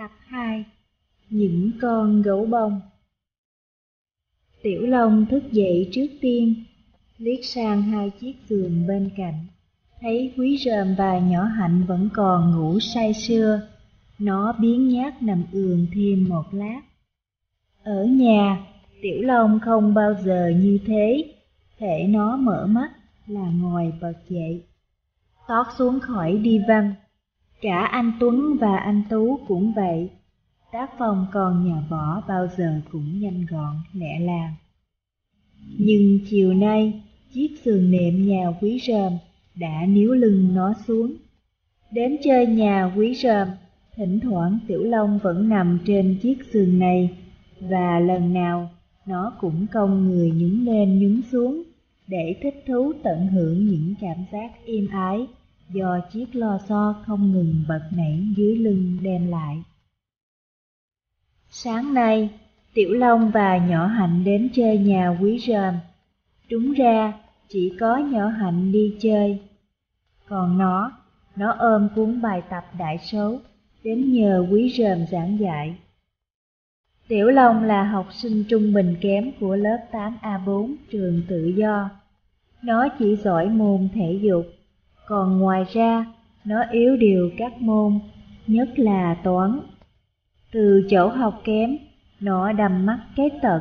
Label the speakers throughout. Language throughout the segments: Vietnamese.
Speaker 1: Tập 2 Những con gấu bông. Tiểu Long thức dậy trước tiên, liếc sang hai chiếc giường bên cạnh, thấy quý rơm và nhỏ hạnh vẫn còn ngủ say sưa, nó biến nhát nằm ườn thêm một lát. Ở nhà, Tiểu Long không bao giờ như thế, thể nó mở mắt là ngồi bật dậy, tót xuống khỏi đi văn Cả anh Tuấn và anh Tú cũng vậy. Tác phong con nhà võ bao giờ cũng nhanh gọn, lẹ làng. Nhưng chiều nay, chiếc giường nệm nhà quý rơm đã níu lưng nó xuống. Đến chơi nhà quý rơm thỉnh thoảng Tiểu Long vẫn nằm trên chiếc giường này, và lần nào nó cũng cong người nhún lên nhún xuống để thích thú tận hưởng những cảm giác êm ái do chiếc lò xo không ngừng bật nảy dưới lưng đem lại. Sáng nay, Tiểu Long và Nhỏ Hạnh đến chơi nhà quý ròm. Đúng ra, chỉ có Nhỏ Hạnh đi chơi. Còn nó, nó ôm cuốn bài tập đại số, đến nhờ quý ròm giảng dạy. Tiểu Long là học sinh trung bình kém của lớp 8A4 trường tự do. Nó chỉ giỏi môn thể dục còn ngoài ra nó yếu điều các môn, nhất là toán. Từ chỗ học kém, nó đầm mắt cái tật,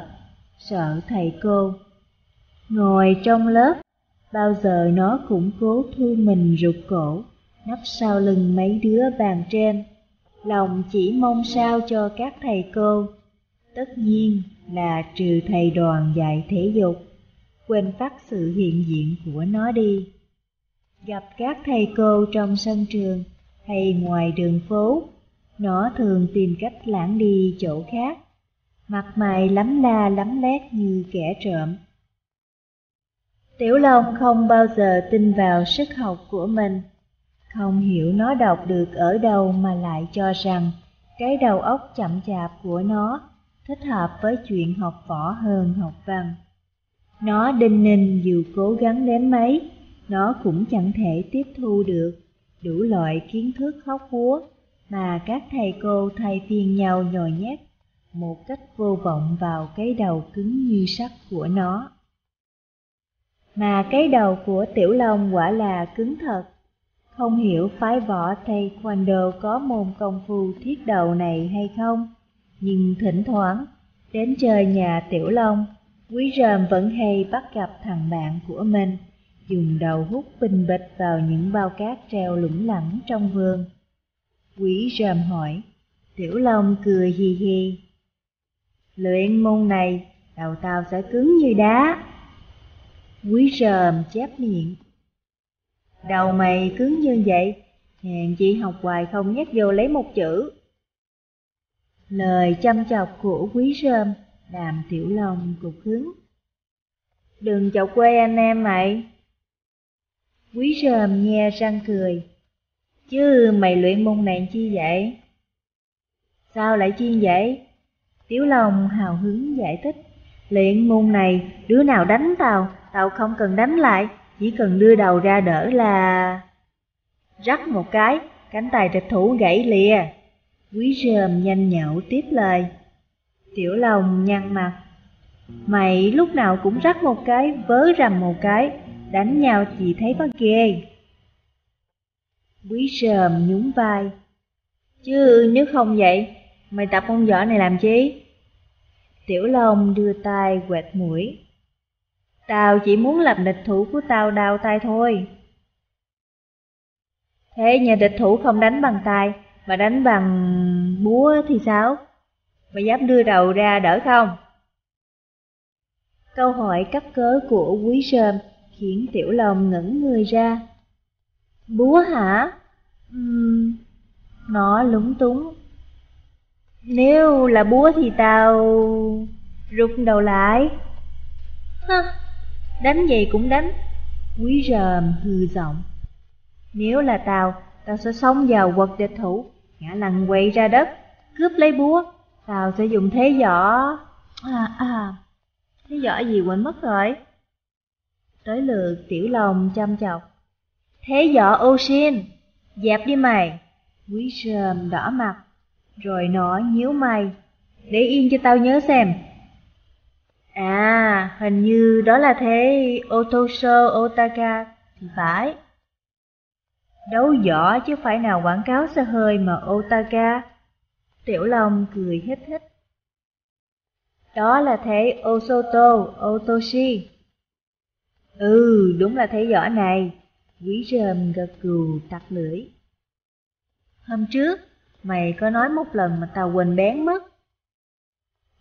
Speaker 1: sợ thầy cô. Ngồi trong lớp, bao giờ nó cũng cố thu mình rụt cổ, nấp sau lưng mấy đứa bàn trên. Lòng chỉ mong sao cho các thầy cô, tất nhiên là trừ thầy đoàn dạy thể dục, quên phát sự hiện diện của nó đi. Gặp các thầy cô trong sân trường hay ngoài đường phố, nó thường tìm cách lãng đi chỗ khác, mặt mày lắm la lắm lét như kẻ trộm. Tiểu Long không bao giờ tin vào sức học của mình, không hiểu nó đọc được ở đâu mà lại cho rằng cái đầu óc chậm chạp của nó thích hợp với chuyện học võ hơn học văn. Nó đinh ninh dù cố gắng đến mấy nó cũng chẳng thể tiếp thu được đủ loại kiến thức hóc búa mà các thầy cô thay phiên nhau nhồi nhét một cách vô vọng vào cái đầu cứng như sắt của nó. Mà cái đầu của Tiểu Long quả là cứng thật. Không hiểu phái võ Taekwondo có môn công phu thiết đầu này hay không, nhưng thỉnh thoảng đến chơi nhà Tiểu Long, Quý Rơm vẫn hay bắt gặp thằng bạn của mình dùng đầu hút bình bịch vào những bao cát treo lủng lẳng trong vườn. Quý rầm hỏi, tiểu long cười hi hi. Luyện môn này, đầu tao sẽ cứng như đá. Quý rầm chép miệng. Đầu mày cứng như vậy, hèn chị học hoài không nhét vô lấy một chữ. Lời chăm chọc của quý rơm làm tiểu long cục hứng. Đừng chọc quê anh em mày. Quý ròm nghe răng cười. Chứ mày luyện môn này chi vậy? Sao lại chiên vậy? Tiểu Long hào hứng giải thích. Luyện môn này, đứa nào đánh tao, tao không cần đánh lại, chỉ cần đưa đầu ra đỡ là... Rắc một cái, cánh tay địch thủ gãy lìa. Quý rơm nhanh nhậu tiếp lời. Tiểu Long nhăn mặt. Mày lúc nào cũng rắc một cái, vớ rầm một cái, đánh nhau chỉ thấy có ghê. Quý sờm nhún vai. Chứ nếu không vậy, mày tập con võ này làm chi? Tiểu Long đưa tay quẹt mũi. Tao chỉ muốn làm địch thủ của tao đau tay thôi. Thế nhà địch thủ không đánh bằng tay, mà đánh bằng búa thì sao? Mày dám đưa đầu ra đỡ không? Câu hỏi cấp cớ của quý sơm khiến Tiểu Long ngẩn người ra. Búa hả? Uhm, nó lúng túng. Nếu là búa thì tao rụt đầu lại. Hả? Đánh gì cũng đánh. Quý rờm hư giọng. Nếu là tao, tao sẽ xông vào quật địch thủ, ngã lăn quay ra đất, cướp lấy búa. Tao sẽ dùng thế giỏ À, à, thế giỏ gì quên mất rồi. Tới lượt tiểu lòng chăm chọc. Thế võ ô xin, dẹp đi mày. Quý sờm đỏ mặt. Rồi nó nhíu mày. Để yên cho tao nhớ xem. À, hình như đó là thế Otoso Otaka thì phải. Đấu võ chứ phải nào quảng cáo xe hơi mà Otaka. Tiểu Long cười hít hít. Đó là thế Osoto Otoshi. Ừ, đúng là thế võ này. Quý rơm gật gù tặc lưỡi. Hôm trước, mày có nói một lần mà tao quên bén mất.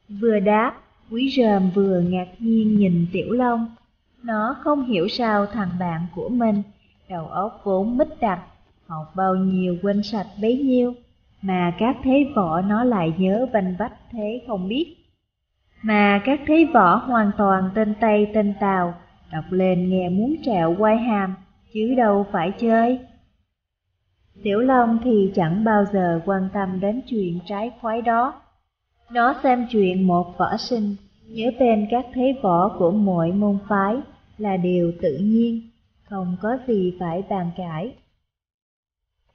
Speaker 1: Vừa đáp, quý rơm vừa ngạc nhiên nhìn Tiểu Long. Nó không hiểu sao thằng bạn của mình, đầu óc vốn mít đặc, học bao nhiêu quên sạch bấy nhiêu, mà các thế võ nó lại nhớ vanh vách thế không biết. Mà các thế võ hoàn toàn tên Tây tên Tàu, đọc lên nghe muốn trẹo quay hàm, chứ đâu phải chơi. Tiểu Long thì chẳng bao giờ quan tâm đến chuyện trái khoái đó. Nó xem chuyện một võ sinh, nhớ tên các thế võ của mỗi môn phái là điều tự nhiên, không có gì phải bàn cãi.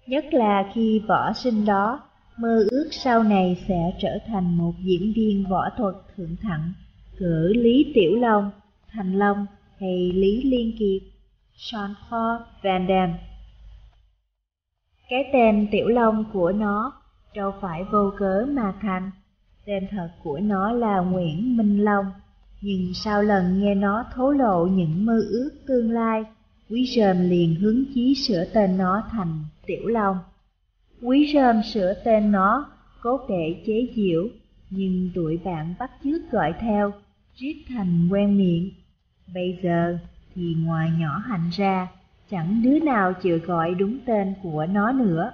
Speaker 1: Nhất là khi võ sinh đó mơ ước sau này sẽ trở thành một diễn viên võ thuật thượng thặng, cỡ Lý Tiểu Long, Thành Long hay Lý Liên Kiệt, Sean Paul Van Damme. Cái tên Tiểu Long của nó đâu phải vô cớ mà thành. Tên thật của nó là Nguyễn Minh Long, nhưng sau lần nghe nó thố lộ những mơ ước tương lai, Quý Rơm liền hướng chí sửa tên nó thành Tiểu Long. Quý Rơm sửa tên nó, cốt để chế diễu, nhưng tụi bạn bắt chước gọi theo, riết thành quen miệng. Bây giờ thì ngoài nhỏ hạnh ra, chẳng đứa nào chịu gọi đúng tên của nó nữa.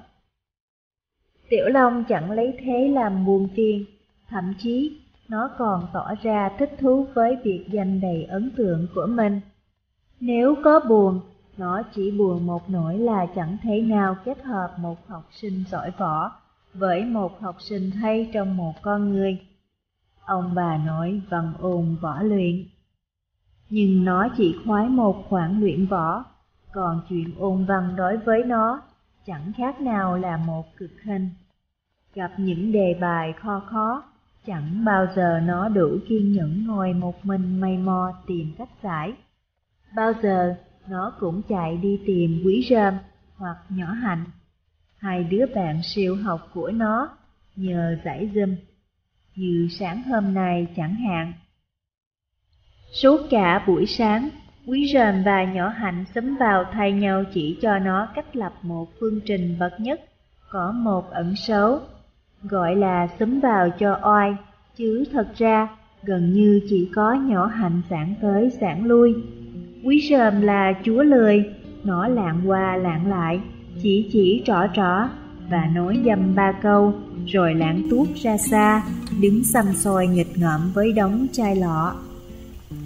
Speaker 1: Tiểu Long chẳng lấy thế làm buồn phiền, thậm chí nó còn tỏ ra thích thú với biệt danh đầy ấn tượng của mình. Nếu có buồn, nó chỉ buồn một nỗi là chẳng thể nào kết hợp một học sinh giỏi võ với một học sinh hay trong một con người. Ông bà nói vần ồn võ luyện. Nhưng nó chỉ khoái một khoản luyện võ, còn chuyện ôn văn đối với nó chẳng khác nào là một cực hình. Gặp những đề bài khó khó, chẳng bao giờ nó đủ kiên nhẫn ngồi một mình mây mò tìm cách giải. Bao giờ nó cũng chạy đi tìm quý rơm hoặc nhỏ hạnh. Hai đứa bạn siêu học của nó nhờ giải dâm. như sáng hôm nay chẳng hạn. Suốt cả buổi sáng, Quý rờm và nhỏ hạnh xúm vào thay nhau chỉ cho nó cách lập một phương trình bậc nhất, có một ẩn số, gọi là xúm vào cho oai, chứ thật ra gần như chỉ có nhỏ hạnh giảng tới giảng lui. Quý rờm là chúa lười, nó lạng qua lạng lại, chỉ chỉ trỏ trỏ và nói dầm ba câu, rồi lãng tuốt ra xa, đứng xăm xôi nghịch ngợm với đống chai lọ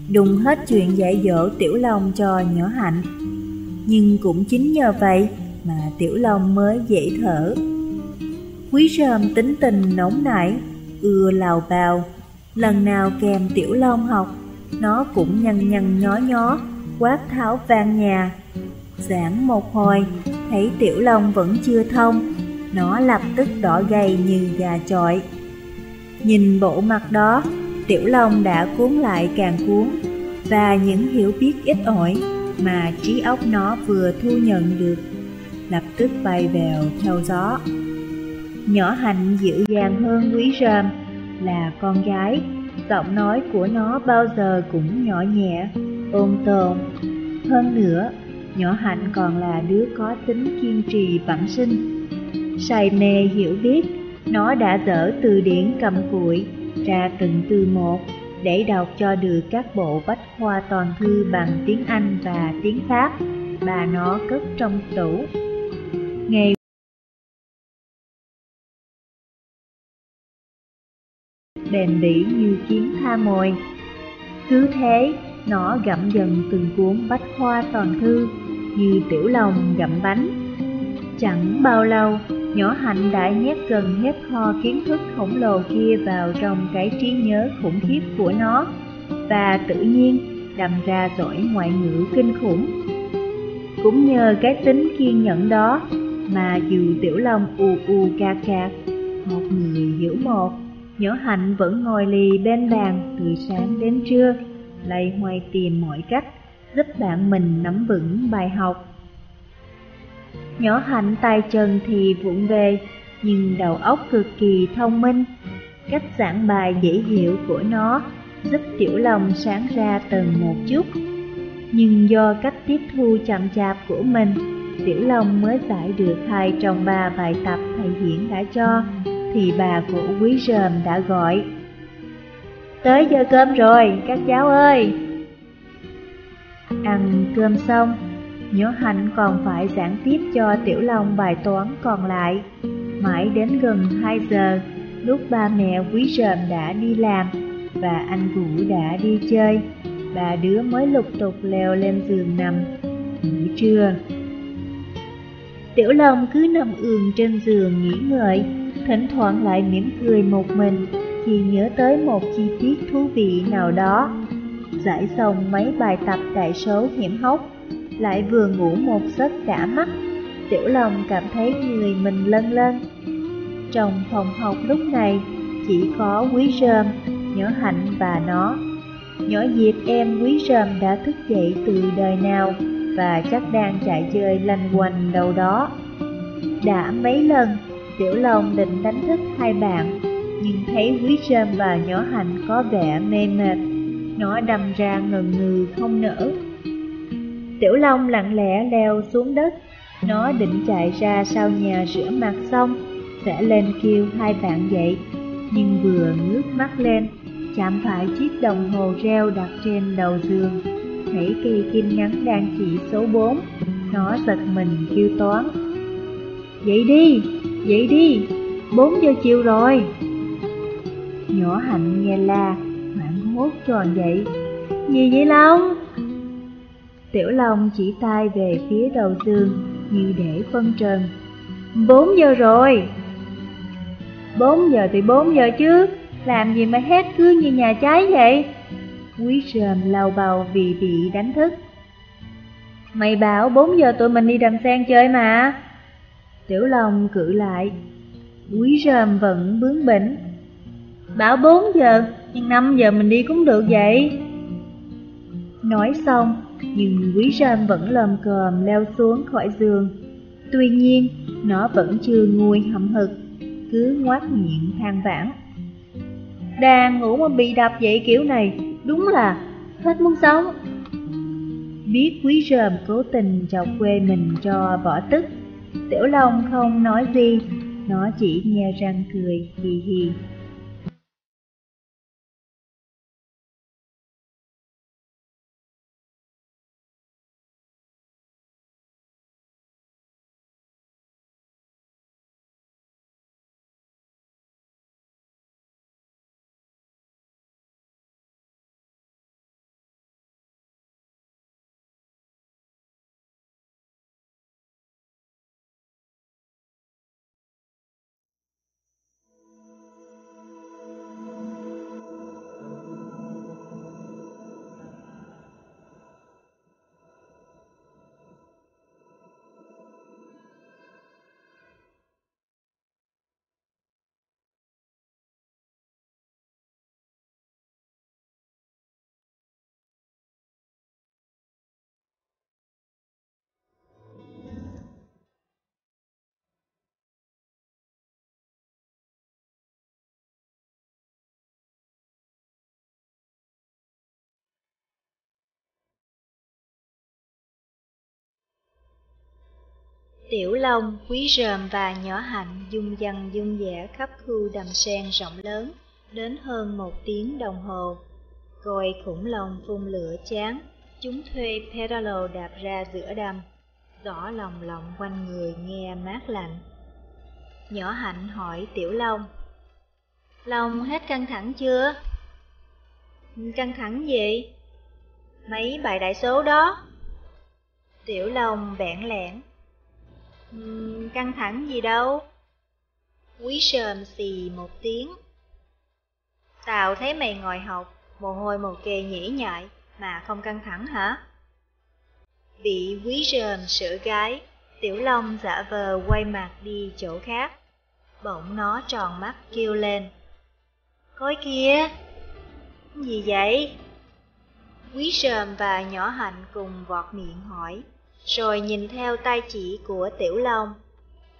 Speaker 1: đùng hết chuyện dạy dỗ Tiểu Long cho nhỏ hạnh. Nhưng cũng chính nhờ vậy mà Tiểu Long mới dễ thở. Quý rơm tính tình nóng nảy, ưa lào bào, lần nào kèm Tiểu Long học, nó cũng nhăn nhăn nhó nhó, quát tháo vang nhà. Giảng một hồi, thấy Tiểu Long vẫn chưa thông, nó lập tức đỏ gầy như gà chọi. Nhìn bộ mặt đó, Tiểu Long đã cuốn lại càng cuốn, và những hiểu biết ít ỏi mà trí óc nó vừa thu nhận được, lập tức bay vèo theo gió. Nhỏ hạnh dịu dàng hơn quý rơm, là con gái, giọng nói của nó bao giờ cũng nhỏ nhẹ, ôn tồn. Hơn nữa, nhỏ hạnh còn là đứa có tính kiên trì bẩm sinh. Say mê hiểu biết, nó đã dở từ điển cầm cuội ra từng từ một để đọc cho được các bộ bách khoa toàn thư bằng tiếng Anh và tiếng Pháp bà nó cất trong tủ. Ngày bền bỉ như kiến tha mồi. Cứ thế, nó gặm dần từng cuốn bách khoa toàn thư như tiểu lòng gặm bánh. Chẳng bao lâu, nhỏ hạnh đã nhét gần hết kho kiến thức khổng lồ kia vào trong cái trí nhớ khủng khiếp của nó, và tự nhiên đầm ra giỏi ngoại ngữ kinh khủng. Cũng nhờ cái tính kiên nhẫn đó mà dù Tiểu Long u u ca ca, một người hiểu một. Nhỏ hạnh vẫn ngồi lì bên bàn từ sáng đến trưa, lay hoay tìm mọi cách giúp bạn mình nắm vững bài học. Nhỏ hạnh tay chân thì vụng về, nhưng đầu óc cực kỳ thông minh. Cách giảng bài dễ hiểu của nó giúp tiểu lòng sáng ra từng một chút. Nhưng do cách tiếp thu chậm chạp của mình, tiểu long mới giải được hai trong ba bài tập thầy Hiển đã cho, thì bà của quý rờm đã gọi. Tới giờ cơm rồi, các cháu ơi! Ăn cơm xong, Nhớ Hạnh còn phải giảng tiếp cho Tiểu Long bài toán còn lại. Mãi đến gần 2 giờ, lúc ba mẹ quý rờm đã đi làm và anh Vũ đã đi chơi, ba đứa mới lục tục leo lên giường nằm, nghỉ trưa. Tiểu Long cứ nằm ườn trên giường nghỉ ngợi, thỉnh thoảng lại mỉm cười một mình khi nhớ tới một chi tiết thú vị nào đó. Giải xong mấy bài tập đại số hiểm hóc, lại vừa ngủ một giấc đã mắt, Tiểu Long cảm thấy người mình lân lân. Trong phòng học lúc này chỉ có quý rơm, nhỏ hạnh và nó. Nhỏ Diệp em quý rơm đã thức dậy từ đời nào và chắc đang chạy chơi lanh quanh đâu đó. Đã mấy lần, Tiểu Long định đánh thức hai bạn, nhưng thấy quý rơm và nhỏ hạnh có vẻ mê mệt. Nó đâm ra ngần ngừ không nở. Tiểu Long lặng lẽ leo xuống đất, nó định chạy ra sau nhà rửa mặt xong, sẽ lên kêu hai bạn dậy, nhưng vừa ngước mắt lên, chạm phải chiếc đồng hồ reo đặt trên đầu giường. Thấy cây kim ngắn đang chỉ số 4, nó giật mình kêu toán. Dậy đi, dậy đi, 4 giờ chiều rồi. Nhỏ hạnh nghe la, hoảng hốt tròn dậy. Gì vậy Long? Tiểu Long chỉ tay về phía đầu giường như để phân trần. Bốn giờ rồi. Bốn giờ thì bốn giờ chứ, làm gì mà hét cứ như nhà cháy vậy? Quý rờm lau bầu vì bị đánh thức. Mày bảo bốn giờ tụi mình đi đầm sen chơi mà. Tiểu Long cự lại. Quý rờm vẫn bướng bỉnh. Bảo bốn giờ, nhưng năm giờ mình đi cũng được vậy. Nói xong, nhưng quý rơm vẫn lầm cồm leo xuống khỏi giường. Tuy nhiên, nó vẫn chưa nguôi hậm hực, cứ ngoác miệng than vãn. Đang ngủ mà bị đập vậy kiểu này, đúng là hết muốn sống. Biết quý rơm cố tình chọc quê mình cho bỏ tức, Tiểu Long không nói gì, nó chỉ nghe răng cười hì hì. Tiểu Long, Quý rờm và Nhỏ Hạnh dung dăng dung dẻ khắp khu đầm sen rộng lớn, đến hơn một tiếng đồng hồ. Rồi khủng long phun lửa chán, chúng thuê Pedalo đạp ra giữa đầm, đỏ lòng lộng quanh người nghe mát lạnh. Nhỏ Hạnh hỏi Tiểu Long, Long hết căng thẳng chưa? Căng thẳng gì? Mấy bài đại số đó. Tiểu Long bẽn lẽn, Uhm, căng thẳng gì đâu. Quý sờm xì một tiếng. Tào thấy mày ngồi học, mồ hôi một kề nhễ nhại mà không căng thẳng hả? Bị quý rờm sửa gái, Tiểu Long giả vờ quay mặt đi chỗ khác. Bỗng nó tròn mắt kêu lên. Coi kìa! Gì vậy? Quý sờm và nhỏ hạnh cùng vọt miệng hỏi, rồi nhìn theo tay chỉ của tiểu long.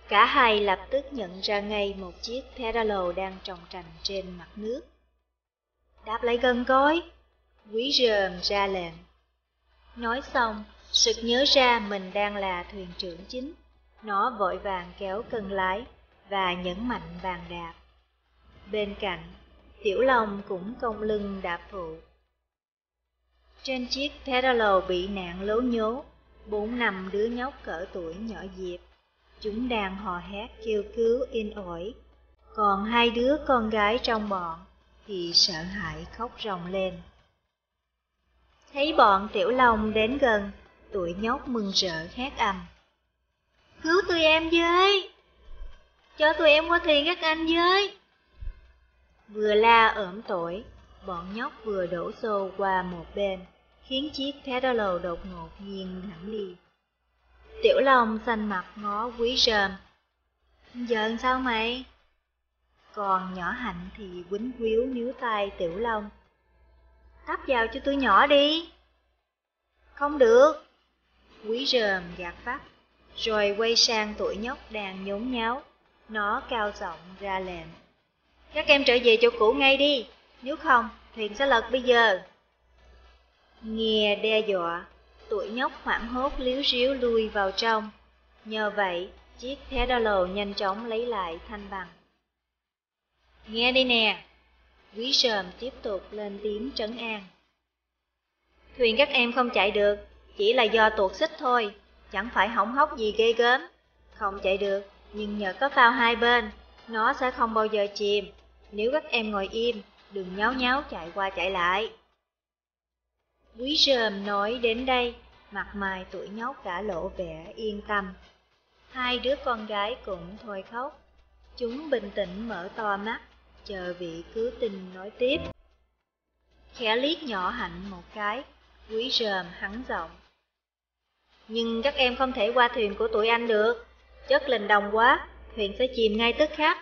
Speaker 1: Cả hai lập tức nhận ra ngay một chiếc Pedalo đang trồng trành trên mặt nước. Đáp lấy gần coi! Quý rờm ra lệnh. Nói xong, sực nhớ ra mình đang là thuyền trưởng chính. Nó vội vàng kéo cân lái và nhấn mạnh bàn đạp. Bên cạnh, Tiểu Long cũng cong lưng đạp phụ. Trên chiếc pedalo bị nạn lố nhố, bốn năm đứa nhóc cỡ tuổi nhỏ Diệp. Chúng đang hò hét kêu cứu in ỏi. Còn hai đứa con gái trong bọn thì sợ hãi khóc ròng lên. Thấy bọn Tiểu Long đến gần, tụi nhóc mừng rỡ hét ầm. Cứu tụi em với! Cho tụi em qua thuyền các anh với! Vừa la ẩm tội, bọn nhóc vừa đổ xô qua một bên, khiến chiếc pedalo đột ngột nghiêng hẳn đi. Tiểu Long xanh mặt ngó quý rơm. Giờ sao mày? Còn nhỏ hạnh thì quýnh quýu níu tay Tiểu Long. Tắp vào cho tôi nhỏ đi. Không được. Quý rơm gạt vắt, rồi quay sang tuổi nhóc đang nhốn nháo. Nó cao giọng ra lệnh. Các em trở về chỗ cũ ngay đi, nếu không, thuyền sẽ lật bây giờ. Nghe đe dọa, tuổi nhóc hoảng hốt liếu ríu lui vào trong. Nhờ vậy, chiếc pedalo nhanh chóng lấy lại thanh bằng. Nghe đây nè, quý sờm tiếp tục lên tiếng trấn an. Thuyền các em không chạy được, chỉ là do tuột xích thôi, chẳng phải hỏng hóc gì ghê gớm. Không chạy được, nhưng nhờ có phao hai bên, nó sẽ không bao giờ chìm. Nếu các em ngồi im, đừng nháo nháo chạy qua chạy lại. Quý rơm nói đến đây, mặt mày tuổi nhóc đã lộ vẻ yên tâm. Hai đứa con gái cũng thôi khóc. Chúng bình tĩnh mở to mắt, chờ vị cứu tình nói tiếp. Khẽ liếc nhỏ hạnh một cái, quý rơm hắn giọng. Nhưng các em không thể qua thuyền của tụi anh được, chất lình đồng quá, thuyền sẽ chìm ngay tức khắc.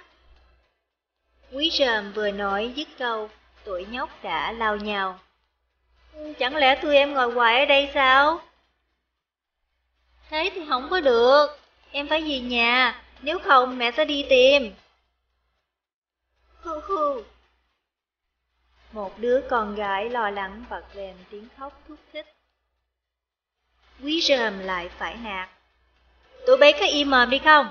Speaker 1: Quý rờm vừa nói dứt câu, tuổi nhóc đã lao nhào. Chẳng lẽ tụi em ngồi hoài ở đây sao? Thế thì không có được, em phải về nhà, nếu không mẹ sẽ đi tìm. Hư hư. Một đứa con gái lo lắng bật lên tiếng khóc thúc thích. Quý rơm lại phải nạt. Tụi bé có im mồm đi không?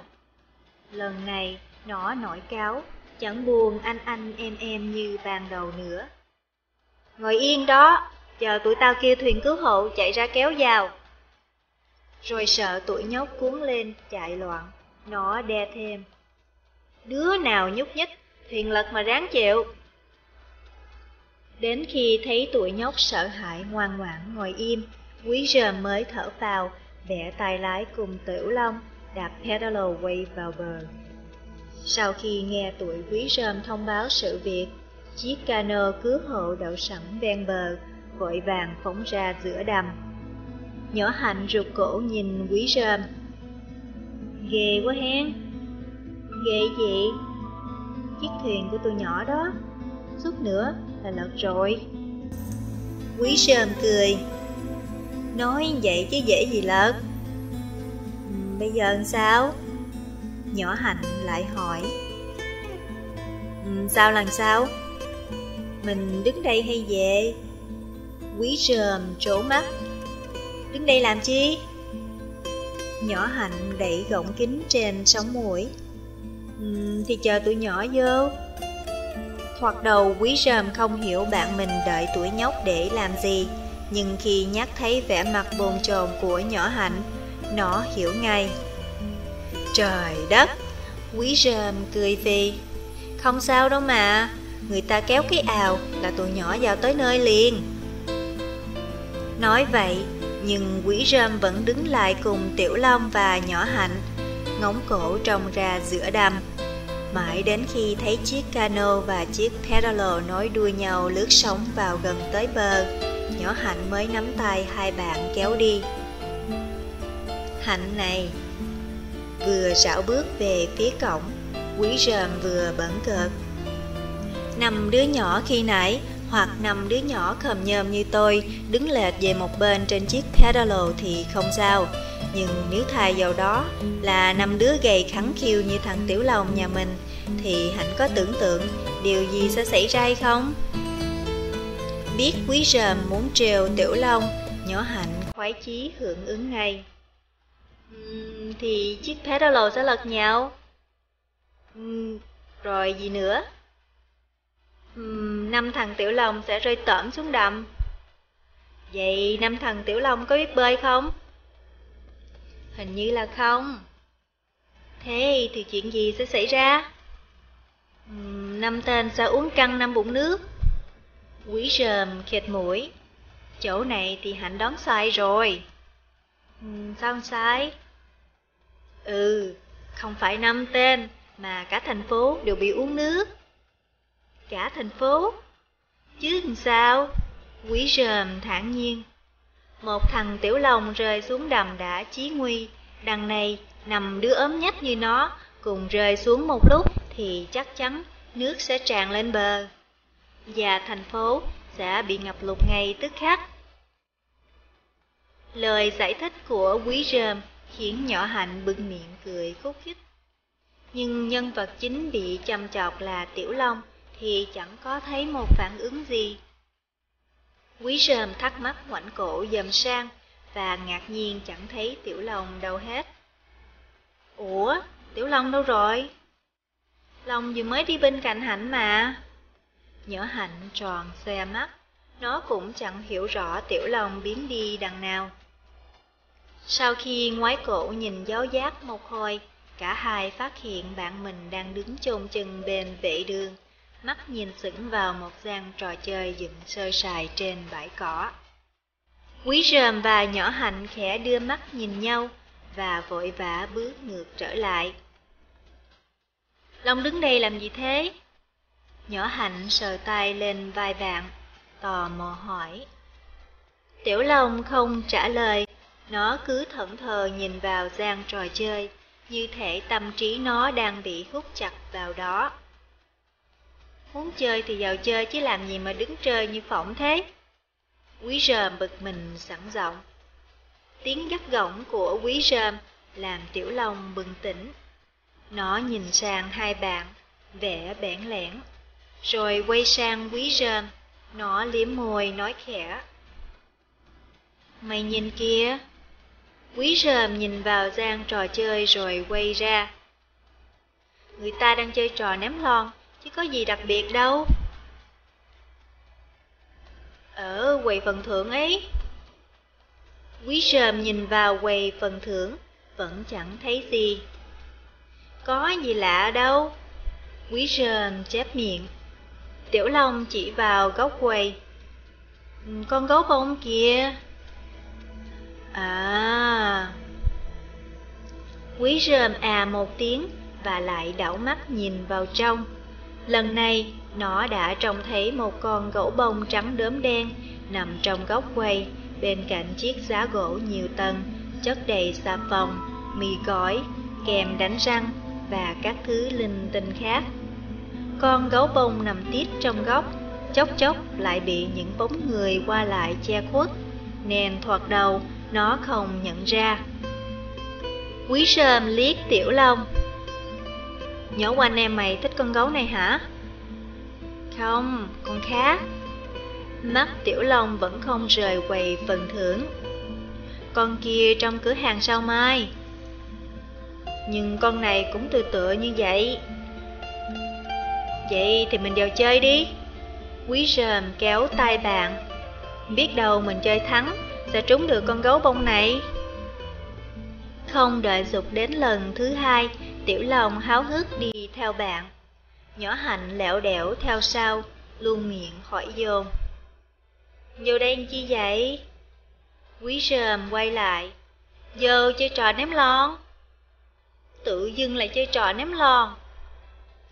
Speaker 1: Lần này, nó nổi cáo, chẳng buồn anh anh em em như ban đầu nữa. Ngồi yên đó, chờ tụi tao kêu thuyền cứu hộ chạy ra kéo vào. Rồi sợ tụi nhóc cuốn lên, chạy loạn, nó đe thêm. Đứa nào nhúc nhích, thuyền lật mà ráng chịu. Đến khi thấy tụi nhóc sợ hãi ngoan ngoãn ngồi im, quý rơm mới thở vào, bẻ tay lái cùng tiểu long, đạp pedalo quay vào bờ. Sau khi nghe tuổi quý rơm thông báo sự việc, chiếc cano cứu hộ đậu sẵn ven bờ, vội vàng phóng ra giữa đầm. Nhỏ hạnh rụt cổ nhìn quý rơm. Ghê quá hen. Ghê gì? Chiếc thuyền của tôi nhỏ đó, chút nữa là lật rồi. Quý sơm cười. Nói vậy chứ dễ gì lật. Ừ, bây giờ làm sao? Nhỏ hạnh lại hỏi ừ, Sao lần sao? Mình đứng đây hay về? Quý rờm trố mắt. Đứng đây làm chi? Nhỏ hạnh đẩy gọng kính trên sống mũi. Uhm, Thì chờ tụi nhỏ vô. Thoạt đầu quý rờm không hiểu bạn mình đợi tuổi nhóc để làm gì Nhưng khi nhắc thấy vẻ mặt bồn chồn của nhỏ hạnh Nó hiểu ngay. Trời đất, quý rơm cười vì Không sao đâu mà, người ta kéo cái ào là tụi nhỏ vào tới nơi liền. Nói vậy, nhưng quỷ rơm vẫn đứng lại cùng Tiểu Long và nhỏ hạnh Ngóng cổ trông ra giữa đầm Mãi đến khi thấy chiếc cano và chiếc pedalo nối đuôi nhau lướt sóng vào gần tới bờ Nhỏ Hạnh mới nắm tay hai bạn kéo đi Hạnh này, vừa rảo bước về phía cổng
Speaker 2: Quý Rơm vừa bẩn cợt. Năm đứa nhỏ khi nãy hoặc năm đứa nhỏ khờm nhơm như tôi đứng lệch về một bên trên chiếc pedalo thì không sao. Nhưng nếu thay vào đó là năm đứa gầy khắn khiu như thằng Tiểu Long nhà mình thì hạnh có tưởng tượng điều gì sẽ xảy ra hay không? Biết quý rờm muốn trêu Tiểu Long, nhỏ hạnh khoái chí hưởng ứng ngay. Uhm, thì chiếc pedalo sẽ lật nhào. Uhm, rồi gì nữa? Uhm, năm thằng Tiểu Long sẽ rơi tởm xuống đầm. Vậy năm thằng Tiểu Long có biết bơi không? Hình như là không. Thế thì chuyện gì sẽ xảy ra? Uhm, năm tên sẽ uống căng năm bụng nước. Quý rờm khệt mũi. Chỗ này thì hạnh đón sai rồi. Uhm, sao sai? Ừ, không phải năm tên, mà cả thành phố đều bị uống nước. Cả thành phố? Chứ làm sao? Quý rờm thản nhiên. Một thằng tiểu lòng rơi xuống đầm đã chí nguy, đằng này nằm đứa ốm nhất như nó, cùng rơi xuống một lúc thì chắc chắn nước sẽ tràn lên bờ. Và thành phố sẽ bị ngập lụt ngay tức khắc. Lời giải thích của quý rơm khiến nhỏ hạnh bưng miệng cười khúc khích. Nhưng nhân vật chính bị chăm chọc là Tiểu Long thì chẳng có thấy một phản ứng gì. Quý rơm thắc mắc ngoảnh cổ dầm sang và ngạc nhiên chẳng thấy Tiểu Long đâu hết. Ủa, Tiểu Long đâu rồi? Long vừa mới đi bên cạnh Hạnh mà. Nhỏ Hạnh tròn xe mắt, nó cũng chẳng hiểu rõ Tiểu Long biến đi đằng nào. Sau khi ngoái cổ nhìn giáo giác một hồi, cả hai phát hiện bạn mình đang đứng chôn chân bên vệ đường, mắt nhìn sững vào một gian trò chơi dựng sơ sài trên bãi cỏ. Quý rơm và nhỏ hạnh khẽ đưa mắt nhìn nhau và vội vã bước ngược trở lại. Long đứng đây làm gì thế? Nhỏ hạnh sờ tay lên vai bạn, tò mò hỏi. Tiểu Long không trả lời nó cứ thẫn thờ nhìn vào gian trò chơi, như thể tâm trí nó đang bị hút chặt vào đó. Muốn chơi thì vào chơi chứ làm gì mà đứng chơi như phỏng thế. Quý rơm bực mình sẵn giọng. Tiếng gắt gỏng của quý rơm làm Tiểu Long bừng tỉnh. Nó nhìn sang hai bạn, vẻ bẽn lẽn, rồi quay sang quý rơm, nó liếm môi nói khẽ. Mày nhìn kia, Quý Rơm nhìn vào gian trò chơi rồi quay ra. Người ta đang chơi trò ném lon, chứ có gì đặc biệt đâu. Ở quầy phần thưởng ấy. Quý sờm nhìn vào quầy phần thưởng, vẫn chẳng thấy gì. Có gì lạ đâu. Quý sờm chép miệng. Tiểu Long chỉ vào góc quầy. Ừ, con gấu bông kìa. À. Quý rơm à một tiếng và lại đảo mắt nhìn vào trong. Lần này, nó đã trông thấy một con gấu bông trắng đốm đen nằm trong góc quầy bên cạnh chiếc giá gỗ nhiều tầng, chất đầy xà phòng, mì gói, kèm đánh răng và các thứ linh tinh khác. Con gấu bông nằm tít trong góc, chốc chốc lại bị những bóng người qua lại che khuất, nên thoạt đầu nó không nhận ra. Quý sơm liếc tiểu long. Nhỏ quanh em mày thích con gấu này hả? Không, con khác. Mắt tiểu long vẫn không rời quầy phần thưởng. Con kia trong cửa hàng sao mai. Nhưng con này cũng tự tựa như vậy. Vậy thì mình vào chơi đi. Quý rơm kéo tay bạn. Biết đâu mình chơi thắng sẽ trúng được con gấu bông này. Không đợi dục đến lần thứ hai, Tiểu Long háo hức đi theo bạn. Nhỏ Hạnh lẹo đẻo theo sau, luôn miệng hỏi dồn. Vô đây chi vậy? Quý rờm quay lại. Giờ chơi trò ném lon. Tự dưng lại chơi trò ném lon.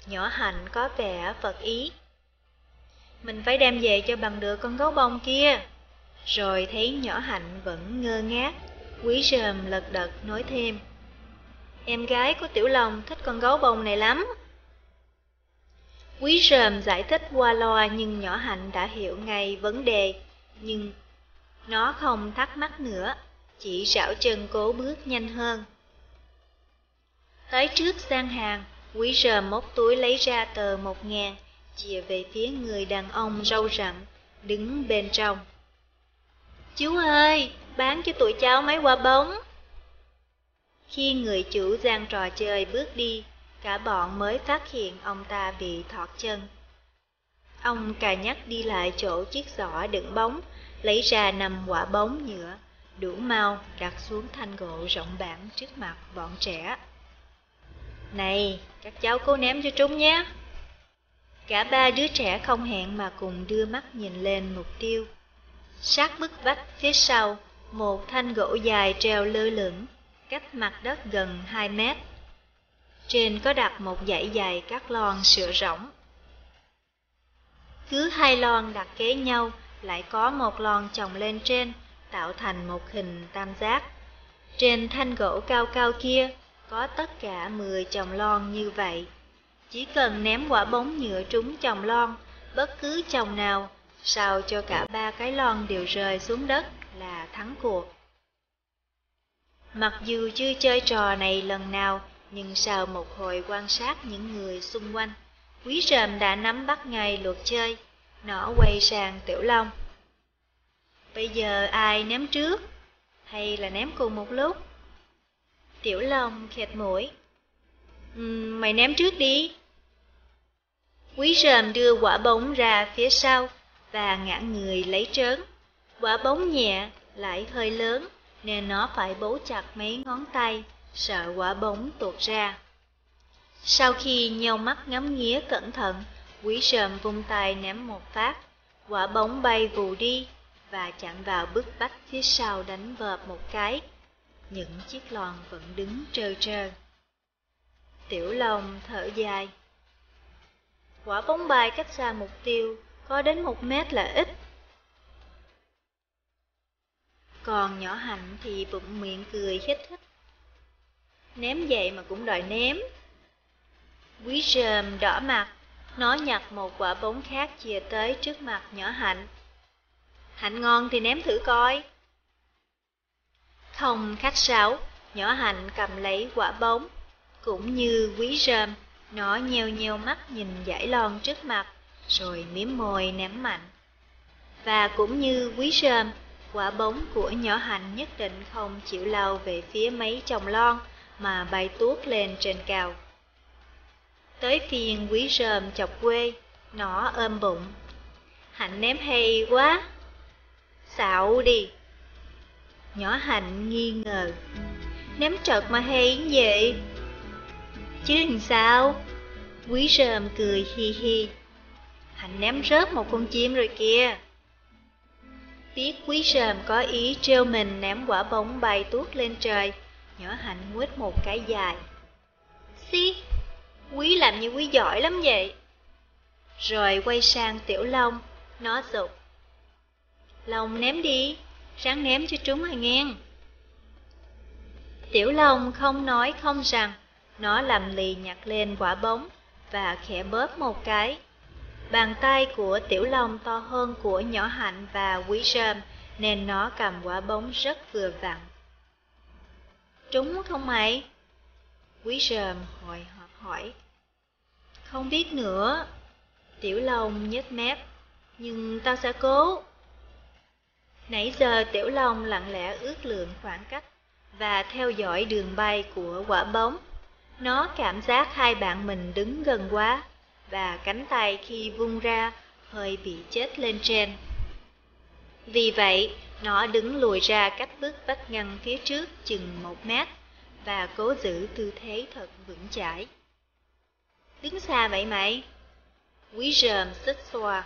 Speaker 2: Nhỏ Hạnh có vẻ phật ý. Mình phải đem về cho bằng được con gấu bông kia. Rồi thấy nhỏ hạnh vẫn ngơ ngác, quý rờm lật đật nói thêm. Em gái của Tiểu Long thích con gấu bông này lắm. Quý rơm giải thích qua loa nhưng nhỏ hạnh đã hiểu ngay vấn đề, nhưng nó không thắc mắc nữa, chỉ rảo chân cố bước nhanh hơn. Tới trước gian hàng, quý rơm móc túi lấy ra tờ một ngàn, chìa về phía người đàn ông râu rậm, đứng bên trong. Chú ơi, bán cho tụi cháu mấy quả bóng. Khi người chủ gian trò chơi bước đi, cả bọn mới phát hiện ông ta bị thọt chân. Ông cà nhắc đi lại chỗ chiếc giỏ đựng bóng, lấy ra nằm quả bóng nhựa, đủ mau đặt xuống thanh gỗ rộng bản trước mặt bọn trẻ. Này, các cháu cố ném cho trúng nhé. Cả ba đứa trẻ không hẹn mà cùng đưa mắt nhìn lên mục tiêu. Sát bức vách phía sau, một thanh gỗ dài treo lơ lửng, cách mặt đất gần 2 mét. Trên có đặt một dãy dài các lon sữa rỗng. Cứ hai lon đặt kế nhau, lại có một lon chồng lên trên, tạo thành một hình tam giác. Trên thanh gỗ cao cao kia, có tất cả 10 chồng lon như vậy. Chỉ cần ném quả bóng nhựa trúng chồng lon, bất cứ chồng nào, sao cho cả ba cái lon đều rơi xuống đất là thắng cuộc. Mặc dù chưa chơi trò này lần nào, nhưng sau một hồi quan sát những người xung quanh, quý rèm đã nắm bắt ngay luật chơi. Nó quay sang Tiểu Long. Bây giờ ai ném trước? Hay là ném cùng một lúc? Tiểu Long khẹt mũi. Um, mày ném trước đi. Quý rèm đưa quả bóng ra phía sau và ngã người lấy trớn. Quả bóng nhẹ, lại hơi lớn, nên nó phải bấu chặt mấy ngón tay, sợ quả bóng tuột ra. Sau khi nhau mắt ngắm nghía cẩn thận, quý sờm vung tay ném một phát, quả bóng bay vù đi và chạm vào bức bách phía sau đánh vợp một cái. Những chiếc lòn vẫn đứng trơ trơ. Tiểu lòng thở dài. Quả bóng bay cách xa mục tiêu có đến một mét là ít. Còn nhỏ hạnh thì bụng miệng cười khích thích Ném vậy mà cũng đòi ném. Quý rơm đỏ mặt, nó nhặt một quả bóng khác chia tới trước mặt nhỏ hạnh. Hạnh ngon thì ném thử coi. Không khách sáo, nhỏ hạnh cầm lấy quả bóng. Cũng như quý rơm, nó nheo nheo mắt nhìn giải lon trước mặt, rồi miếm môi ném mạnh. Và cũng như quý rơm, quả bóng của nhỏ hạnh nhất định không chịu lao về phía mấy chồng lon, mà bay tuốt lên trên cao. Tới phiền quý rơm chọc quê, nó ôm bụng. Hạnh ném hay quá. Xạo đi. Nhỏ hạnh nghi ngờ. Ném trật mà hay vậy? Chứ làm sao? Quý rơm cười hi hi. Hạnh ném rớt một con chim rồi kìa. Biết quý sờm có ý treo mình ném quả bóng bay tuốt lên trời, nhỏ hạnh quýt một cái dài. Xí, quý làm như quý giỏi lắm vậy. Rồi quay sang tiểu long, nó dục. Long ném đi, ráng ném cho trúng rồi nghe. Tiểu long không nói không rằng, nó làm lì nhặt lên quả bóng và khẽ bóp một cái. Bàn tay của tiểu long to hơn của nhỏ hạnh và quý rơm nên nó cầm quả bóng rất vừa vặn. Trúng không mày? Quý rơm hồi hộp hỏi. Không biết nữa. Tiểu Long nhếch mép. Nhưng tao sẽ cố. Nãy giờ Tiểu Long lặng lẽ ước lượng khoảng cách và theo dõi đường bay của quả bóng. Nó cảm giác hai bạn mình đứng gần quá và cánh tay khi vung ra hơi bị chết lên trên. Vì vậy, nó đứng lùi ra cách bước vách ngăn phía trước chừng một mét và cố giữ tư thế thật vững chãi. Đứng xa vậy mày? Quý rờm xích xoa.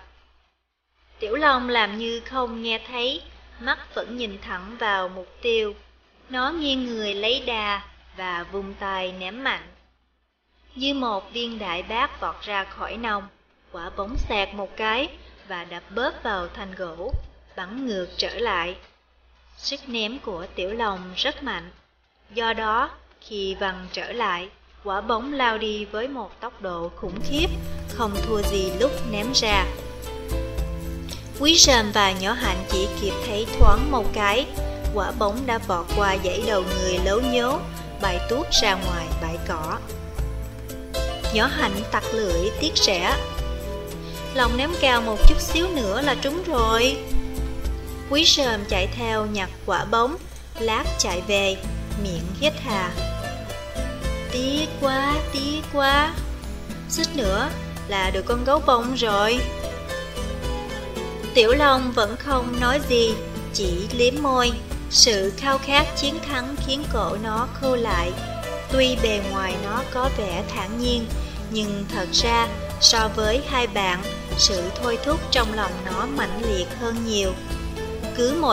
Speaker 2: Tiểu Long làm như không nghe thấy, mắt vẫn nhìn thẳng vào mục tiêu. Nó nghiêng người lấy đà và vung tay ném mạnh. Như một viên đại bác vọt ra khỏi nòng, quả bóng sạc một cái và đập bớt vào thanh gỗ, bắn ngược trở lại. Sức ném của tiểu lòng rất mạnh, do đó khi văng trở lại, quả bóng lao đi với một tốc độ khủng khiếp không thua gì lúc ném ra. Quý Sàm và nhỏ hạnh chỉ kịp thấy thoáng một cái, quả bóng đã vọt qua dãy đầu người lấu nhố, bay tuốt ra ngoài bãi cỏ. Nhỏ hạnh tặc lưỡi tiếc rẻ. Lòng ném cao một chút xíu nữa là trúng rồi. Quý sờm chạy theo nhặt quả bóng, lát chạy về, miệng hít hà. Tiếc quá, tiếc quá. Xích nữa là được con gấu bông rồi. Tiểu Long vẫn không nói gì, chỉ liếm môi. Sự khao khát chiến thắng khiến cổ nó khô lại. Tuy bề ngoài nó có vẻ thản nhiên, nhưng thật ra so với hai bạn, sự thôi thúc trong lòng nó mãnh liệt hơn nhiều. Cứ một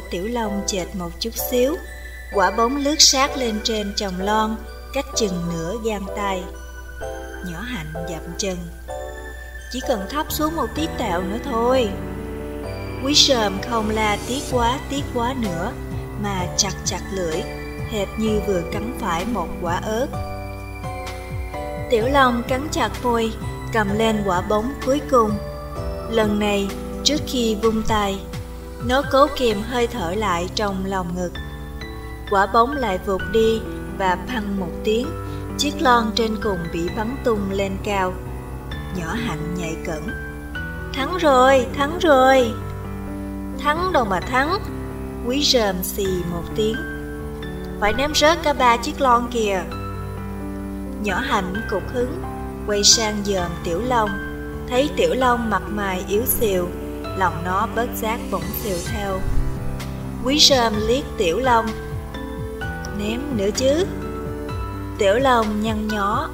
Speaker 2: của Tiểu Long chệch một chút xíu, quả bóng lướt sát lên trên chồng lon, cách chừng nửa gian tay. Nhỏ hạnh dậm chân. Chỉ cần thấp xuống một tí tẹo nữa thôi. Quý sờm không la tiếc quá tiếc quá nữa, mà chặt chặt lưỡi, hệt như vừa cắn phải một quả ớt. Tiểu Long cắn chặt môi, cầm lên quả bóng cuối cùng. Lần này, trước khi vung tay, nó cố kìm hơi thở lại trong lòng ngực. Quả bóng lại vụt đi và phăng một tiếng, chiếc lon trên cùng bị bắn tung lên cao. Nhỏ hạnh nhảy cẩn. Thắng rồi, thắng rồi. Thắng đâu mà thắng. Quý rờm xì một tiếng. Phải ném rớt cả ba chiếc lon kìa. Nhỏ hạnh cục hứng, quay sang dòm tiểu long. Thấy tiểu long mặt mày yếu xìu, lòng nó bớt giác bỗng xìu theo. Quý sơm liếc Tiểu Long. Ném nữa chứ. Tiểu Long nhăn nhó.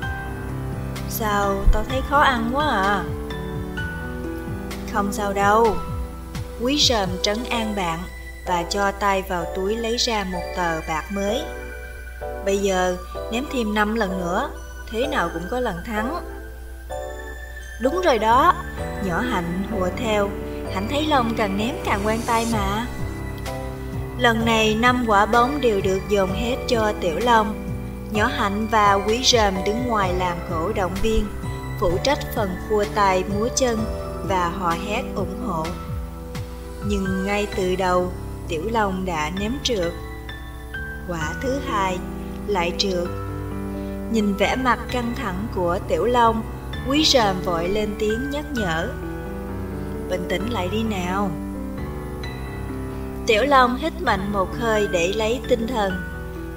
Speaker 2: Sao tao thấy khó ăn quá à? Không sao đâu. Quý sơm trấn an bạn và cho tay vào túi lấy ra một tờ bạc mới. Bây giờ ném thêm 5 lần nữa, thế nào cũng có lần thắng. Đúng rồi đó, nhỏ hạnh hùa theo Hạnh thấy Long càng ném càng quen tay mà. Lần này năm quả bóng đều được dồn hết cho Tiểu Long. Nhỏ Hạnh và Quý Rầm đứng ngoài làm khổ động viên, phụ trách phần khua tay múa chân và hò hét ủng hộ. Nhưng ngay từ đầu, Tiểu Long đã ném trượt. Quả thứ hai lại trượt. Nhìn vẻ mặt căng thẳng của Tiểu Long, Quý Rầm vội lên tiếng nhắc nhở bình tĩnh lại đi nào. Tiểu Long hít mạnh một hơi để lấy tinh thần.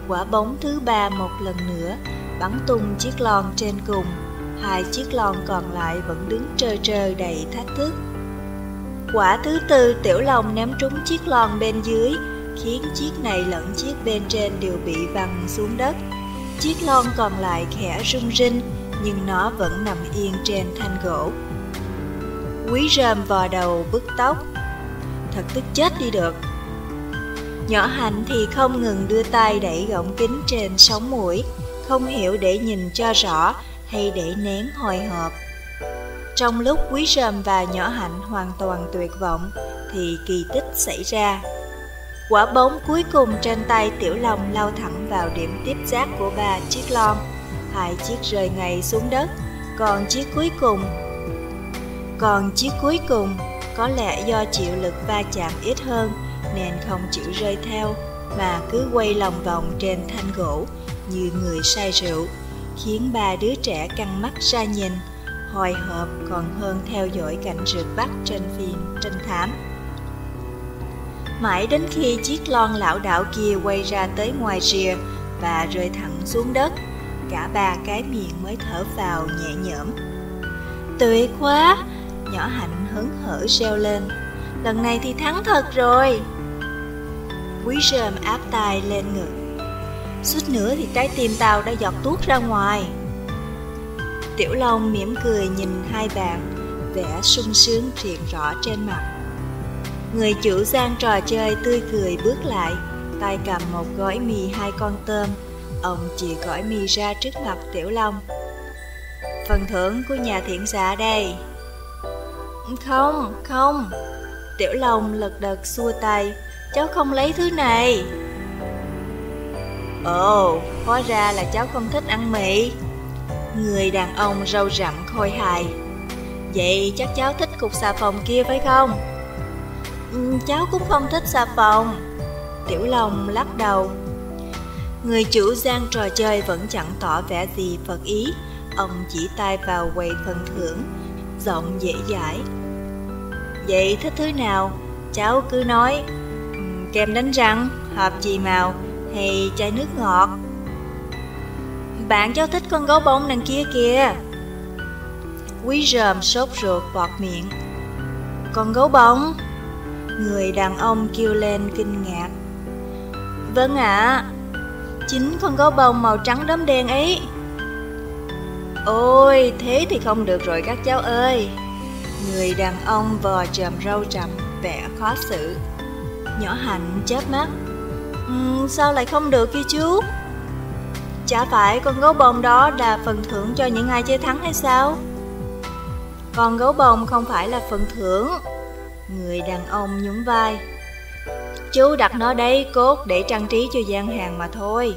Speaker 2: Quả bóng thứ ba một lần nữa bắn tung chiếc lon trên cùng. Hai chiếc lon còn lại vẫn đứng trơ trơ đầy thách thức. Quả thứ tư Tiểu Long ném trúng chiếc lon bên dưới, khiến chiếc này lẫn chiếc bên trên đều bị văng xuống đất. Chiếc lon còn lại khẽ rung rinh, nhưng nó vẫn nằm yên trên thanh gỗ. Quý rơm vò đầu bứt tóc Thật tức chết đi được Nhỏ hạnh thì không ngừng đưa tay đẩy gọng kính trên sống mũi, không hiểu để nhìn cho rõ hay để nén hồi hộp. Trong lúc quý rơm và nhỏ hạnh hoàn toàn tuyệt vọng, thì kỳ tích xảy ra. Quả bóng cuối cùng trên tay Tiểu Long lao thẳng vào điểm tiếp giác của ba chiếc lon. Hai chiếc rơi ngay xuống đất, còn chiếc cuối cùng còn chiếc cuối cùng, có lẽ do chịu lực va chạm ít hơn, nên không chịu rơi theo, mà cứ quay lòng vòng trên thanh gỗ, như người say rượu, khiến ba đứa trẻ căng mắt ra nhìn, hồi hộp còn hơn theo dõi cảnh rượt bắt trên phim trinh thám. Mãi đến khi chiếc lon lão đảo kia quay ra tới ngoài rìa và rơi thẳng xuống đất, cả ba cái miệng mới thở vào nhẹ nhõm. Tuyệt quá! Nhỏ hạnh hứng hở reo lên. Lần này thì thắng thật rồi. Quý rơm áp tay lên ngực. Suýt nữa thì trái tim tao đã giọt tuốt ra ngoài. Tiểu long mỉm cười nhìn hai bạn, vẻ sung sướng hiện rõ trên mặt. Người chủ gian trò chơi tươi cười bước lại, tay cầm một gói mì hai con tôm. Ông chỉ gói mì ra trước mặt tiểu long. Phần thưởng của nhà thiện xạ đây không không. Tiểu long lật đật xua tay. Cháu không lấy thứ này. Ồ hóa ra là cháu không thích ăn mì. Người đàn ông râu rậm khôi hài. Vậy chắc cháu thích cục xà phòng kia phải không? Ừ, cháu cũng không thích xà phòng. Tiểu long lắc đầu. Người chủ gian trò chơi vẫn chẳng tỏ vẻ gì phật ý. Ông chỉ tay vào quầy phần thưởng giọng dễ dãi. Vậy thích thứ nào? Cháu cứ nói kem đánh răng hộp chì màu hay chai nước ngọt. Bạn cháu thích con gấu bông đằng kia kìa. Quý ròm sốt ruột bọt miệng. Con gấu bông? Người đàn ông kêu lên kinh ngạc. Vâng ạ à, chính con gấu bông màu trắng đốm đen ấy ôi thế thì không được rồi các cháu ơi. Người đàn ông vò chòm râu trầm vẻ khó xử. Nhỏ hạnh chớp mắt. Ừ, sao lại không được kia chú? Chả phải con gấu bông đó là phần thưởng cho những ai chơi thắng hay sao? Con gấu bông không phải là phần thưởng. Người đàn ông nhún vai. Chú đặt nó đấy cốt để trang trí cho gian hàng mà thôi.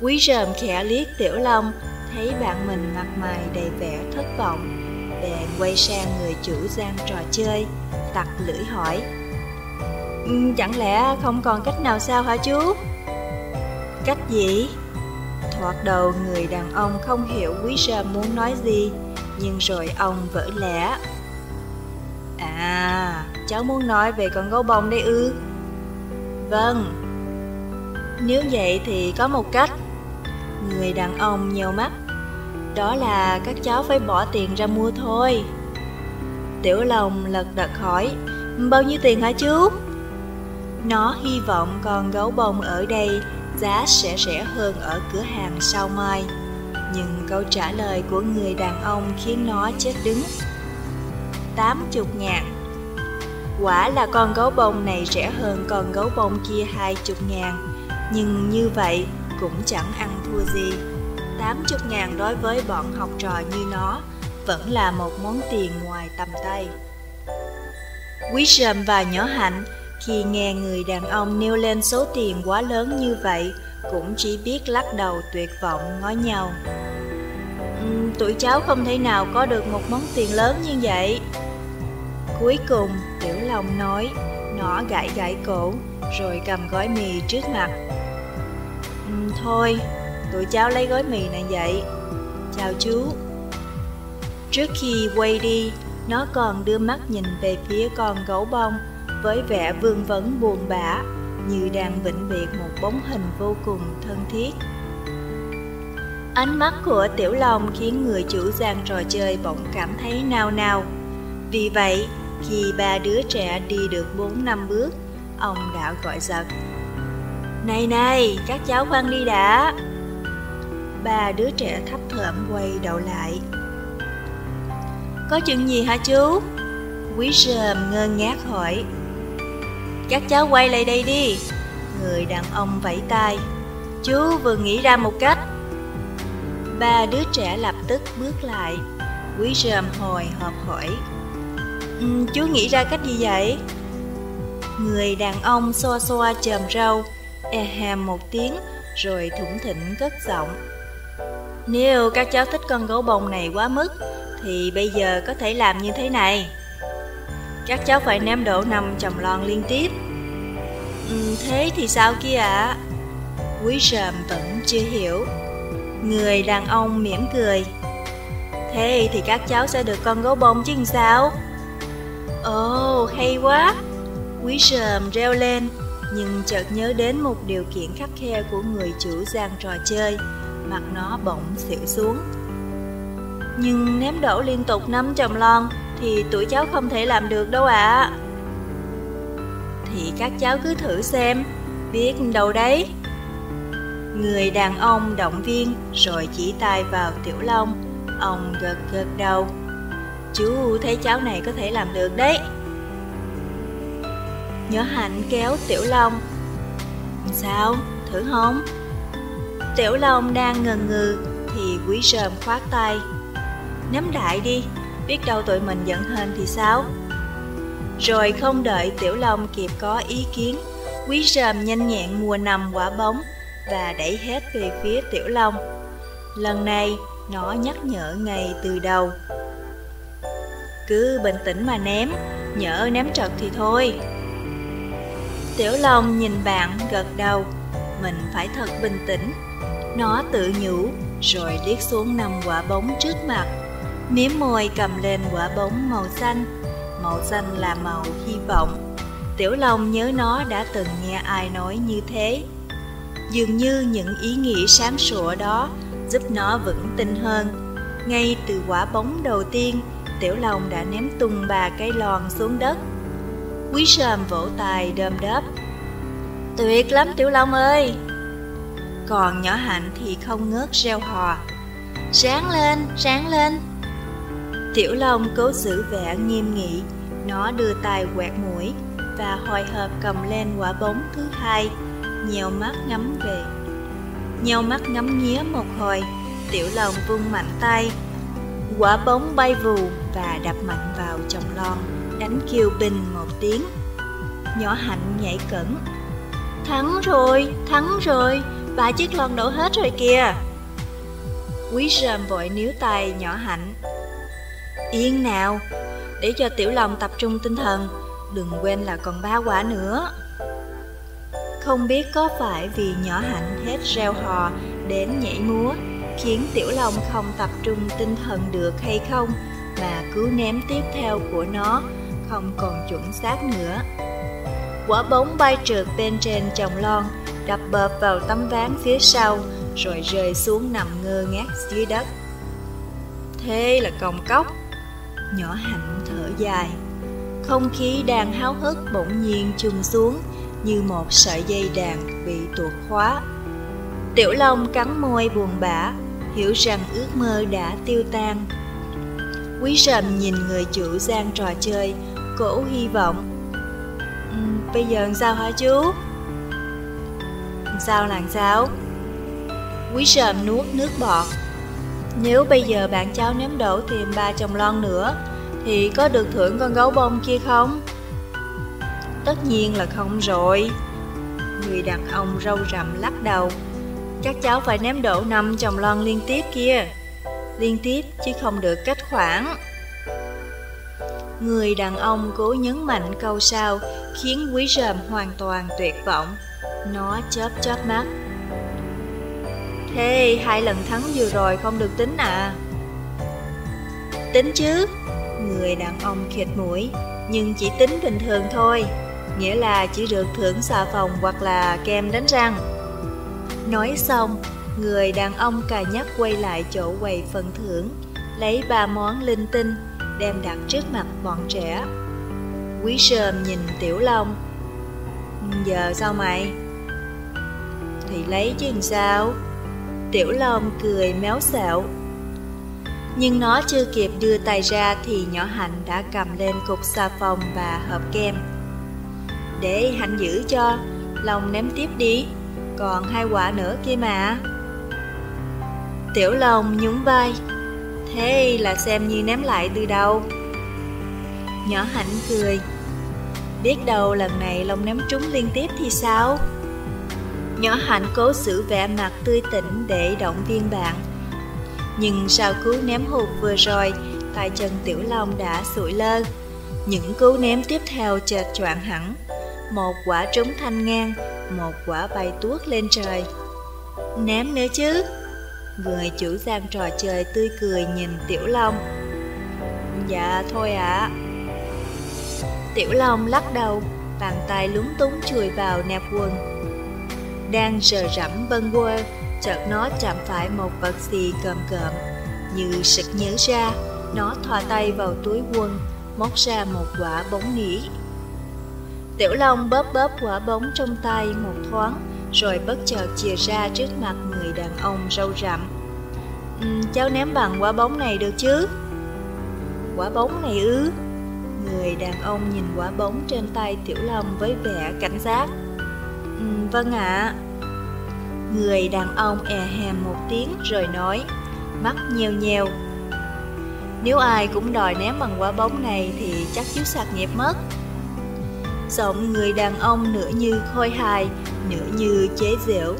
Speaker 2: Quý rờm khẽ liếc tiểu long thấy bạn mình mặt mày đầy vẻ thất vọng, bèn quay sang người chủ gian trò chơi, tặc lưỡi hỏi. Ừ, chẳng lẽ không còn cách nào sao hả chú? Cách gì? Thoạt đầu người đàn ông không hiểu quý rơm muốn nói gì, nhưng rồi ông vỡ lẽ. À cháu muốn nói về con gấu bông đấy ư? Vâng. Nếu vậy thì có một cách người đàn ông nhiều mắt. Đó là các cháu phải bỏ tiền ra mua thôi. Tiểu lòng lật đật hỏi, bao nhiêu tiền hả chú? Nó hy vọng con gấu bông ở đây giá sẽ rẻ hơn ở cửa hàng sau mai. Nhưng câu trả lời của người đàn ông khiến nó chết đứng. Tám chục ngàn. Quả là con gấu bông này rẻ hơn con gấu bông kia hai chục ngàn. Nhưng như vậy cũng chẳng ăn thua gì 80 ngàn đối với bọn học trò như nó vẫn là một món tiền ngoài tầm tay. Quý Sầm và nhỏ hạnh khi nghe người đàn ông nêu lên số tiền quá lớn như vậy cũng chỉ biết lắc đầu tuyệt vọng ngó nhau. Uhm, tụi cháu không thể nào có được một món tiền lớn như vậy. Cuối cùng, Tiểu Long nói, nó gãi gãi cổ, rồi cầm gói mì trước mặt. Uhm, thôi, tụi cháu lấy gói mì này vậy chào chú. Trước khi quay đi, nó còn đưa mắt nhìn về phía con gấu bông với vẻ vương vấn buồn bã như đang vĩnh biệt một bóng hình vô cùng thân thiết. Ánh mắt của tiểu long khiến người chủ gian trò chơi bỗng cảm thấy nao nao. Vì vậy, khi ba đứa trẻ đi được bốn năm bước, ông đã gọi giật. Này này, các cháu khoan đi đã ba đứa trẻ thấp thởm quay đầu lại. Có chuyện gì hả chú? Quý rơm ngơ ngác hỏi. Các cháu quay lại đây đi. Người đàn ông vẫy tay. Chú vừa nghĩ ra một cách. Ba đứa trẻ lập tức bước lại. Quý rơm hồi hộp hỏi. Um, Chú nghĩ ra cách gì vậy? Người đàn ông xoa xoa chòm râu E hèm một tiếng Rồi thủng thỉnh cất giọng. Nếu các cháu thích con gấu bông này quá mức Thì bây giờ có thể làm như thế này Các cháu phải ném đổ năm chồng lon liên tiếp ừ, Thế thì sao kia ạ? À? Quý rờm vẫn chưa hiểu Người đàn ông mỉm cười Thế thì các cháu sẽ được con gấu bông chứ sao? Ồ, oh, hay quá! Quý rờm reo lên, nhưng chợt nhớ đến một điều kiện khắc khe của người chủ gian trò chơi, mặt nó bỗng xỉu xuống. Nhưng ném đổ liên tục năm chồng lon thì tụi cháu không thể làm được đâu ạ. À. Thì các cháu cứ thử xem, biết đâu đấy. Người đàn ông động viên rồi chỉ tay vào Tiểu Long, ông gật gật đầu. Chú thấy cháu này có thể làm được đấy. Nhớ hạnh kéo Tiểu Long Sao? Thử không? Tiểu Long đang ngần ngừ Thì quý sờm khoát tay. Nắm đại đi, Biết đâu tụi mình giận hên thì sao? Rồi không đợi Tiểu Long kịp có ý kiến, Quý sờm nhanh nhẹn mua nằm quả bóng Và đẩy hết về phía Tiểu Long. Lần này, nó nhắc nhở ngay từ đầu. Cứ bình tĩnh mà ném, Nhỡ ném trật thì thôi. Tiểu Long nhìn bạn gật đầu, Mình phải thật bình tĩnh. Nó tự nhủ, Rồi liếc xuống năm quả bóng trước mặt. Miếm môi cầm lên quả bóng màu xanh. Màu xanh là màu hy vọng. Tiểu Long nhớ nó đã từng nghe ai nói như thế. Dường như những ý nghĩ sáng sủa đó Giúp nó vững tin hơn. Ngay từ quả bóng đầu tiên, Tiểu Long đã ném tung ba cái lon xuống đất. Quý sờm vỗ tài đơm đớp. Tuyệt lắm Tiểu Long ơi! Còn nhỏ hạnh thì không ngớt reo hò. Sáng lên, sáng lên. Tiểu Long cố giữ vẻ nghiêm nghị. Nó đưa tay quẹt mũi Và hồi hộp cầm lên quả bóng thứ hai Nhèo mắt ngắm về. Nhèo mắt ngắm nghía một hồi Tiểu Long vung mạnh tay. Quả bóng bay vù và đập mạnh vào chồng lon Đánh kêu bình một tiếng. Nhỏ hạnh nhảy cẩn. Thắng rồi, thắng rồi, ba chiếc lon đổ hết rồi kìa. Quý rơm vội níu tay nhỏ hạnh. Yên nào, để cho tiểu lòng tập trung tinh thần, đừng quên là còn ba quả nữa. Không biết có phải vì nhỏ hạnh hết reo hò đến nhảy múa, khiến tiểu long không tập trung tinh thần được hay không, mà cứ ném tiếp theo của nó, không còn chuẩn xác nữa. Quả bóng bay trượt bên trên chồng lon, đập bợp vào tấm ván phía sau, rồi rơi xuống nằm ngơ ngác dưới đất. Thế là còng cốc. Nhỏ hạnh thở dài. Không khí đang háo hức bỗng nhiên chùng xuống như một sợi dây đàn bị tuột khóa. Tiểu Long cắn môi buồn bã, hiểu rằng ước mơ đã tiêu tan. Quý sầm nhìn người chủ gian trò chơi, cổ hy vọng Bây giờ làm sao hả chú? Sao làm sao? Quý sờm nuốt nước bọt Nếu bây giờ bạn cháu ném đổ tìm ba chồng lon nữa, Thì có được thưởng con gấu bông kia không? Tất nhiên là không rồi Người đàn ông râu rậm lắc đầu Các cháu phải ném đổ năm chồng lon liên tiếp kia Liên tiếp chứ không được cách khoảng Người đàn ông cố nhấn mạnh câu sau khiến quý ròm hoàn toàn tuyệt vọng. Nó chớp chớp mắt. Thế hai lần thắng vừa rồi không được tính à? Tính chứ. Người đàn ông khịt mũi, nhưng chỉ tính bình thường thôi. Nghĩa là chỉ được thưởng xà phòng hoặc là kem đánh răng. Nói xong, người đàn ông cà nhắc quay lại chỗ quầy phần thưởng, lấy ba món linh tinh đem đặt trước mặt bọn trẻ. Quý sơm nhìn Tiểu Long. Giờ sao mày? Thì lấy chứ sao? Tiểu Long cười méo xẹo, Nhưng nó chưa kịp đưa tay ra thì nhỏ hạnh đã cầm lên cục xà phòng và hộp kem. Để hạnh giữ cho, Long ném tiếp đi, còn hai quả nữa kia mà. Tiểu Long nhún vai, thế là xem như ném lại từ đầu. Nhỏ hạnh cười, biết đâu lần này lòng ném trúng liên tiếp thì sao? Nhỏ hạnh cố giữ vẻ mặt tươi tỉnh để động viên bạn. Nhưng sau cú ném hụt vừa rồi, tay chân Tiểu Long đã sụi lơ. Những cú ném tiếp theo chợt choạng hẳn. Một quả trúng thanh ngang, một quả bay tuốt lên trời. Ném nữa chứ? Người chủ gian trò chơi tươi cười nhìn Tiểu Long. Dạ thôi ạ. À. Tiểu Long lắc đầu, bàn tay lúng túng chùi vào nẹp quần. Đang rờ rẫm bân quơ, chợt nó chạm phải một vật gì cơm cộm. Như sực nhớ ra, nó thò tay vào túi quần, móc ra một quả bóng nỉ. Tiểu Long bóp bóp quả bóng trong tay một thoáng, rồi bất chợt chìa ra trước mặt người đàn ông râu rậm. Ừ, cháu ném bằng quả bóng này được chứ? Quả bóng này ư? Người đàn ông nhìn quả bóng trên tay Tiểu Long với vẻ cảnh giác. Ừ, vâng ạ. Người đàn ông e è hèm một tiếng rồi nói, mắt nheo nheo. Nếu ai cũng đòi ném bằng quả bóng này thì chắc chiếu sạc nghiệp mất. Giọng người đàn ông nửa như khôi hài, nửa như chế giễu.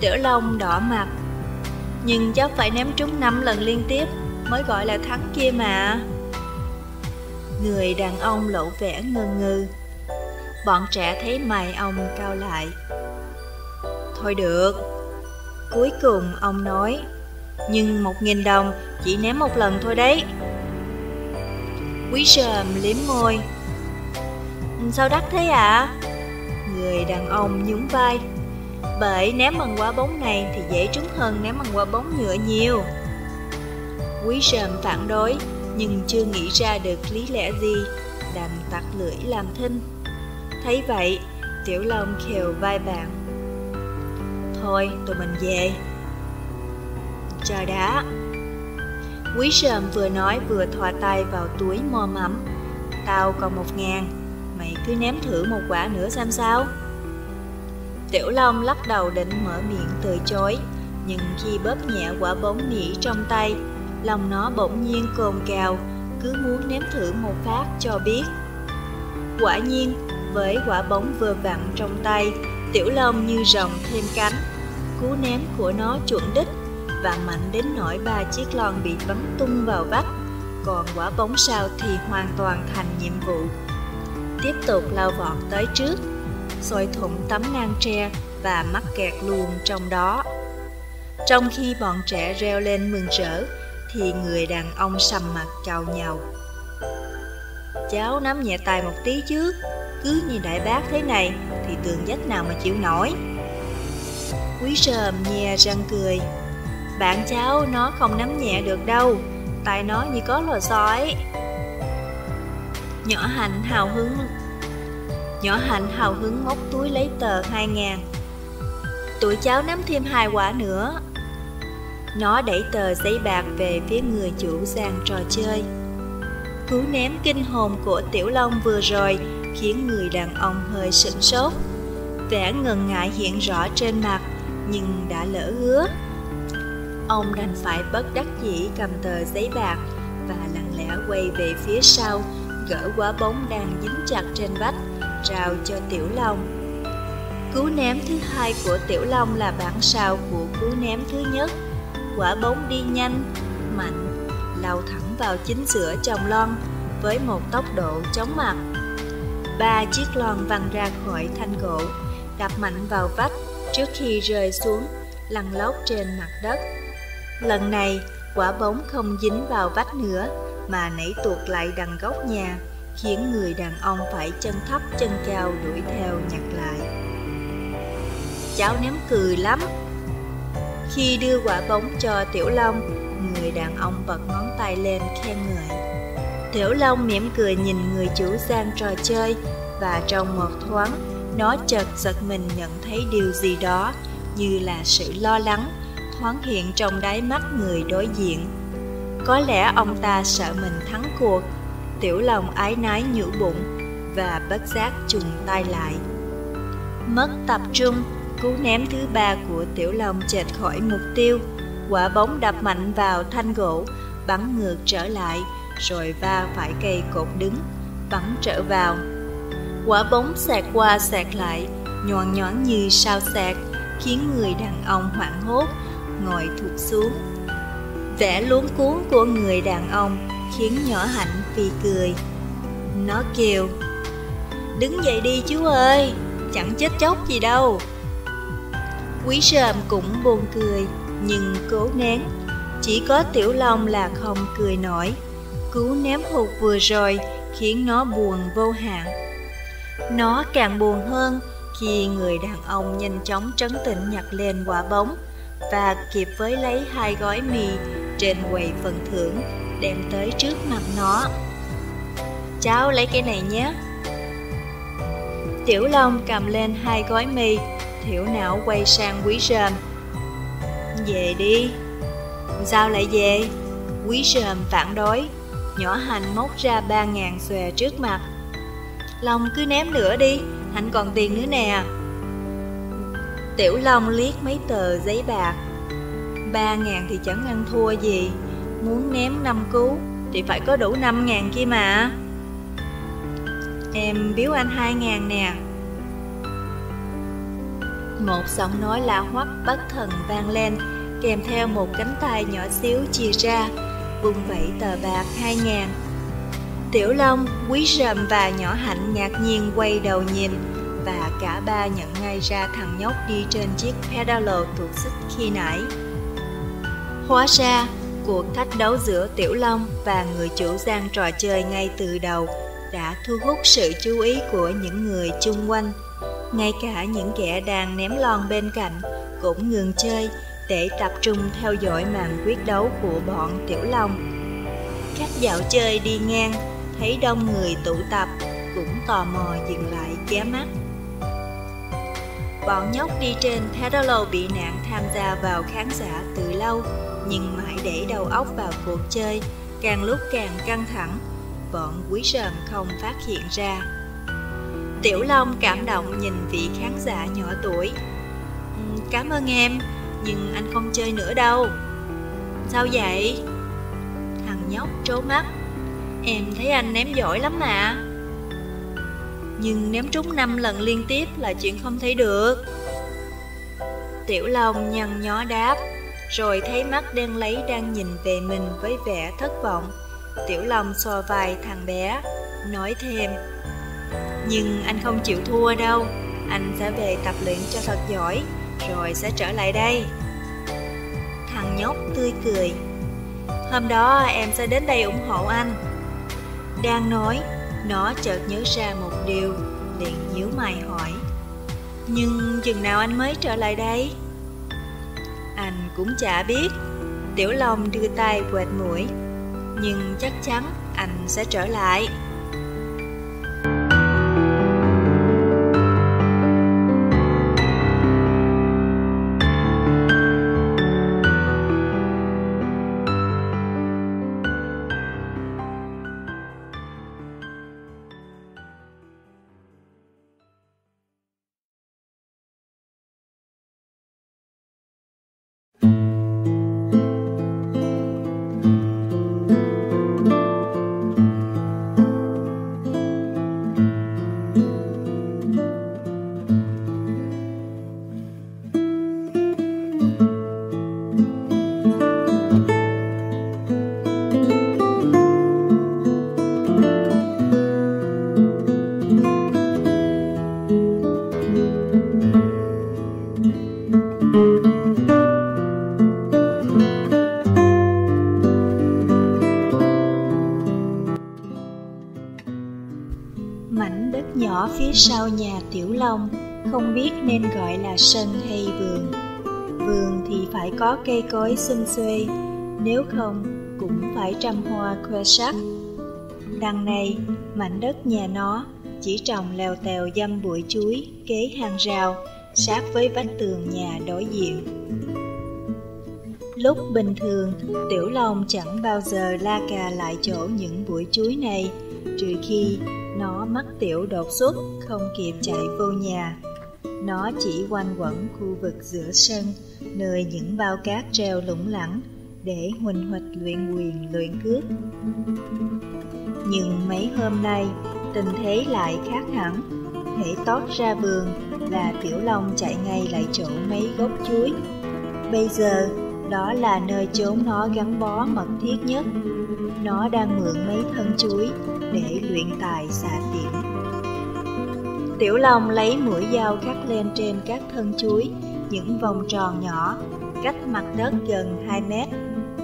Speaker 2: Tiểu Long đỏ mặt. Nhưng chắc phải ném trúng 5 lần liên tiếp mới gọi là thắng kia mà. Người đàn ông lộ vẻ ngơ ngơ, Bọn trẻ thấy mày ông cao lại. Thôi được. Cuối cùng ông nói, nhưng một nghìn đồng chỉ ném một lần thôi đấy. Quý sờm liếm môi. Sao đắt thế ạ? À? Người đàn ông nhún vai. Bởi ném bằng quả bóng này thì dễ trúng hơn ném bằng quả bóng nhựa nhiều. Quý sờm phản đối, nhưng chưa nghĩ ra được lý lẽ gì, đành tặc lưỡi làm thinh. Thấy vậy, Tiểu Long khều vai bạn. Thôi, tụi mình về. Chờ đã. Quý sờm vừa nói vừa thò tay vào túi mò mắm. Tao còn một ngàn, mày cứ ném thử một quả nữa xem sao. Tiểu Long lắc đầu định mở miệng từ chối, nhưng khi bóp nhẹ quả bóng nỉ trong tay, lòng nó bỗng nhiên cồn cào, cứ muốn ném thử một phát cho biết. Quả nhiên, với quả bóng vừa vặn trong tay, Tiểu Long như rồng thêm cánh. Cú ném của nó chuẩn đích và mạnh đến nỗi ba chiếc lon bị bắn tung vào vách, còn quả bóng sao thì hoàn toàn thành nhiệm vụ. Tiếp tục lao vọt tới trước, xôi thủng tấm nang tre và mắc kẹt luôn trong đó. Trong khi bọn trẻ reo lên mừng rỡ, thì người đàn ông sầm mặt chào nhau. Cháu nắm nhẹ tay một tí chứ, cứ như đại bác thế này thì tường dách nào mà chịu nổi. Quý sờm nhe răng cười, bạn cháu nó không nắm nhẹ được đâu, tại nó như có lò xo ấy. Nhỏ hạnh hào hứng Nhỏ hạnh hào hứng móc túi lấy tờ hai ngàn Tụi cháu nắm thêm hai quả nữa nó đẩy tờ giấy bạc về phía người chủ gian trò chơi Cú ném kinh hồn của Tiểu Long vừa rồi khiến người đàn ông hơi sửng sốt Vẻ ngần ngại hiện rõ trên mặt nhưng đã lỡ hứa Ông đành phải bất đắc dĩ cầm tờ giấy bạc và lặng lẽ quay về phía sau, gỡ quả bóng đang dính chặt trên vách, trao cho Tiểu Long. Cú ném thứ hai của Tiểu Long là bản sao của cú ném thứ nhất. Quả bóng đi nhanh, mạnh, lao thẳng vào chính giữa chồng lon với một tốc độ chóng mặt. Ba chiếc lon văng ra khỏi thanh gỗ, đập mạnh vào vách trước khi rơi xuống, lăn lóc trên mặt đất. Lần này, quả bóng không dính vào vách nữa, mà nảy tuột lại đằng góc nhà, khiến người đàn ông phải chân thấp chân cao đuổi theo nhặt lại. Cháu ném cười lắm. Khi đưa quả bóng cho Tiểu Long, người đàn ông bật ngón tay lên khen ngợi. Tiểu Long mỉm cười nhìn người chủ gian trò chơi và trong một thoáng, nó chợt giật mình nhận thấy điều gì đó như là sự lo lắng thoáng hiện trong đáy mắt người đối diện. Có lẽ ông ta sợ mình thắng cuộc, tiểu Long ái nái nhũ bụng, và bất giác trùng tay lại. Mất tập trung, cú ném thứ ba của Tiểu Long chệch khỏi mục tiêu. Quả bóng đập mạnh vào thanh gỗ, bắn ngược trở lại, rồi va phải cây cột đứng, bắn trở vào. Quả bóng xẹt qua xẹt lại, nhọn nhọn như sao xẹt, khiến người đàn ông hoảng hốt, ngồi thụt xuống. Vẻ luống cuốn của người đàn ông khiến nhỏ hạnh vì cười. Nó kêu, đứng dậy đi chú ơi, chẳng chết chóc gì đâu. Quý sờm cũng buồn cười, nhưng cố nén. Chỉ có tiểu long là không cười nổi. Cú ném hụt vừa rồi khiến nó buồn vô hạn. Nó càng buồn hơn khi người đàn ông nhanh chóng trấn tĩnh nhặt lên quả bóng và kịp với lấy hai gói mì trên quầy phần thưởng đem tới trước mặt nó. Cháu lấy cái này nhé. Tiểu Long cầm lên hai gói mì, thiểu não quay sang quý rơm. Về đi. Sao lại về? Quý rơm phản đối, nhỏ hành móc ra ba ngàn xòe trước mặt. Long cứ ném nữa đi, Hạnh còn tiền nữa nè. Tiểu Long liếc mấy tờ giấy bạc. Ba ngàn thì chẳng ăn thua gì, muốn ném năm cứu thì phải có đủ năm ngàn kia mà. Em biếu anh hai ngàn nè. Một giọng nói lạ hoắc bất thần vang lên, kèm theo một cánh tay nhỏ xíu chia ra, vung vẩy tờ bạc hai ngàn. Tiểu Long, Quý Rầm và Nhỏ Hạnh ngạc nhiên quay đầu nhìn và cả ba nhận ngay ra thằng nhóc đi trên chiếc pedalo thuộc xích khi nãy. Hóa ra, cuộc thách đấu giữa Tiểu Long và người chủ gian trò chơi ngay từ đầu đã thu hút sự chú ý của những người chung quanh. Ngay cả những kẻ đang ném lon bên cạnh cũng ngừng chơi để tập trung theo dõi màn quyết đấu của bọn Tiểu Long. Khách dạo chơi đi ngang, thấy đông người tụ tập, cũng tò mò dừng lại ghé mắt. Bọn nhóc đi trên pedalo bị nạn tham gia vào khán giả từ lâu, nhưng mãi để đầu óc vào cuộc chơi, càng lúc càng căng thẳng, bọn quý sờm không phát hiện ra. Tiểu Long cảm động nhìn vị khán giả nhỏ tuổi. Ừ, cảm ơn em, nhưng anh không chơi nữa đâu. Sao vậy? Thằng nhóc trố mắt. Em thấy anh ném giỏi lắm mà. Nhưng ném trúng 5 lần liên tiếp là chuyện không thấy được. Tiểu Long nhăn nhó đáp, rồi thấy mắt đen lấy đang nhìn về mình với vẻ thất vọng. Tiểu Long xò vai thằng bé, nói thêm nhưng anh không chịu thua đâu, anh sẽ về tập luyện cho thật giỏi, rồi sẽ trở lại đây. Thằng nhóc tươi cười. Hôm đó em sẽ đến đây ủng hộ anh. Đang nói, nó chợt nhớ ra một điều, liền nhíu mày hỏi. Nhưng chừng nào anh mới trở lại đây? Anh cũng chả biết. Tiểu Long đưa tay quệt mũi. Nhưng chắc chắn anh sẽ trở lại. Nên gọi là sân hay vườn. Vườn thì phải có cây cối xum xuê, nếu không cũng phải trăm hoa khoe sắc. Đằng này, mảnh đất nhà nó chỉ trồng leo tèo dâm bụi chuối kế hàng rào, sát với vách tường nhà đối diện. Lúc bình thường, Tiểu Long chẳng bao giờ la cà lại chỗ những bụi chuối này, trừ khi nó mắc tiểu đột xuất không kịp chạy vô nhà. Nó chỉ quanh quẩn khu vực giữa sân, nơi những bao cát treo lủng lẳng để huỳnh huỳnh luyện quyền luyện cước. Nhưng mấy hôm nay, tình thế lại khác hẳn. Hễ tót ra vườn là Tiểu Long chạy ngay lại chỗ mấy gốc chuối. Bây giờ, đó là nơi chốn nó gắn bó mật thiết nhất. Nó đang mượn mấy thân chuối để luyện tài xạ tiện. Tiểu Long lấy mũi dao cắt lên trên các thân chuối những vòng tròn nhỏ, cách mặt đất gần 2 mét,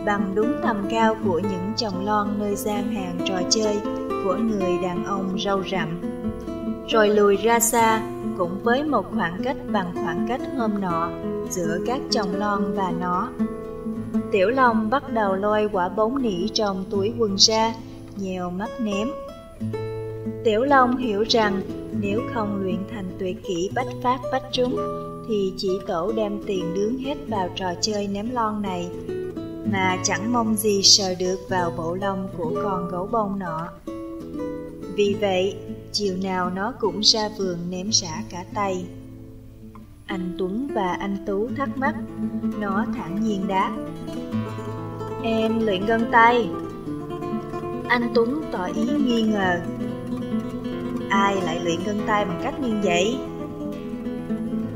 Speaker 2: bằng đúng tầm cao của những chồng lon nơi gian hàng trò chơi của người đàn ông râu rậm. Rồi lùi ra xa, cũng với một khoảng cách bằng khoảng cách hôm nọ giữa các chồng lon và nó. Tiểu Long bắt đầu lôi quả bóng nỉ trong túi quần ra, nhèo mắt ném. Tiểu Long hiểu rằng nếu không luyện thành tuyệt kỹ bách phát bách trúng, thì chỉ tổ đem tiền nướng hết vào trò chơi ném lon này, mà chẳng mong gì sờ được vào bộ lông của con gấu bông nọ. Vì vậy, chiều nào nó cũng ra vườn ném xả cả tay. Anh Tuấn và anh Tú thắc mắc, nó thẳng nhiên đáp. Em luyện gân tay. Anh Tuấn tỏ ý nghi ngờ. Ai lại luyện gân tay bằng cách như vậy?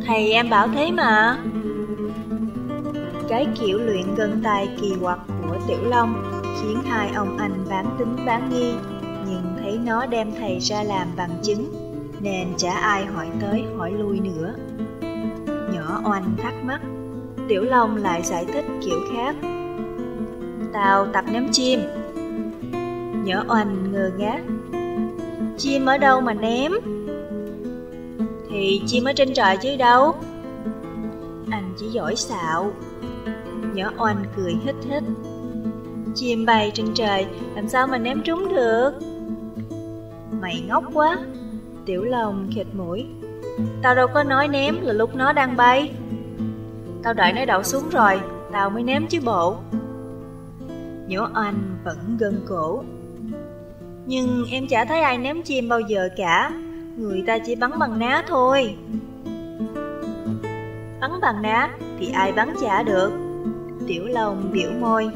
Speaker 2: Thầy em bảo thế mà. Cái kiểu luyện gân tay kỳ quặc của Tiểu Long khiến hai ông anh bán tính bán nghi, nhưng thấy nó đem thầy ra làm bằng chứng, nên chả ai hỏi tới hỏi lui nữa. Nhỏ oanh thắc mắc, Tiểu Long lại giải thích kiểu khác. Tao tập ném chim. Nhỏ oanh ngơ ngác. Chim ở đâu mà ném? Thì chim ở trên trời chứ đâu. Anh chỉ giỏi xạo. Nhỏ oanh cười hít hít. Chim bay trên trời, làm sao mà ném trúng được? Mày ngốc quá. Tiểu lòng khịt mũi. Tao đâu có nói ném là lúc nó đang bay. Tao đợi nó đậu xuống rồi, tao mới ném chứ bộ. Nhỏ anh vẫn gân cổ. Nhưng em chả thấy ai ném chim bao giờ cả, người ta chỉ bắn bằng ná thôi. Bắn bằng ná thì ai bắn chả được. Tiểu lòng biểu môi.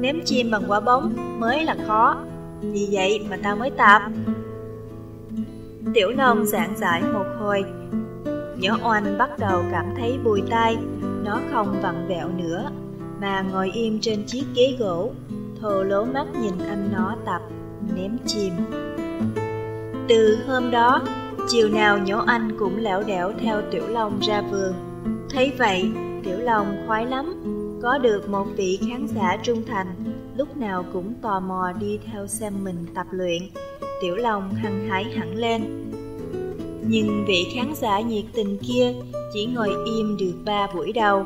Speaker 2: Ném chim bằng quả bóng mới là khó, vì vậy mà tao mới tập. Tiểu Long giảng giải một hồi. Nhỏ oanh bắt đầu cảm thấy bùi tai, nó không vặn vẹo nữa, mà ngồi im trên chiếc ghế gỗ, thô lố mắt nhìn anh nó tập, ném chìm. Từ hôm đó, chiều nào nhỏ anh cũng lẻo đẻo theo Tiểu Long ra vườn. Thấy vậy, Tiểu Long khoái lắm, có được một vị khán giả trung thành, lúc nào cũng tò mò đi theo xem mình tập luyện. Tiểu Long hăng hái hẳn lên. Nhưng vị khán giả nhiệt tình kia chỉ ngồi im được ba buổi đầu.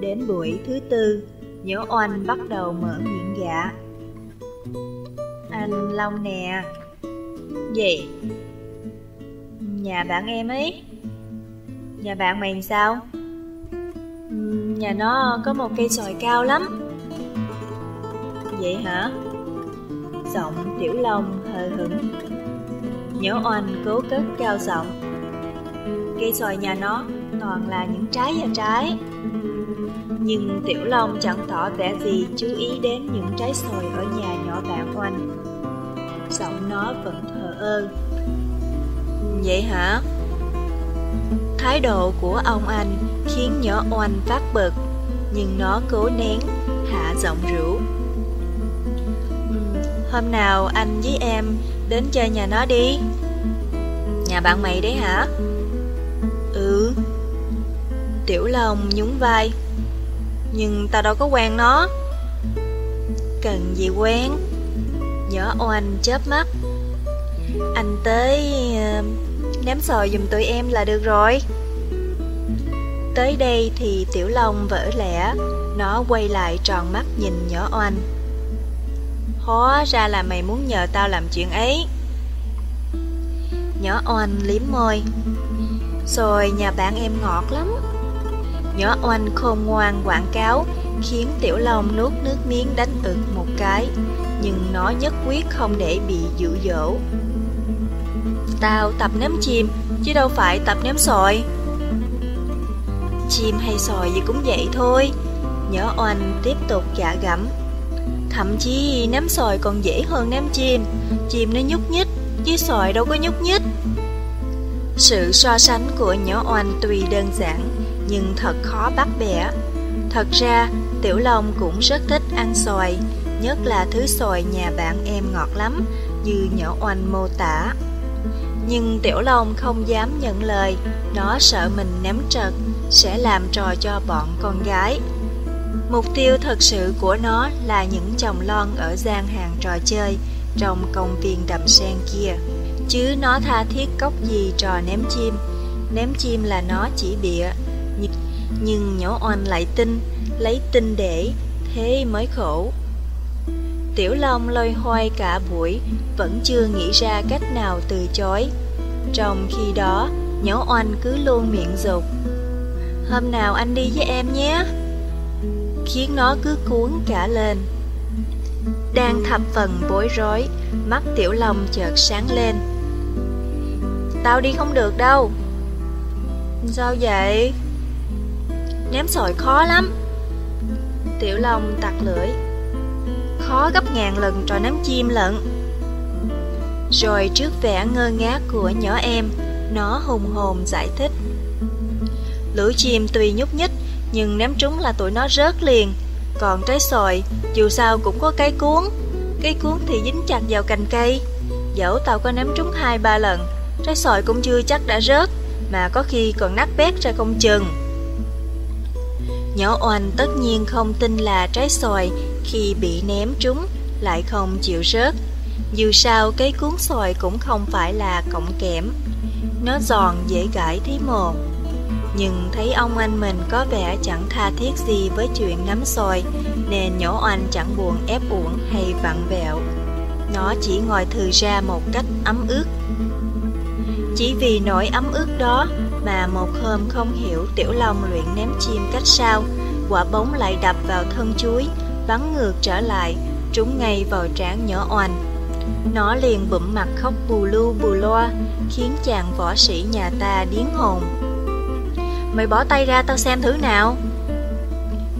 Speaker 2: Đến buổi thứ tư, nhớ oanh bắt đầu mở miệng gạ. Thanh Long nè. Gì? Nhà bạn em ấy. Nhà bạn mày sao? Nhà nó có một cây sòi cao lắm. Vậy hả? Giọng Tiểu Long hờ hững Nhớ oanh cố cất cao giọng Cây xoài nhà nó toàn là những trái và trái Nhưng Tiểu Long chẳng tỏ vẻ gì chú ý đến những trái xoài ở nhà nhỏ bạn oanh Giọng nó vẫn thờ ơ. Vậy hả? Thái độ của ông anh khiến nhỏ oanh phát bực Nhưng nó cố nén, hạ giọng rủ Hôm nào anh với em đến chơi nhà nó đi. Nhà bạn mày đấy hả? Ừ. Tiểu Long nhún vai. Nhưng tao đâu có quen nó. Cần gì quen? Nhỏ oanh chớp mắt. Anh tới uh, ném sò giùm tụi em là được rồi. Tới đây thì Tiểu Long vỡ lẽ Nó quay lại tròn mắt nhìn nhỏ oanh. Hóa ra là mày muốn nhờ tao làm chuyện ấy. Nhỏ oanh liếm môi. Rồi nhà bạn em ngọt lắm. Nhỏ oanh khôn ngoan quảng cáo Khiến Tiểu Long nuốt nước miếng đánh ực một cái
Speaker 3: nhưng nó nhất quyết không để bị dụ dỗ. Tao tập ném chim, chứ đâu phải tập ném sòi. Chim hay sòi gì cũng vậy thôi, Nhỏ oanh tiếp tục gạ gẫm. Thậm chí ném sòi còn dễ hơn ném chim, chim nó nhúc nhích, chứ sòi đâu có nhúc nhích. Sự so sánh của nhỏ oanh tuy đơn giản, nhưng thật khó bắt bẻ. Thật ra, Tiểu Long cũng rất thích ăn xoài, nhất là thứ xoài nhà bạn em ngọt lắm, như nhỏ oanh mô tả. Nhưng Tiểu Long không dám nhận lời, nó sợ mình ném trật, sẽ làm trò cho bọn con gái. Mục tiêu thật sự của nó là những chồng lon ở gian hàng trò chơi trong công viên đầm sen kia. Chứ nó tha thiết cốc gì trò ném chim, ném chim là nó chỉ bịa. Nhưng nhỏ oanh lại tin, lấy tin để, thế mới khổ. Tiểu Long lôi hoay cả buổi, vẫn chưa nghĩ ra cách nào từ chối. Trong khi đó, nhỏ oanh cứ luôn miệng dục. Hôm nào anh đi với em nhé. Khiến nó cứ cuốn cả lên. Đang thập phần bối rối, mắt Tiểu Long chợt sáng lên. Tao đi không được đâu. Sao vậy? Ném sỏi khó lắm. Tiểu Long tặc lưỡi Khó gấp ngàn lần trò ném chim lận. Rồi trước vẻ ngơ ngác của nhỏ em, Nó hùng hồn giải thích. Lưỡi chim tuy nhúc nhích, Nhưng ném trúng là tụi nó rớt liền. Còn trái sồi, Dù sao cũng có cái cuốn. Cái cuốn thì dính chặt vào cành cây. Dẫu tao có ném trúng hai ba lần, Trái sồi cũng chưa chắc đã rớt, Mà có khi còn nát bét ra công chừng. Nhỏ oanh tất nhiên không tin là trái xoài khi bị ném trúng lại không chịu rớt. Dù sao cái cuốn xoài cũng không phải là cọng kẽm. Nó giòn dễ gãi thế một. Nhưng thấy ông anh mình có vẻ chẳng tha thiết gì với chuyện nắm xoài nên nhỏ oanh chẳng buồn ép uổng hay vặn vẹo. Nó chỉ ngồi thừ ra một cách ấm ướt. Chỉ vì nỗi ấm ướt đó mà một hôm không hiểu Tiểu Long luyện ném chim cách sao, quả bóng lại đập vào thân chuối, bắn ngược trở lại, trúng ngay vào trán nhỏ oanh. Nó liền bụm mặt khóc bù lu bù loa, khiến chàng võ sĩ nhà ta điến hồn. Mày bỏ tay ra tao xem thứ nào.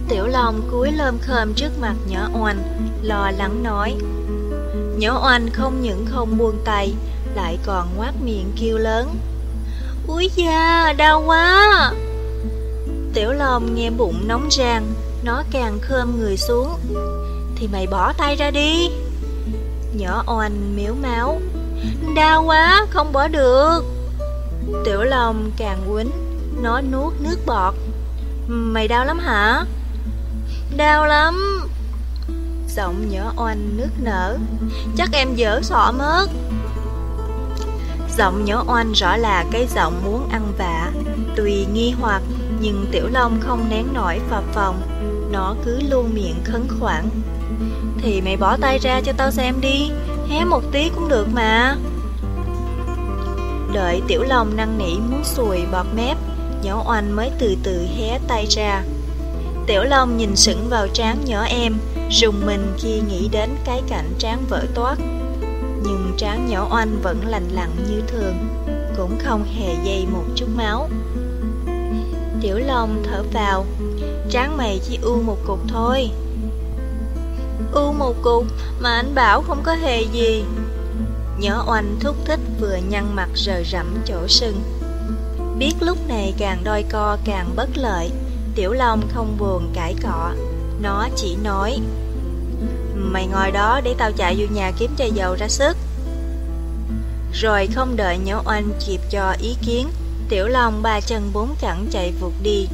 Speaker 3: Tiểu Long cúi lơm khơm trước mặt nhỏ oanh, lo lắng nói. Nhỏ oanh không những không buông tay, lại còn ngoác miệng kêu lớn. Úi da, đau quá Tiểu Long nghe bụng nóng rang nó càng khơm người xuống. Thì mày bỏ tay ra đi. Nhỏ oanh miếu máu. Đau quá, không bỏ được. Tiểu Long càng quýnh. Nó nuốt nước bọt. Mày đau lắm hả? Đau lắm. Giọng nhỏ oanh nước nở. Chắc em dở sọ mất. Giọng nhỏ oanh rõ là cái giọng muốn ăn vạ. Tùy nghi hoặc Nhưng Tiểu Long không nén nổi phập phòng nó cứ luôn miệng khấn khoản Thì mày bỏ tay ra cho tao xem đi Hé một tí cũng được mà. Đợi Tiểu Long năn nỉ muốn sùi bọt mép Nhỏ oanh mới từ từ hé tay ra. Tiểu Long nhìn sững vào trán nhỏ em Rùng mình khi nghĩ đến cái cảnh trán vỡ toát. Nhưng trán nhỏ oanh vẫn lành lặn như thường, cũng không hề dây một chút máu. Tiểu Long thở vào, trán mày chỉ u một cục thôi. U một cục mà anh bảo không có hề gì. Nhỏ oanh thúc thích vừa nhăn mặt rờ rẫm chỗ sưng. Biết lúc này càng đôi co càng bất lợi, Tiểu Long không buồn cãi cọ, nó chỉ nói Mày ngồi đó để tao chạy vô nhà kiếm chai dầu ra sức Rồi không đợi nhỏ oanh kịp cho ý kiến Tiểu Long ba chân bốn cẳng chạy vụt đi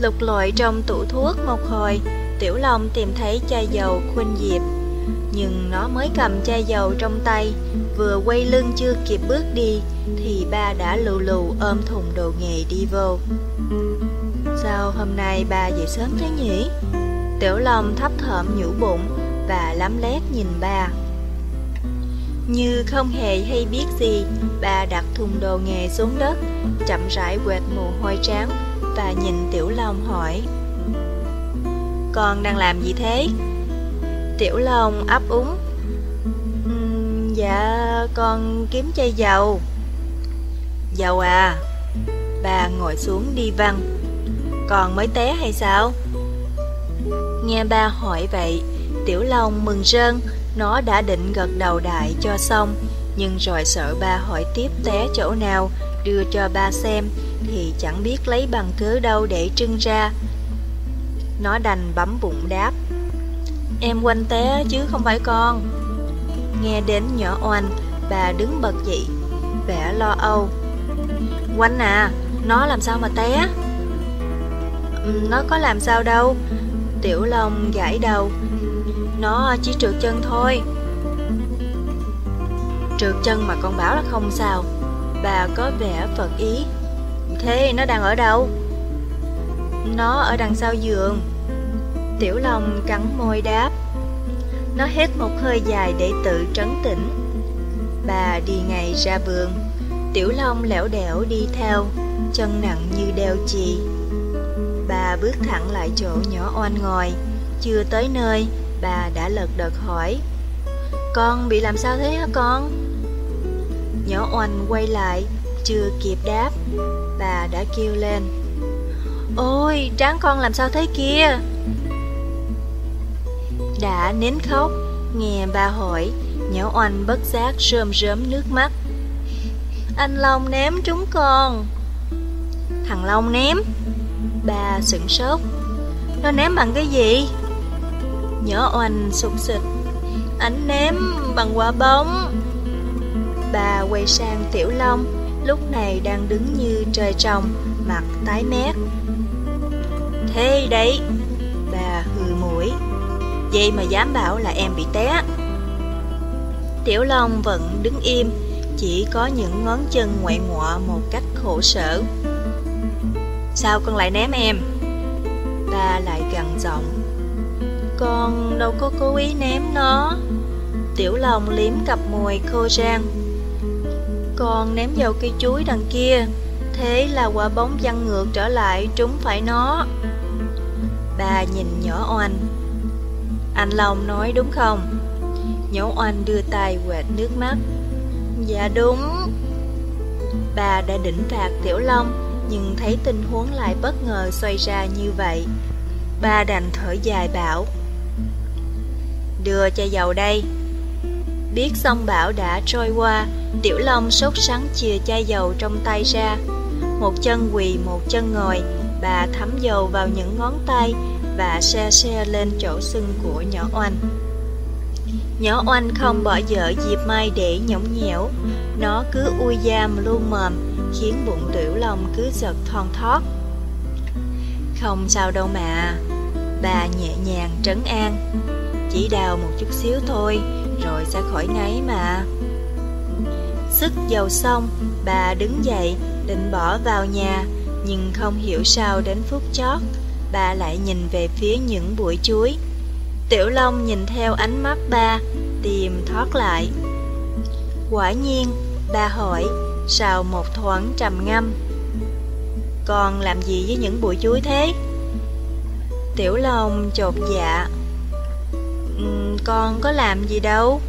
Speaker 3: Lục lọi trong tủ thuốc một hồi Tiểu Long tìm thấy chai dầu khuynh diệp Nhưng nó mới cầm chai dầu trong tay Vừa quay lưng chưa kịp bước đi Thì ba đã lù lù ôm thùng đồ nghề đi vô Sao hôm nay ba dậy sớm thế nhỉ? Tiểu Long thấp thởm nhũ bụng và lắm lét nhìn ba. Như không hề hay biết gì, bà đặt thùng đồ nghề xuống đất, chậm rãi quẹt mồ hôi trán và nhìn Tiểu Long hỏi. Con đang làm gì thế? Tiểu Long ấp úng. Uhm, Dạ con kiếm chai dầu. Dầu à? Bà ngồi xuống đi văn. Còn mới té hay sao? Nghe ba hỏi vậy Tiểu Long mừng rơn. Nó đã định gật đầu đại cho xong Nhưng rồi sợ ba hỏi tiếp té chỗ nào Đưa cho ba xem. Thì chẳng biết lấy bằng cớ đâu để trưng ra. Nó đành bấm bụng đáp, Em quanh té chứ không phải con. Nghe đến nhỏ oanh, Bà đứng bật dậy, Vẻ lo âu. Quanh à Nó làm sao mà té? Nó có làm sao đâu. Tiểu Long gãi đầu, Nó chỉ trượt chân thôi. Trượt chân mà con bảo là không sao. Bà có vẻ phật ý. Thế, nó đang ở đâu? Nó ở đằng sau giường. Tiểu Long cắn môi đáp. Nó hít một hơi dài để tự trấn tĩnh. Bà đi ngay ra vườn. Tiểu Long lẻo đẻo đi theo, Chân nặng như đeo chì. Bà bước thẳng lại chỗ nhỏ oan ngồi Chưa tới nơi, Bà đã lật đật hỏi. Con bị làm sao thế hả con? Nhỏ oanh quay lại. Chưa kịp đáp. Bà đã kêu lên, Ôi, tráng con làm sao thế kia? Đã nín khóc, Nghe bà hỏi Nhỏ oanh bất giác rơm rớm nước mắt. Anh Long ném chúng con. Thằng Long ném? Bà sửng sốt. Nó ném bằng cái gì? Nhỏ oanh sụt xịt Anh ném bằng quả bóng. Bà quay sang Tiểu Long Lúc này đang đứng như trời trồng, Mặt tái mét. Thế đấy, Bà hừ mũi. Vậy mà dám bảo là em bị té. Tiểu Long vẫn đứng im, Chỉ có những ngón chân ngoại ngọa một cách khổ sở. Sao con lại ném em? Ba lại gằn giọng. Con đâu có cố ý ném nó. Tiểu Long liếm cặp môi khô rang. Con ném vào cây chuối đằng kia Thế là quả bóng văng ngược trở lại trúng phải nó bà nhìn nhỏ oanh Anh Long nói đúng không? Nhỏ oanh đưa tay quẹt nước mắt Dạ đúng Bà đã định phạt Tiểu Long nhưng thấy tình huống lại bất ngờ xoay ra như vậy. bà đành thở dài bảo, đưa chai dầu đây. Biết xong bảo đã trôi qua, Tiểu Long sốt sắng chìa chai dầu trong tay ra. Một chân quỳ, một chân ngồi, bà thấm dầu vào những ngón tay và xe xe lên chỗ sưng của nhỏ oanh. Nhỏ oanh không bỏ dở dịp mai để nhõng nhẽo, nó cứ ui giam luôn mồm, khiến bụng tiểu long cứ giật thon thót. Không sao đâu mà, bà nhẹ nhàng trấn an, chỉ đào một chút xíu thôi, rồi sẽ khỏi ngáy mà. Sức dầu xong, bà đứng dậy, định bỏ vào nhà, nhưng không hiểu sao đến phút chót, bà lại nhìn về phía những bụi chuối. Tiểu Long nhìn theo ánh mắt ba, tìm thoát lại. Quả nhiên, ba hỏi, sau một thoáng trầm ngâm. Con làm gì với những bụi chuối thế? Tiểu Long chột dạ. Con có làm gì đâu.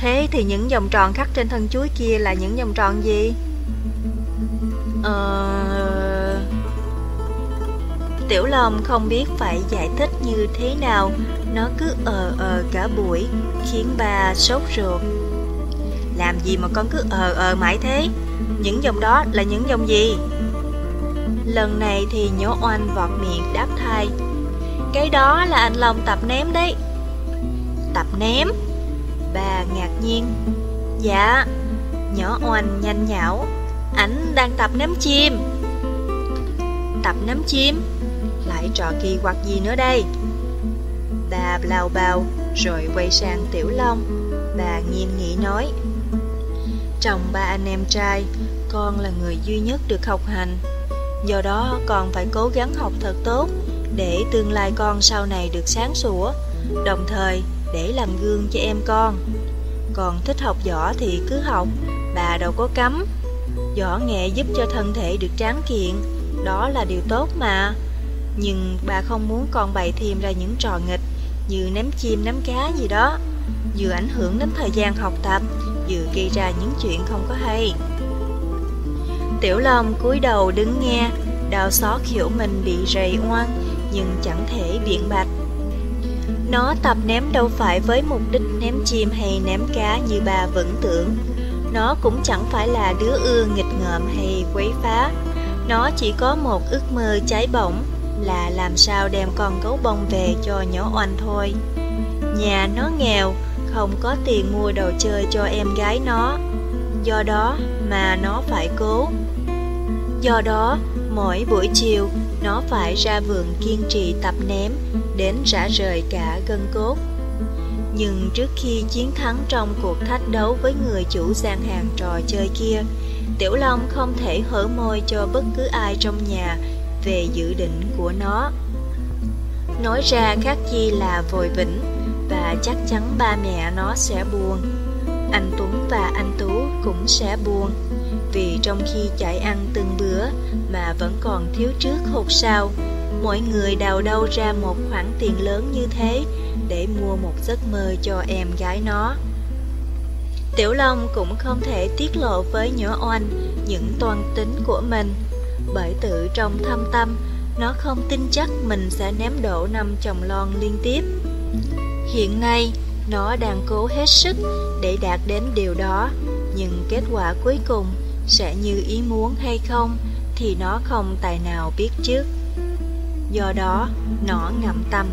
Speaker 3: Thế thì những vòng tròn khắc trên thân chuối kia là những vòng tròn gì? Ờ... Tiểu Long không biết phải giải thích như thế nào, nó cứ ờ ờ cả buổi, khiến bà sốt ruột. Làm gì mà con cứ ờ ờ mãi thế? Những dòng đó là những dòng gì? Lần này thì nhổ oanh vọt miệng đáp thai. Cái đó là anh Long tập ném đấy. Tập ném? Bà ngạc nhiên. Dạ Nhỏ oanh nhanh nhảo Ảnh đang tập ném chim. Tập ném chim? Lại trò kỳ quặc gì nữa đây? Bà lao bào Rồi quay sang Tiểu Long. Bà nghiêm nghị nói Trong ba anh em trai, con là người duy nhất được học hành. Do đó con phải cố gắng học thật tốt để tương lai con sau này được sáng sủa, đồng thời để làm gương cho em con. Còn thích học võ thì cứ học, bà đâu có cấm. Võ nghệ giúp cho thân thể được tráng kiện, đó là điều tốt mà. Nhưng bà không muốn con bày thêm ra những trò nghịch như ném chim ném cá gì đó, vừa ảnh hưởng đến thời gian học tập, vừa gây ra những chuyện không có hay. Tiểu Long cúi đầu đứng nghe, đau xót hiểu mình bị rầy oan, nhưng chẳng thể biện bạch. Nó tập ném đâu phải với mục đích ném chim hay ném cá như bà vẫn tưởng. Nó cũng chẳng phải là đứa ưa nghịch ngợm hay quấy phá. Nó chỉ có một ước mơ cháy bỏng là làm sao đem con gấu bông về cho nhỏ oanh thôi. Nhà nó nghèo, không có tiền mua đồ chơi cho em gái nó. Do đó mà nó phải cố. Do đó, mỗi buổi chiều, nó phải ra vườn kiên trì tập ném, đến rã rời cả gân cốt. Nhưng trước khi chiến thắng trong cuộc thách đấu với người chủ gian hàng trò chơi kia, Tiểu Long không thể hở môi cho bất cứ ai trong nhà về dự định của nó. Nói ra khác chi là vội vĩnh và chắc chắn ba mẹ nó sẽ buồn. Anh Tuấn và anh Tú cũng sẽ buồn vì trong khi chạy ăn từng bữa mà vẫn còn thiếu trước hụt sau, mỗi người đào đâu ra một khoản tiền lớn như thế để mua một giấc mơ cho em gái nó. Tiểu Long cũng không thể tiết lộ với nhỏ oanh những toan tính của mình, bởi tự trong thâm tâm, nó không tin chắc mình sẽ ném đổ năm chồng lon liên tiếp. Hiện nay, nó đang cố hết sức để đạt đến điều đó, nhưng kết quả cuối cùng sẽ như ý muốn hay không thì nó không tài nào biết trước. Do đó, nó ngậm tâm.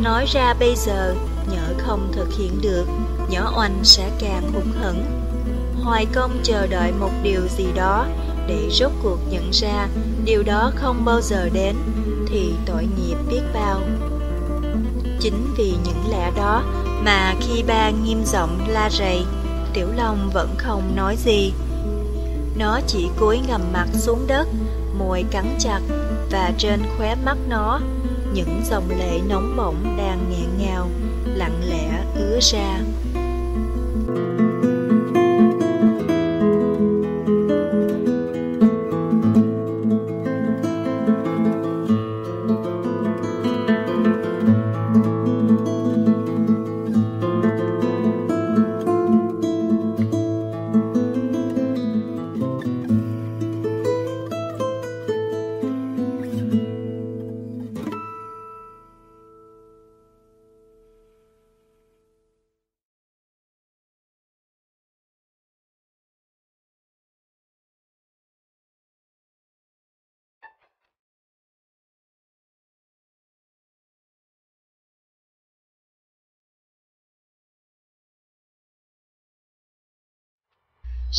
Speaker 3: Nói ra bây giờ, nhỡ không thực hiện được, nhỏ oanh sẽ càng hụt hẫng. Hoài công chờ đợi một điều gì đó để rốt cuộc nhận ra điều đó không bao giờ đến thì tội nghiệp biết bao. Chính vì những lẽ đó mà khi ba nghiêm giọng la rầy, Tiểu Long vẫn không nói gì. Nó chỉ cúi ngầm mặt xuống đất, môi cắn chặt và trên khóe mắt nó những dòng lệ nóng bỏng đang nghẹn ngào, lặng lẽ ứa ra.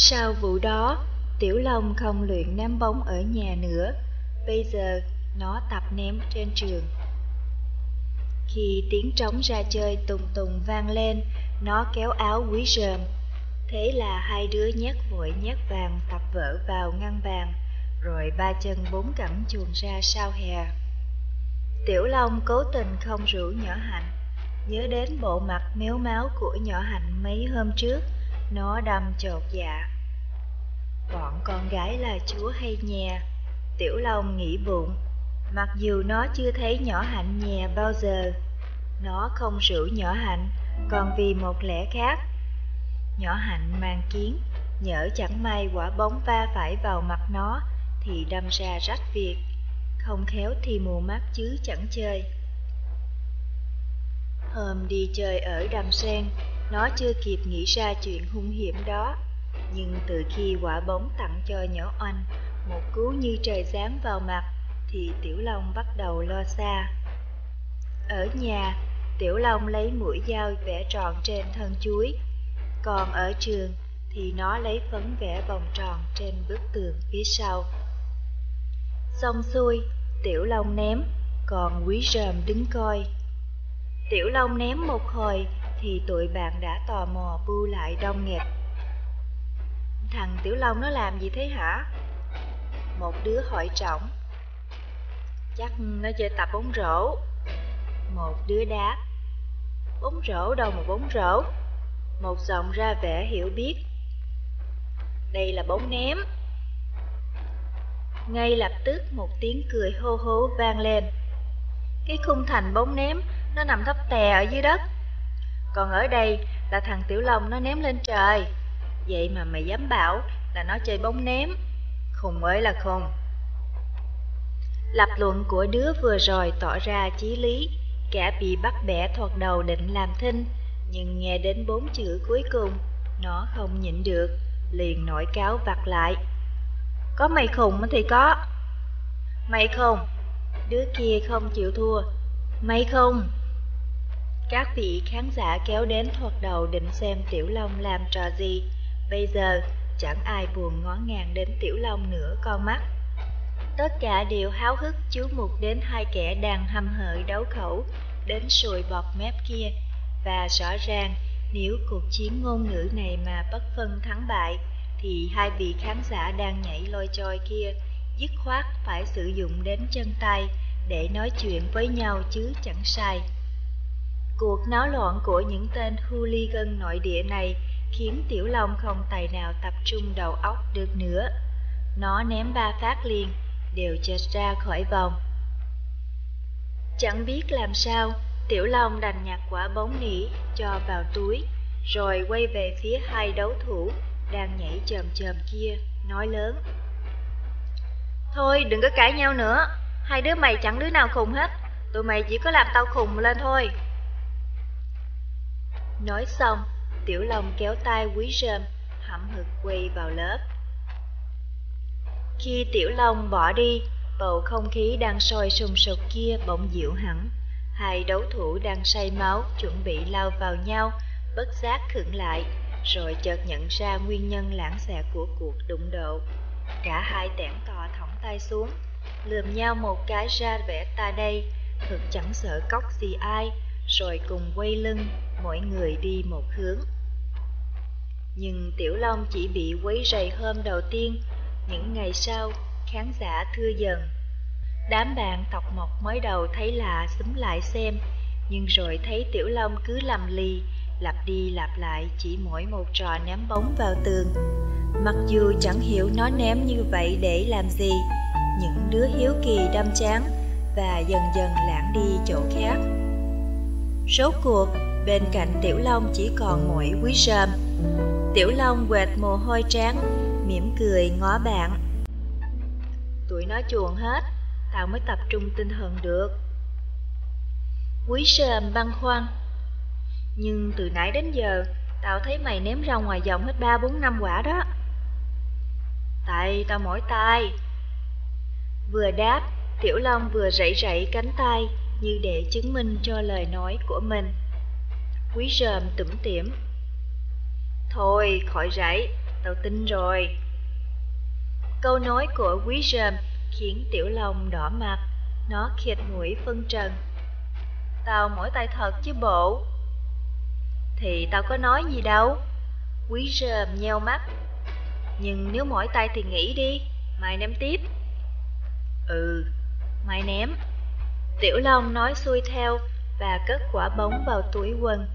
Speaker 3: Sau vụ đó, Tiểu Long không luyện ném bóng ở nhà nữa, bây giờ nó tập ném trên trường. Khi tiếng trống ra chơi tùng tùng vang lên, nó kéo áo quý rơm. Thế là hai đứa nhát vội nhát vàng tập vỡ vào ngăn bàn, rồi ba chân bốn cẳng chuồn ra sau hè. Tiểu Long cố tình không rủ nhỏ hạnh, nhớ đến bộ mặt méo máu của nhỏ hạnh mấy hôm trước, nó đâm chột dạ. Bọn con gái là chúa hay nhà, Tiểu Long nghĩ bụng, mặc dù nó chưa thấy nhỏ hạnh nhà bao giờ. Nó không rủ nhỏ hạnh, còn vì một lẽ khác. Nhỏ hạnh mang kiến, nhỡ chẳng may quả bóng va phải vào mặt nó, thì đâm ra rách việc. Không khéo thì mù mắt chứ chẳng chơi. Hôm đi chơi ở đầm sen, nó chưa kịp nghĩ ra chuyện hung hiểm đó, nhưng từ khi quả bóng tặng cho nhỏ oanh một cú như trời giáng vào mặt, thì Tiểu Long bắt đầu lo xa. Ở nhà, Tiểu Long lấy mũi dao vẽ tròn trên thân chuối, còn ở trường thì nó lấy phấn vẽ vòng tròn trên bức tường phía sau. Xong xuôi, Tiểu Long ném, còn Quý rơm đứng coi. Tiểu Long ném một hồi thì tụi bạn đã tò mò bu lại đông nghẹt. Thằng Tiểu Long nó làm gì thế hả? Một đứa hỏi trọng. Chắc nó chơi tập bóng rổ. Một đứa đáp. Bóng rổ đâu mà bóng rổ? Một giọng ra vẻ hiểu biết. Đây là bóng ném. Ngay lập tức một tiếng cười hô hố vang lên. Cái khung thành bóng ném nó nằm thấp tè ở dưới đất. Còn ở đây là thằng Tiểu Long nó ném lên trời. Vậy mà mày dám bảo là nó chơi bóng ném. Khùng mới là khùng. Lập luận của đứa vừa rồi tỏ ra chí lý, cả bị bắt bẻ thoạt đầu định làm thinh, nhưng nghe đến bốn chữ cuối cùng, nó không nhịn được, liền nổi cáo vặt lại. Có mày khùng thì có. Mày khùng, đứa kia không chịu thua. Mày khùng. Các vị khán giả kéo đến thuật đầu định xem Tiểu Long làm trò gì. Bây giờ, chẳng ai buồn ngó ngàng đến Tiểu Long nữa con mắt. Tất cả đều háo hức chú mục đến hai kẻ đang hâm hợi đấu khẩu, đến sùi bọt mép kia. Và rõ ràng, nếu cuộc chiến ngôn ngữ này mà bất phân thắng bại, thì hai vị khán giả đang nhảy lôi trôi kia dứt khoát phải sử dụng đến chân tay để nói chuyện với nhau chứ chẳng sai. Cuộc náo loạn của những tên hooligan nội địa này khiến Tiểu Long không tài nào tập trung đầu óc được nữa. Nó ném ba phát liền, đều chệch ra khỏi vòng. Chẳng biết làm sao, Tiểu Long đành nhặt quả bóng nỉ cho vào túi, rồi quay về phía hai đấu thủ đang nhảy chồm chồm kia, nói lớn. Thôi đừng có cãi nhau nữa, hai đứa mày chẳng đứa nào khùng hết, tụi mày chỉ có làm tao khùng lên thôi. Nói xong, Tiểu Long kéo tay Quý Rơm, hậm hực quay vào lớp. Khi Tiểu Long bỏ đi, bầu không khí đang sôi sùng sục kia bỗng dịu hẳn. Hai đấu thủ đang say máu, chuẩn bị lao vào nhau, bất giác khựng lại, rồi chợt nhận ra nguyên nhân lãng xẹt của cuộc đụng độ. Cả hai tẻn tò thõng tay xuống, lườm nhau một cái ra vẻ ta đây, thực chẳng sợ cóc gì ai, rồi cùng quay lưng, mỗi người đi một hướng. Nhưng Tiểu Long chỉ bị quấy rầy hôm đầu tiên, những ngày sau, khán giả thưa dần. Đám bạn tộc mộc mới đầu thấy lạ xúm lại xem, nhưng rồi thấy Tiểu Long cứ lầm lì, lặp đi lặp lại chỉ mỗi một trò ném bóng vào tường. Mặc dù chẳng hiểu nó ném như vậy để làm gì, những đứa hiếu kỳ đâm chán và dần dần lãng đi chỗ khác. Rốt cuộc, bên cạnh Tiểu Long chỉ còn mỗi quý sơm. Tiểu Long quệt mồ hôi trán, mỉm cười ngó bạn. Tụi nó chuồn hết, tao mới tập trung tinh thần được. Quý sơm băn khoăn. Nhưng từ nãy đến giờ, tao thấy mày ném ra ngoài vòng hết ba bốn năm quả đó. Tại tao mỏi tay. Vừa đáp, Tiểu Long vừa rảy rảy cánh tay như để chứng minh cho lời nói của mình. Quý rơm tủm tỉm. Thôi, khỏi rảy, tao tin rồi. Câu nói của quý rơm khiến Tiểu lòng đỏ mặt, nó khịt mũi phân trần. Tao mỗi tay thật chứ bộ. Thì tao có nói gì đâu. Quý rơm nheo mắt. Nhưng nếu mỏi tay thì nghỉ đi, mày ném tiếp. Ừ, mày ném. Tiểu Long nói xuôi theo và cất quả bóng vào túi quần.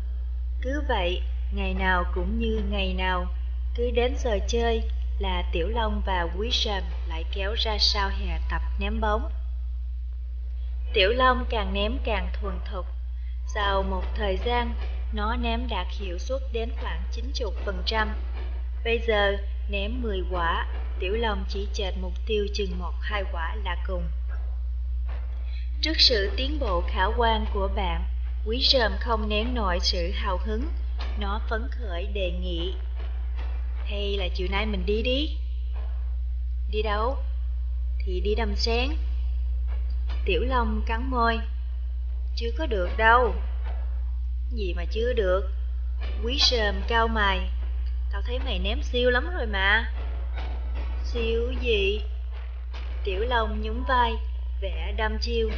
Speaker 3: Cứ vậy, ngày nào cũng như ngày nào, cứ đến giờ chơi là Tiểu Long và Quý Sầm lại kéo ra sau hè tập ném bóng. Tiểu Long càng ném càng thuần thục. Sau một thời gian, nó ném đạt hiệu suất đến khoảng 90%. Bây giờ, ném 10 quả, Tiểu Long chỉ chệch mục tiêu chừng một hai quả là cùng. Trước sự tiến bộ khả quan của bạn, Quý Rơm không nén nổi sự hào hứng, nó phấn khởi đề nghị. Hay là chiều nay mình đi đi? Đi đâu? Thì đi đâm sáng. Tiểu Long cắn môi. Chưa có được đâu. Gì mà chưa được? Quý Rơm cao mày. Tao thấy mày ném siêu lắm rồi mà. Siêu gì? Tiểu Long nhún vai, vẻ đăm chiêu.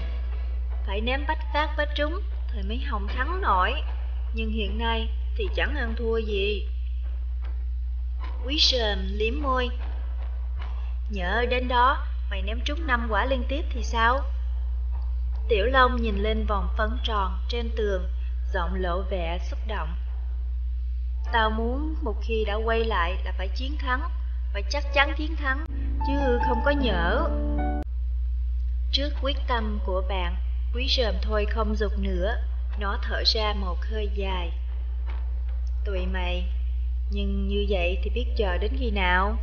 Speaker 3: Phải ném bách phát bách trúng, thời mới hồng thắng nổi. Nhưng hiện nay thì chẳng ăn thua gì. Quý sờm liếm môi. Nhớ đến đó, mày ném trúng năm quả liên tiếp thì sao? Tiểu Long nhìn lên vòng phấn tròn trên tường, giọng lộ vẻ xúc động. Tao muốn một khi đã quay lại là phải chiến thắng, phải chắc chắn chiến thắng, chứ không có nhỡ. Trước quyết tâm của bạn, quý rờm thôi không dục nữa,
Speaker 2: nó thở ra một hơi dài. Tụi mày, nhưng như vậy thì biết chờ đến khi nào?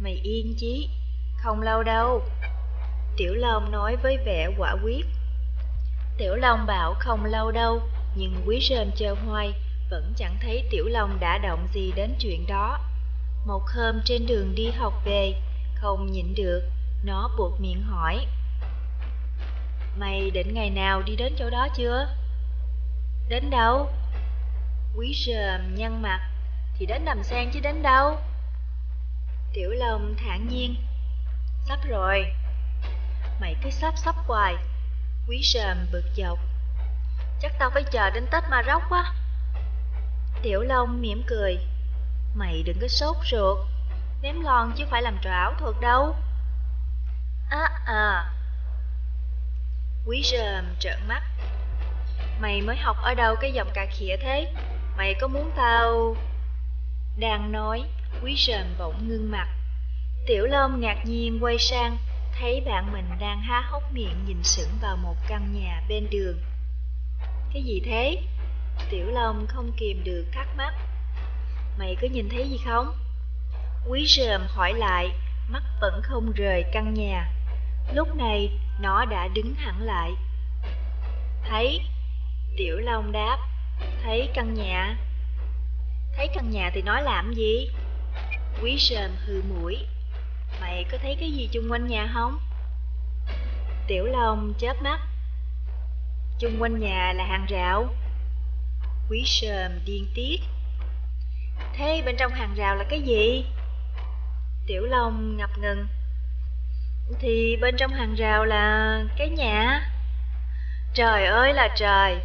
Speaker 2: Mày yên chí, không lâu đâu. Tiểu Long nói với vẻ quả quyết. Tiểu Long bảo không lâu đâu, nhưng quý rơm chờ hoài, vẫn chẳng thấy Tiểu Long đã động gì đến chuyện đó. Một hôm trên đường đi học về, không nhịn được, nó buộc miệng hỏi. Mày định ngày nào đi đến chỗ đó chưa? Đến đâu? Quý rờm nhăn mặt, thì đến đầm sen chứ đến đâu? Tiểu Long thản nhiên. Sắp rồi. Mày cứ sắp sắp hoài. Quý rờm bực dọc. Chắc tao phải chờ đến Tết mà róc quá. Tiểu Long mỉm cười. Mày đừng có sốt ruột. Ném lon chứ phải làm trò ảo thuật đâu. À à. Quý rờm trợn mắt. Mày mới học ở đâu cái giọng cà khịa thế? Mày có muốn tao... Đang nói, quý rờm bỗng ngưng mặt. Tiểu Long ngạc nhiên quay sang, thấy bạn mình đang há hốc miệng nhìn sững vào một căn nhà bên đường. Cái gì thế? Tiểu Long không kìm được thắc mắc. Mày có nhìn thấy gì không? Quý rờm hỏi lại, mắt vẫn không rời căn nhà. Lúc này, nó đã đứng hẳn lại. Thấy, Tiểu Long đáp, thấy căn nhà. Thấy căn nhà thì nói làm gì? Quý sờm hư mũi. Mày có thấy cái gì chung quanh nhà không? Tiểu Long chớp mắt. Chung quanh nhà là hàng rào. Quý sờm điên tiết. Thế bên trong hàng rào là cái gì? Tiểu Long ngập ngừng. Thì bên trong hàng rào là cái nhà. Trời ơi là trời!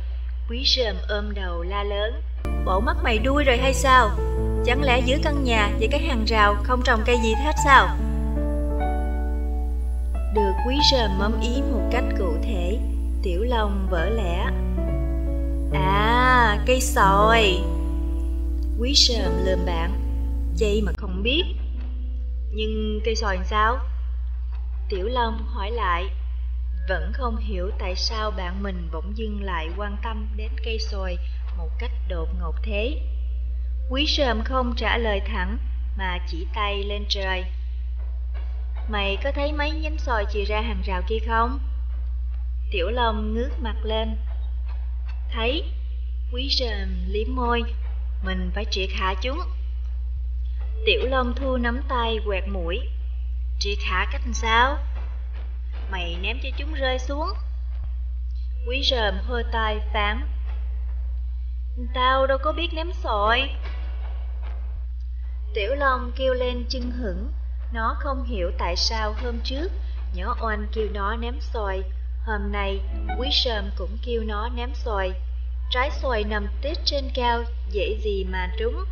Speaker 2: Quý sờm ôm đầu la lớn. Bộ mắt mày đuôi rồi hay sao? Chẳng lẽ giữa căn nhà và cái hàng rào không trồng cây gì hết sao? Được quý sờm mắm ý một cách cụ thể, Tiểu Long vỡ lẽ. À, cây sòi. Quý sờm lườm bạn. Dây mà không biết. Nhưng cây sòi sao? Tiểu Long hỏi lại. Vẫn không hiểu tại sao bạn mình bỗng dưng lại quan tâm đến cây sồi một cách đột ngột thế. Quý sờm không trả lời thẳng mà chỉ tay lên trời. Mày có thấy mấy nhánh sồi chìa ra hàng rào kia không? Tiểu Long ngước mặt lên. Thấy, quý Sơm liếm môi, mình phải triệt hạ chúng. Tiểu Long thu nắm tay quẹt mũi. Triệt hạ cách sao? Mày ném cho chúng rơi xuống. Quý rờm hơ tay phán. Tao đâu có biết ném sòi. Tiểu Long kêu lên chưng hửng, nó không hiểu tại sao hôm trước nhỏ oanh kêu nó ném xoài, hôm nay quý sơm cũng kêu nó ném xoài. Trái xoài nằm tít trên cao, dễ gì mà trúng.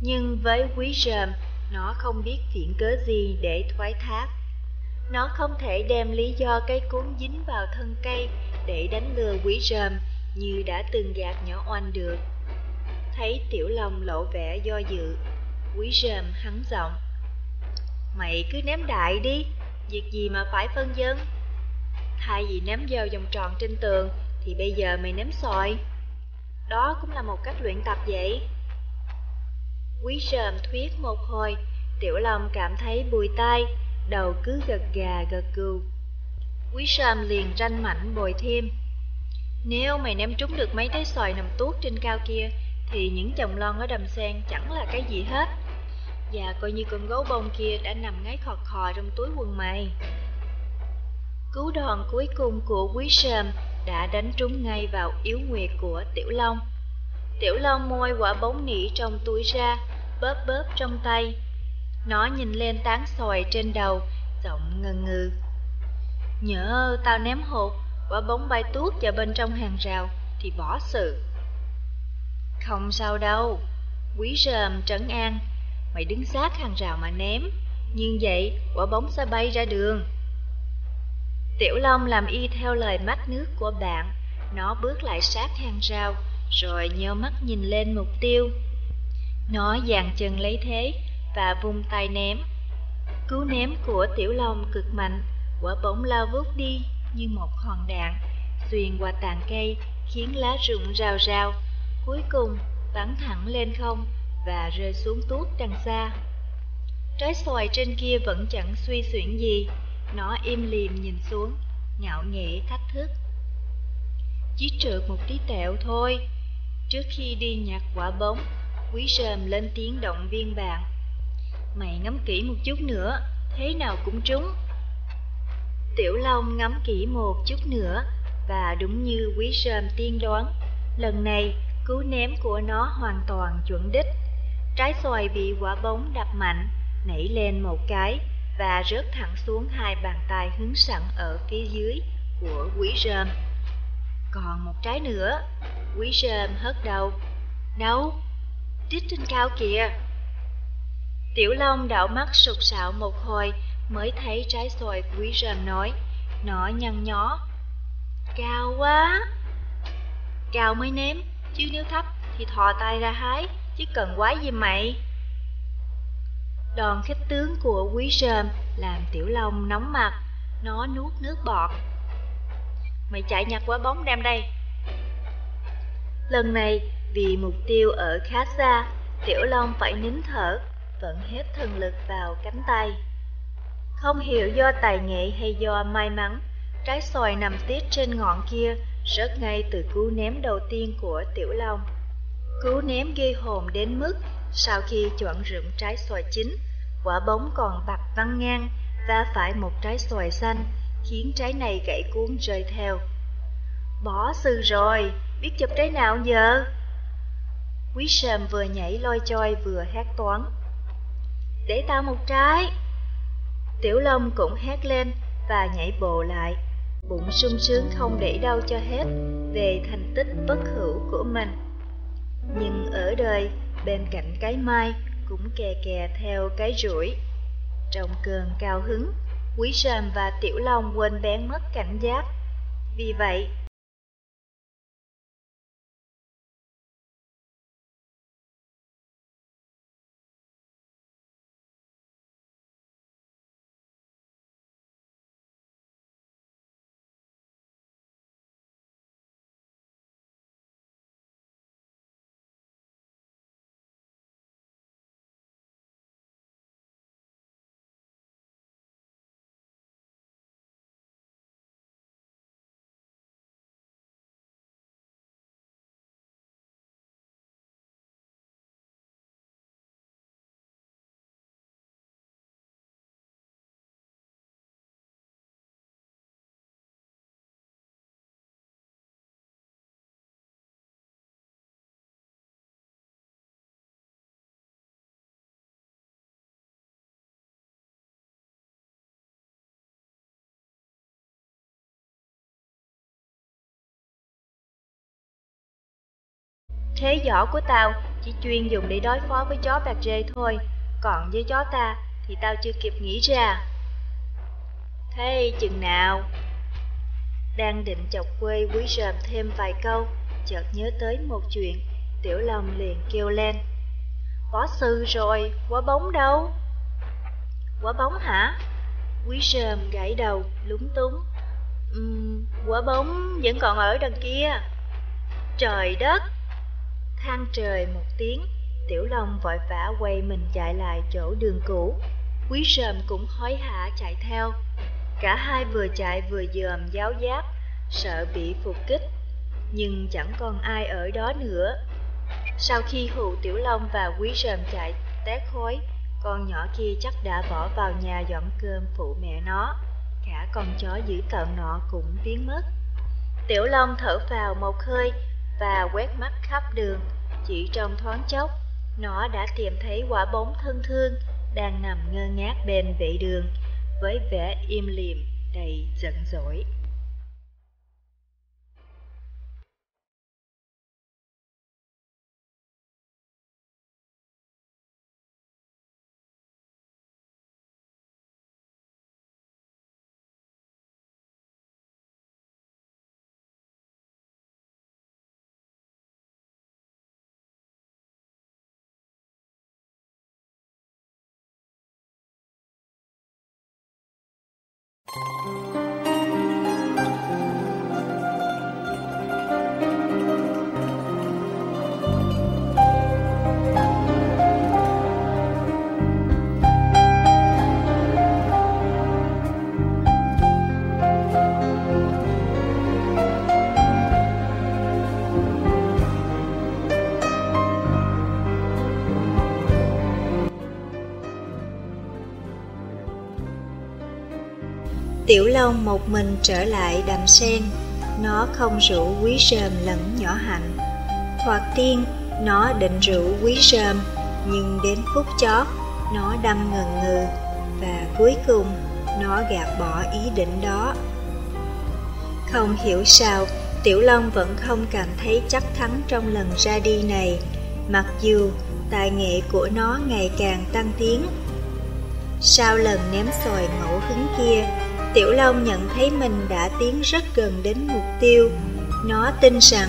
Speaker 2: Nhưng với quý sơm, nó không biết viện cớ gì để thoái thác. Nó không thể đem lý do cây cuốn dính vào thân cây để đánh lừa quý rơm như đã từng gạt nhỏ oanh được. Thấy tiểu lòng lộ vẻ do dự, quý rơm hắn giọng. Mày cứ ném đại đi, việc gì mà phải phân dân. Thay vì ném vào vòng tròn trên tường, thì bây giờ mày ném sỏi. Đó cũng là một cách luyện tập vậy. Quý sờm thuyết một hồi, Tiểu Long cảm thấy bùi tai, đầu cứ gật gà gật gù. Quý sờm liền tranh mảnh bồi thêm. Nếu mày ném trúng được mấy trái xoài nằm tuốt trên cao kia, thì những chồng lon ở đầm sen chẳng là cái gì hết. Và coi như con gấu bông kia đã nằm ngáy khò khò trong túi quần mày. Cú đòn cuối cùng của quý sờm đã đánh trúng ngay vào yếu nguyệt của Tiểu Long. Tiểu Long môi quả bóng nỉ trong túi ra, bóp bóp trong tay. Nó nhìn lên tán xoài trên đầu, giọng ngần ngừ. Nhớ tao ném hột, quả bóng bay tuốt vào bên trong hàng rào, thì bỏ sự. Không sao đâu, quý rờm trấn an, mày đứng sát hàng rào mà ném, như vậy quả bóng sẽ bay ra đường. Tiểu Long làm y theo lời mắt nước của bạn, nó bước lại sát hàng rào, rồi nhớ mắt nhìn lên mục tiêu. Nó dàn chân lấy thế và vung tay ném. Cú ném của Tiểu Long cực mạnh, quả bóng lao vút đi như một hòn đạn, xuyên qua tàn cây, khiến lá rụng rào rào, cuối cùng bắn thẳng lên không và rơi xuống tuốt đằng xa. Trái xoài trên kia vẫn chẳng suy xuyển gì, nó im lìm nhìn xuống, ngạo nghễ thách thức. Chỉ trượt một tí tẹo thôi. Trước khi đi nhặt quả bóng, quý Sơm lên tiếng động viên bạn. Mày ngắm kỹ một chút nữa, thế nào cũng trúng. Tiểu Long ngắm kỹ một chút nữa, và đúng như quý Sơm tiên đoán, lần này cú ném của nó hoàn toàn chuẩn đích. Trái xoài bị quả bóng đập mạnh, nảy lên một cái và rớt thẳng xuống hai bàn tay hứng sẵn ở phía dưới của quý Sơm. Còn một trái nữa, quý Sơm hất đầu. Đâu? Trích trên cao kìa. Tiểu Long đảo mắt sục sạo một hồi mới thấy trái xoài quý rơm nói. Nó nhăn nhó. Cao quá! Cao mới ném, chứ nếu thấp thì thò tay ra hái, chứ cần quái gì mày. Đòn khích tướng của quý rơm làm Tiểu Long nóng mặt, nó nuốt nước bọt. Mày chạy nhặt quả bóng đem đây. Lần này, vì mục tiêu ở khá xa, Tiểu Long phải nín thở, vẫn hết thần lực vào cánh tay. Không hiểu do tài nghệ hay do may mắn, trái xoài nằm tiết trên ngọn kia rớt ngay từ cú ném đầu tiên của Tiểu Long. Cú ném ghi hồn đến mức sau khi chọn rụng trái xoài chín, quả bóng còn bật văng ngang và phải một trái xoài xanh, khiến trái này gãy cuốn rơi theo. Bỏ sư rồi, biết chụp trái nào giờ? Quý sầm vừa nhảy loi choi vừa hát toán. Để tao một trái. Tiểu Long cũng hét lên và nhảy bộ lại, bụng sung sướng không để đâu cho hết về thành tích bất hữu của mình. Nhưng ở đời, bên cạnh cái mai cũng kè kè theo cái rủi. Trong cơn cao hứng, Quý Sàm và Tiểu Long quên bén mất cảnh giác. Vì vậy, Thế giỏ của tao chỉ chuyên dùng để đối phó với chó bạc rê thôi, còn với chó ta thì tao chưa kịp nghĩ ra. Thế chừng nào? Đang định chọc quê quý rờm thêm vài câu, chợt nhớ tới một chuyện, Tiểu Long liền kêu lên. Võ sư rồi, quả bóng đâu? Quả bóng hả? Quý rờm gãy đầu, lúng túng. Uhm, quả bóng vẫn còn ở đằng kia. Trời đất! Than trời một tiếng, Tiểu Long vội vã quay mình chạy lại chỗ đường cũ. Quý sờm cũng hối hả chạy theo. Cả hai vừa chạy vừa dòm giáo giáp, sợ bị phục kích. Nhưng chẳng còn ai ở đó nữa. Sau khi hù Tiểu Long và Quý sờm chạy té khối, con nhỏ kia chắc đã bỏ vào nhà dọn cơm phụ mẹ nó. Cả con chó dữ tợn nọ cũng biến mất. Tiểu Long thở vào một hơi và quét mắt khắp đường. Chỉ trong thoáng chốc, nó đã tìm thấy quả bóng thân thương đang nằm ngơ ngác bên vệ đường với vẻ im lìm đầy giận dỗi. Tiểu Long một mình trở lại đầm sen, nó không rủ quý sơm lẫn nhỏ hạnh. Thoạt tiên, nó định rủ quý sơm, nhưng đến phút chót, nó đâm ngần ngừ, và cuối cùng, nó gạt bỏ ý định đó. Không hiểu sao, Tiểu Long vẫn không cảm thấy chắc thắng trong lần ra đi này, mặc dù tài nghệ của nó ngày càng tăng tiến. Sau lần ném sòi ngẫu hứng kia, Tiểu Long nhận thấy mình đã tiến rất gần đến mục tiêu. Nó tin rằng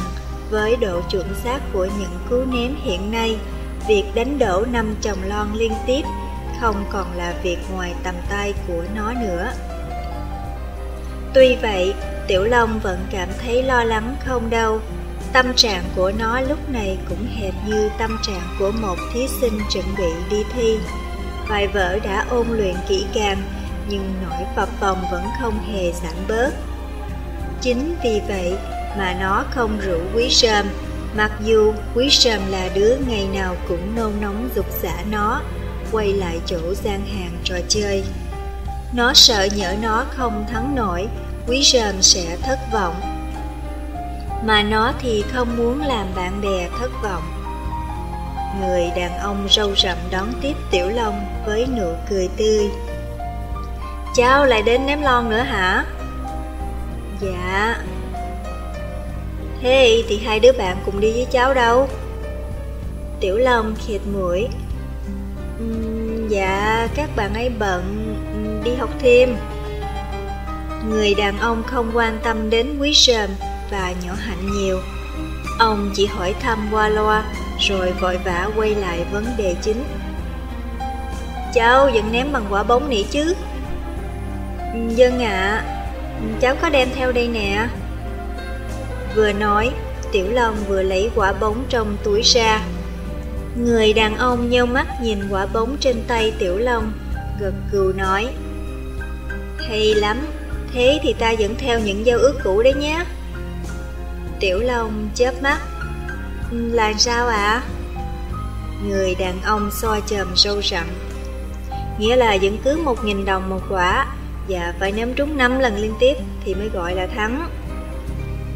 Speaker 2: với độ chuẩn xác của những cú ném hiện nay, việc đánh đổ năm chồng lon liên tiếp không còn là việc ngoài tầm tay của nó nữa. Tuy vậy, Tiểu Long vẫn cảm thấy lo lắng không đâu. Tâm trạng của nó lúc này cũng hệt như tâm trạng của một thí sinh chuẩn bị đi thi. Bài vở đã ôn luyện kỹ càng, nhưng nỗi phập phồng vẫn không hề giảm bớt. Chính vì vậy mà nó không rủ quý sơm, mặc dù quý sơm là đứa ngày nào cũng nôn nóng dục xả nó, quay lại chỗ gian hàng trò chơi. Nó sợ nhỡ nó không thắng nổi, quý sơm sẽ thất vọng. Mà nó thì không muốn làm bạn bè thất vọng. Người đàn ông râu rậm đón tiếp Tiểu Long với nụ cười tươi. Cháu lại đến ném lon nữa hả? Dạ. Thế thì hai đứa bạn cùng đi với cháu đâu? Tiểu Long khịt mũi. Uhm, Dạ các bạn ấy bận đi học thêm. Người đàn ông không quan tâm đến quý sờm và nhỏ hạnh nhiều. Ông chỉ hỏi thăm qua loa rồi vội vã quay lại vấn đề chính. Cháu vẫn ném bằng quả bóng nỉ chứ? Dân ạ, à, cháu có đem theo đây nè. Vừa nói, Tiểu Long vừa lấy quả bóng trong túi ra. Người đàn ông nheo mắt nhìn quả bóng trên tay Tiểu Long, gật cừu nói. Hay lắm, thế thì ta vẫn theo những giao ước cũ đấy nhé. Tiểu Long chớp mắt. Là sao ạ? À? Người đàn ông so chầm sâu rậm. Nghĩa là vẫn cứ một nghìn đồng một quả, và phải ném trúng 5 lần liên tiếp thì mới gọi là thắng.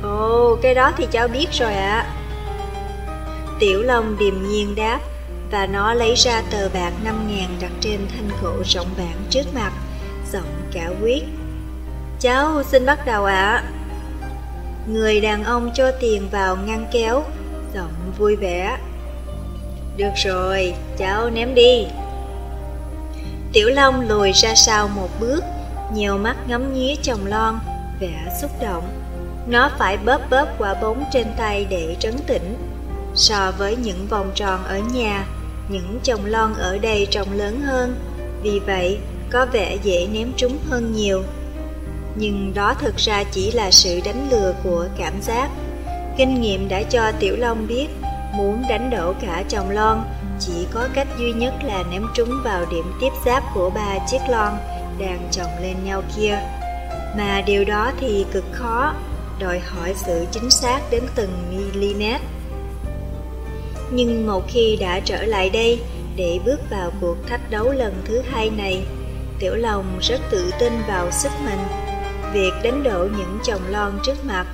Speaker 2: Ồ, cái đó thì cháu biết rồi ạ. À. Tiểu Long điềm nhiên đáp và nó lấy ra tờ bạc 5 ngàn đặt trên thanh gỗ rộng bảng trước mặt, giọng cả quyết. Cháu xin bắt đầu ạ. À. Người đàn ông cho tiền vào ngăn kéo, giọng vui vẻ. Được rồi, cháu ném đi. Tiểu Long lùi ra sau một bước, nhiều mắt ngắm nghía chồng lon, vẻ xúc động. Nó phải bóp bóp quả bóng trên tay để trấn tĩnh. So với những vòng tròn ở nhà, những chồng lon ở đây trông lớn hơn, vì vậy có vẻ dễ ném trúng hơn nhiều. Nhưng đó thực ra chỉ là sự đánh lừa của cảm giác. Kinh nghiệm đã cho Tiểu Long biết, muốn đánh đổ cả chồng lon, chỉ có cách duy nhất là ném trúng vào điểm tiếp giáp của ba chiếc lon đang chồng lên nhau kia. Mà điều đó thì cực khó, đòi hỏi sự chính xác đến từng mm. Nhưng một khi đã trở lại đây để bước vào cuộc thách đấu lần thứ hai này, Tiểu Long rất tự tin vào sức mình. Việc đánh đổ những chồng lon trước mặt,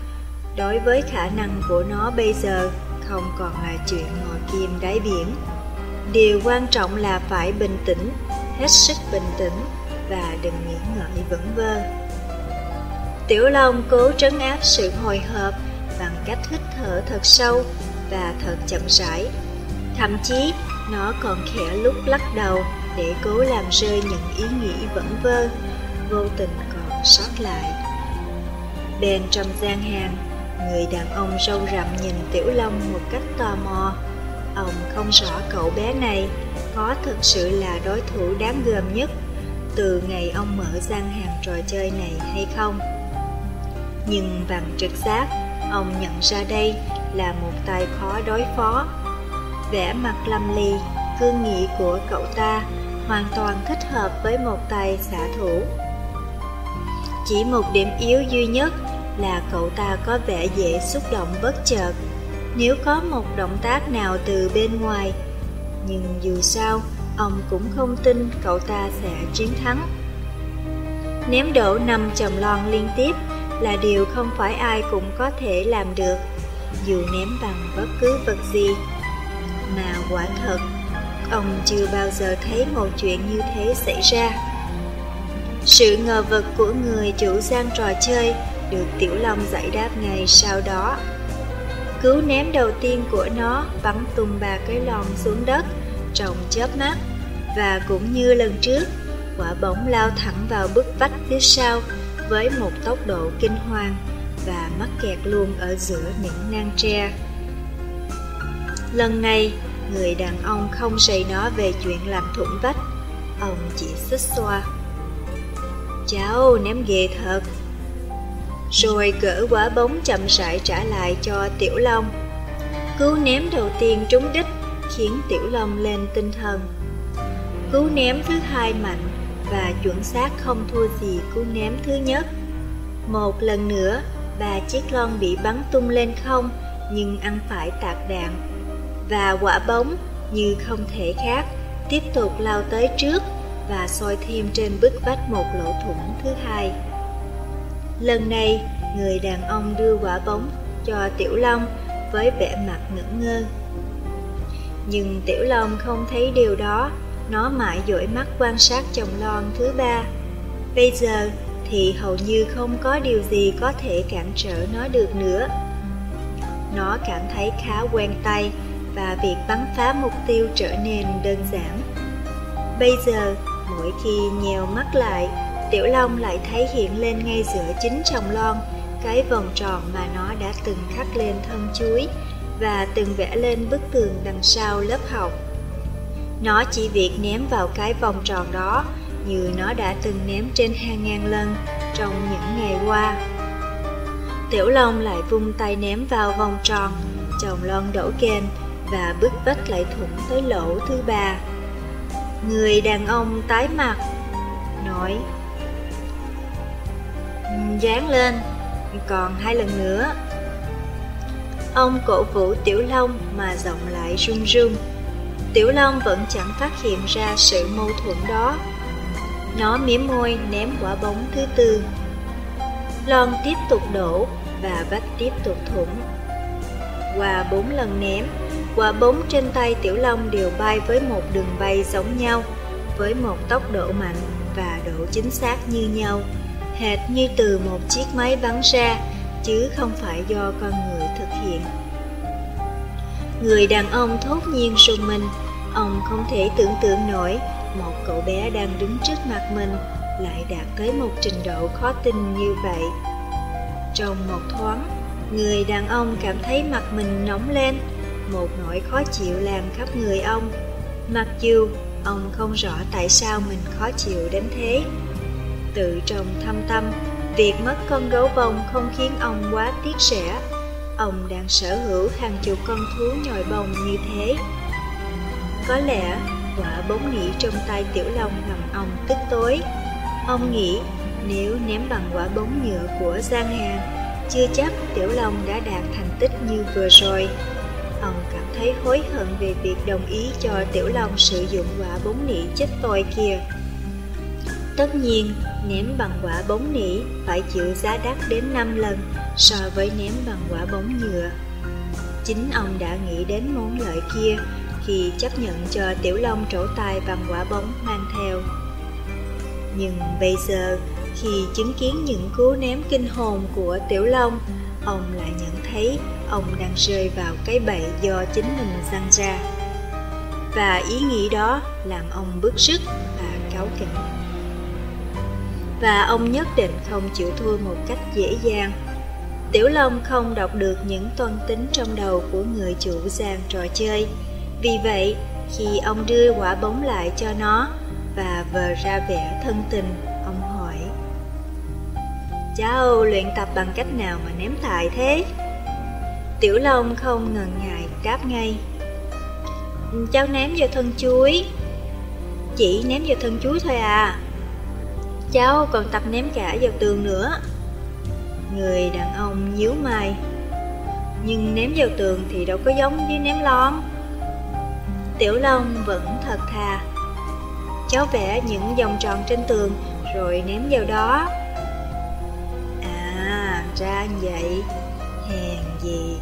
Speaker 2: đối với khả năng của nó bây giờ, không còn là chuyện ngồi kim đáy biển. Điều quan trọng là phải bình tĩnh, hết sức bình tĩnh và đừng nghĩ ngợi vẩn vơ. Tiểu Long cố trấn áp sự hồi hộp bằng cách hít thở thật sâu và thật chậm rãi. Thậm chí, nó còn khẽ lúc lắc đầu để cố làm rơi những ý nghĩ vẩn vơ, vô tình còn sót lại. Bên trong gian hàng, người đàn ông râu rậm nhìn Tiểu Long một cách tò mò. Ông không rõ cậu bé này có thực sự là đối thủ đáng gờm nhất từ ngày ông mở gian hàng trò chơi này hay không. Nhưng bằng trực giác, ông nhận ra đây là một tài khó đối phó. Vẻ mặt lâm ly, cương nghị của cậu ta hoàn toàn thích hợp với một tài xạ thủ. Chỉ một điểm yếu duy nhất là cậu ta có vẻ dễ xúc động bất chợt nếu có một động tác nào từ bên ngoài. Nhưng dù sao, ông cũng không tin cậu ta sẽ chiến thắng.
Speaker 3: Ném đổ năm chồng lon liên tiếp là điều không phải ai cũng có thể làm được, dù ném bằng bất cứ vật gì. Mà quả thật, ông chưa bao giờ thấy một chuyện như thế xảy ra. Sự ngờ vực của người chủ gian trò chơi được Tiểu Long giải đáp ngay sau đó. Cú ném đầu tiên của nó bắn tung ba cái lon xuống đất trong chớp mắt và cũng như lần trước, quả bóng lao thẳng vào bức vách phía sau với một tốc độ kinh hoàng và mắc kẹt luôn ở giữa những nang tre. Lần này, người đàn ông không say nó về chuyện làm thủng vách, ông chỉ xích xoa. Cháu ném ghê thật. Rồi gỡ quả bóng chậm rãi trả lại cho Tiểu Long. Cú ném đầu tiên trúng đích khiến Tiểu Long lên tinh thần. Cú ném thứ hai mạnh và chuẩn xác không thua gì cú ném thứ nhất. Một lần nữa, ba chiếc lon bị bắn tung lên không nhưng ăn phải tạc đạn. Và quả bóng như không thể khác tiếp tục lao tới trước và soi thêm trên bức vách một lỗ thủng thứ hai. Lần này, người đàn ông đưa quả bóng cho Tiểu Long với vẻ mặt ngẩn ngơ. Nhưng Tiểu Long không thấy điều đó, nó mãi dõi mắt quan sát chồng lon thứ ba. Bây giờ thì hầu như không có điều gì có thể cản trở nó được nữa. Nó cảm thấy khá quen tay và việc bắn phá mục tiêu trở nên đơn giản. Bây giờ, mỗi khi nhèo mắt lại, Tiểu Long lại thấy hiện lên ngay giữa chính chồng lon cái vòng tròn mà nó đã từng khắc lên thân chuối và từng vẽ lên bức tường đằng sau lớp học. Nó chỉ việc ném vào cái vòng tròn đó như nó đã từng ném trên hàng ngàn lần trong những ngày qua. Tiểu Long lại vung tay ném vào vòng tròn, chồng lon đổ kênh và bức vách lại thủng tới lỗ thứ ba. Người đàn ông tái mặt, nói Dán lên, còn hai lần nữa. Ông cổ vũ Tiểu Long mà giọng lại run run. Tiểu Long vẫn chẳng phát hiện ra sự mâu thuẫn đó. Nó mím môi ném quả bóng thứ tư. Lon tiếp tục đổ và vách tiếp tục thủng. Qua bốn lần ném, quả bóng trên tay Tiểu Long đều bay với một đường bay giống nhau, với một tốc độ mạnh và độ chính xác như nhau, hệt như từ một chiếc máy bắn ra, chứ không phải do con người thực hiện. Người đàn ông thốt nhiên rùng mình, ông không thể tưởng tượng nổi một cậu bé đang đứng trước mặt mình lại đạt tới một trình độ khó tin như vậy. Trong một thoáng, người đàn ông cảm thấy mặt mình nóng lên, một nỗi khó chịu làm khắp người ông. Mặc dù ông không rõ tại sao mình khó chịu đến thế. Tự trong thâm tâm, việc mất con gấu bông không khiến ông quá tiếc rẻ. Ông đang sở hữu hàng chục con thú nhồi bông như thế. Có lẽ quả bóng nỉ trong tay Tiểu Long làm ông tức tối. Ông nghĩ nếu ném bằng quả bóng nhựa của Giang Hà, chưa chắc Tiểu Long đã đạt thành tích như vừa rồi. Ông cảm thấy hối hận về việc đồng ý cho Tiểu Long sử dụng quả bóng nỉ chết tồi kia. Tất nhiên, ném bằng quả bóng nỉ phải chịu giá đắt đến 5 lần so với ném bằng quả bóng nhựa. Chính ông đã nghĩ đến món lợi kia khi chấp nhận cho Tiểu Long trổ tài bằng quả bóng mang theo. Nhưng bây giờ, khi chứng kiến những cú ném kinh hồn của Tiểu Long, ông lại nhận thấy ông đang rơi vào cái bẫy do chính mình răng ra. Và ý nghĩ đó làm ông bức sức và cáu kỉnh. Và ông nhất định không chịu thua một cách dễ dàng. Tiểu Long không đọc được những toan tính trong đầu của người chủ gian trò chơi. Vì vậy, khi ông đưa quả bóng lại cho nó và vờ ra vẻ thân tình, ông hỏi Cháu luyện tập bằng cách nào mà ném tài thế? Tiểu Long không ngần ngại đáp ngay Cháu ném vào thân chuối Chỉ ném vào thân chuối thôi à Cháu còn tập ném cả vào tường nữa Người đàn ông nhíu mày Nhưng ném vào tường thì đâu có giống với ném lon Tiểu Long vẫn thật thà Cháu vẽ những vòng tròn trên tường rồi ném vào đó. À, ra vậy, hèn gì.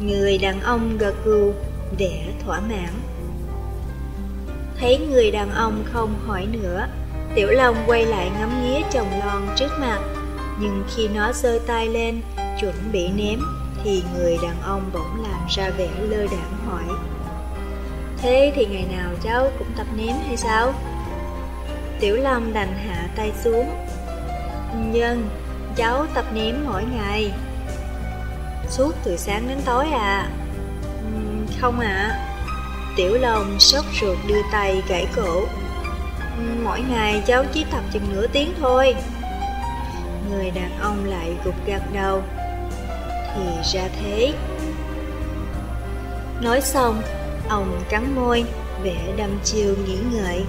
Speaker 3: Người đàn ông gật gù, vẻ thỏa mãn. Thấy người đàn ông không hỏi nữa, Tiểu Long quay lại ngắm nghía chồng lon trước mặt. Nhưng khi nó giơ tay lên, chuẩn bị ném, thì người đàn ông bỗng làm ra vẻ lơ đãng hỏi. Thế thì ngày nào cháu cũng tập ném hay sao? Tiểu Long đành hạ tay xuống. Nhưng, cháu tập ném mỗi ngày. Suốt từ sáng đến tối à? Không ạ. À. Tiểu Long sốt ruột đưa tay gãy cổ. Mỗi ngày cháu chỉ tập chừng nửa tiếng thôi. Người đàn ông lại gục gật đầu. Thì ra thế. Nói xong, ông cắn môi, vẻ đâm chiêu nghĩ ngợi.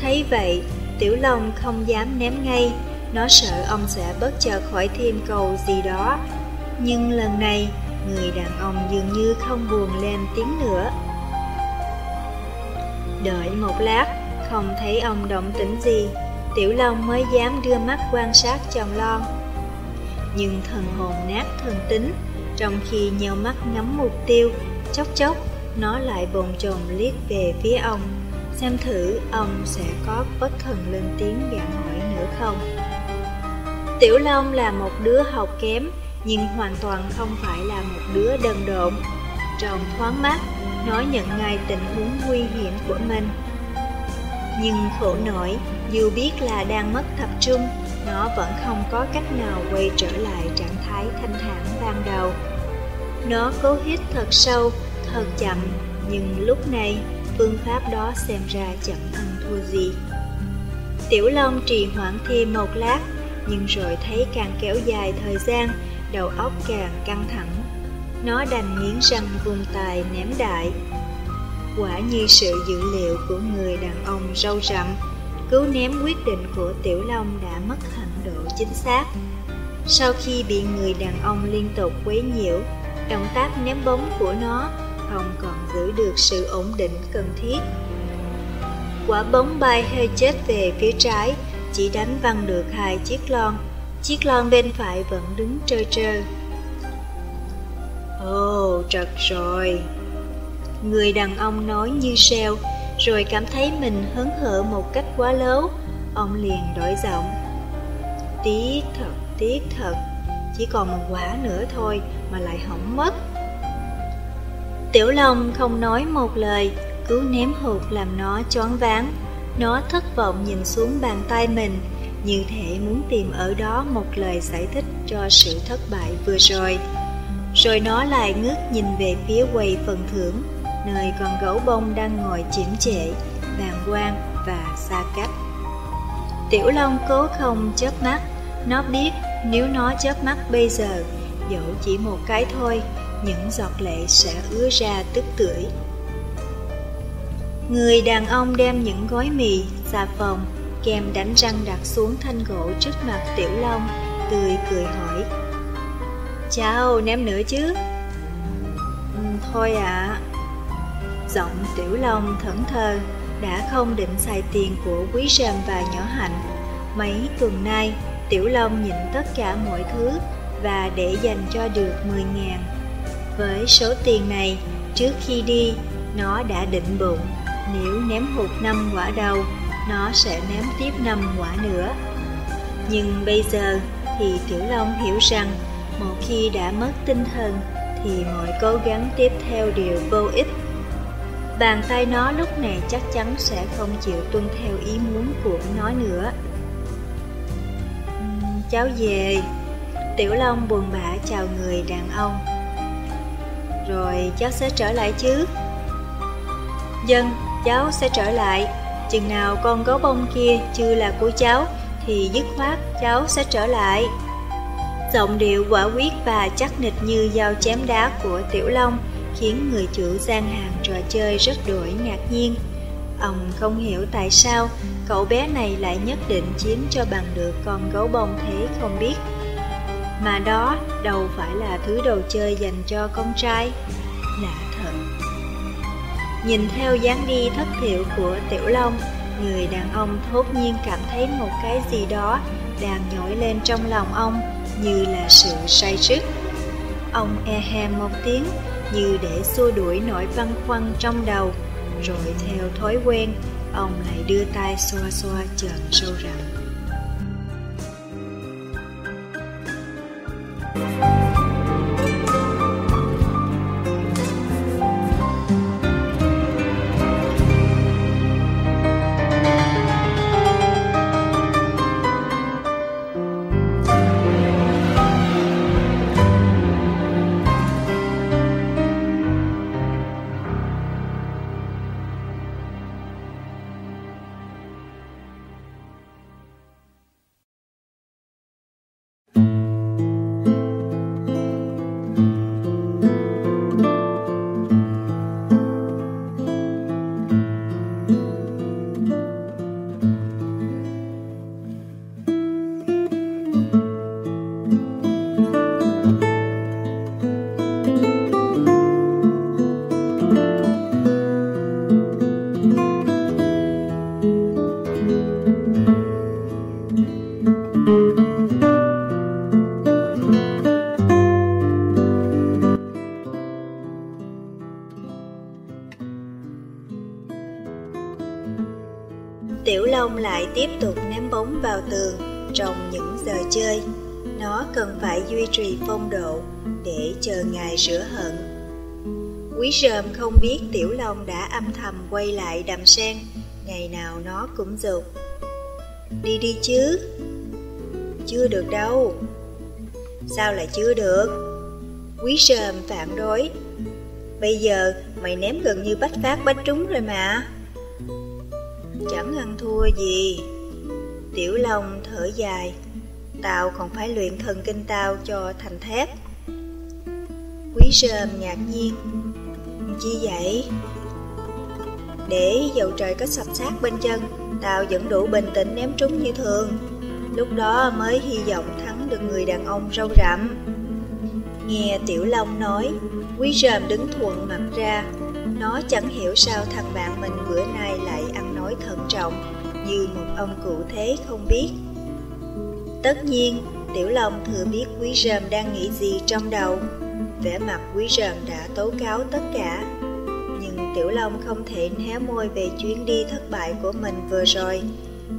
Speaker 3: Thấy vậy, Tiểu Long không dám ném ngay, nó sợ ông sẽ bất chợt khỏi thêm câu gì đó. Nhưng lần này, người đàn ông dường như không buồn lên tiếng nữa. Đợi một lát, không thấy ông động tĩnh gì, Tiểu Long mới dám đưa mắt quan sát chồng lon. Nhưng thần hồn nát thần tính, trong khi nhau mắt ngắm mục tiêu, chốc chốc, nó lại bồn chồn liếc về phía ông, xem thử ông sẽ có bất thần lên tiếng gạn hỏi nữa không. Tiểu Long là một đứa học kém, nhưng hoàn toàn không phải là một đứa đần độn. Trong thoáng mắt, nó nhận ngay tình huống nguy hiểm của mình. Nhưng khổ nổi, dù biết là đang mất tập trung, nó vẫn không có cách nào quay trở lại trạng thái thanh thản ban đầu. Nó cố hít thật sâu, thật chậm, nhưng lúc này phương pháp đó xem ra chẳng ăn thua gì. Tiểu Long trì hoãn thêm một lát, nhưng rồi thấy càng kéo dài thời gian, đầu óc càng căng thẳng. Nó đành nghiến răng vùng tài ném đại. Quả như sự dự liệu của người đàn ông râu rậm, cứu ném quyết định của Tiểu Long đã mất hẳn độ chính xác. Sau khi bị người đàn ông liên tục quấy nhiễu, động tác ném bóng của nó không còn giữ được sự ổn định cần thiết. Quả bóng bay hơi chết về phía trái, chỉ đánh văng được hai chiếc lon. Chiếc lon bên phải vẫn đứng trơ trơ. Ồ, oh, trật rồi. Người đàn ông nói như seo, rồi cảm thấy mình hớn hở một cách quá lớn. Ông liền đổi giọng. Tiếc thật, tiếc thật, chỉ còn một quả nữa thôi mà lại hỏng mất. Tiểu Long không nói một lời, cứ ném hụt làm nó choáng váng. Nó thất vọng nhìn xuống bàn tay mình, như thể muốn tìm ở đó một lời giải thích cho sự thất bại vừa rồi. Rồi nó lại ngước nhìn về phía quầy phần thưởng, nơi con gấu bông đang ngồi chiếm trễ, bàng quan và xa cách. Tiểu Long cố không chớp mắt, nó biết nếu nó chớp mắt bây giờ, dẫu chỉ một cái thôi, những giọt lệ sẽ ứa ra tức tưởi. Người đàn ông đem những gói mì, xà phòng, kem đánh răng đặt xuống thanh gỗ trước mặt Tiểu Long, tươi cười hỏi. Chào, ném nữa chứ? Ừ, thôi ạ. À. Giọng Tiểu Long thẫn thờ, đã không định xài tiền của quý rèm và nhỏ hạnh. Mấy tuần nay, Tiểu Long nhịn tất cả mọi thứ và để dành cho được 10 ngàn với số tiền này, trước khi đi, nó đã định bụng, nếu ném hụt năm quả đầu, nó sẽ ném tiếp năm quả nữa. Nhưng bây giờ thì Tiểu Long hiểu rằng, một khi đã mất tinh thần, thì mọi cố gắng tiếp theo đều vô ích. Bàn tay nó lúc này chắc chắn sẽ không chịu tuân theo ý muốn của nó nữa. cháu về. Tiểu Long buồn bã chào người đàn ông rồi cháu sẽ trở lại chứ? Dân, cháu sẽ trở lại. Chừng nào con gấu bông kia chưa là của cháu, thì dứt khoát cháu sẽ trở lại. Giọng điệu quả quyết và chắc nịch như dao chém đá của Tiểu Long khiến người chủ gian hàng trò chơi rất đổi ngạc nhiên. Ông không hiểu tại sao cậu bé này lại nhất định chiếm cho bằng được con gấu bông thế không biết mà đó đâu phải là thứ đồ chơi dành cho con trai. Lạ thật. Nhìn theo dáng đi thất thiệu của Tiểu Long, Người đàn ông thốt nhiên cảm thấy một cái gì đó đang nhổi lên trong lòng ông như là sự say sức. Ông e hèm một tiếng như để xua đuổi nỗi băn khoăn trong đầu, rồi theo thói quen, ông lại đưa tay xoa xoa trần sâu rậm. Tiếp tục ném bóng vào tường trong những giờ chơi. Nó cần phải duy trì phong độ để chờ ngày rửa hận. Quý rơm không biết Tiểu Long đã âm thầm quay lại đầm sen, ngày nào nó cũng dục. Đi đi chứ. Chưa được đâu. Sao lại chưa được? Quý rơm phản đối. Bây giờ mày ném gần như bách phát bách trúng rồi mà. Chẳng ăn thua gì Tiểu Long thở dài. Tao còn phải luyện thần kinh tao cho thành thép. Quý sơm ngạc nhiên. Chi vậy? Để dầu trời có sập sát bên chân, Tao vẫn đủ bình tĩnh ném trúng như thường. Lúc đó mới hy vọng thắng được người đàn ông râu rậm. Nghe Tiểu Long nói, Quý rơm đứng thuận mặt ra. Nó chẳng hiểu sao thằng bạn mình bữa nay lại ăn nói thận trọng. Như một ông cụ thế không biết. Tất nhiên, Tiểu Long thừa biết Quý Rơm đang nghĩ gì trong đầu. Vẻ mặt Quý Rơm đã tố cáo tất cả. Nhưng Tiểu Long không thể hé môi về chuyến đi thất bại của mình vừa rồi.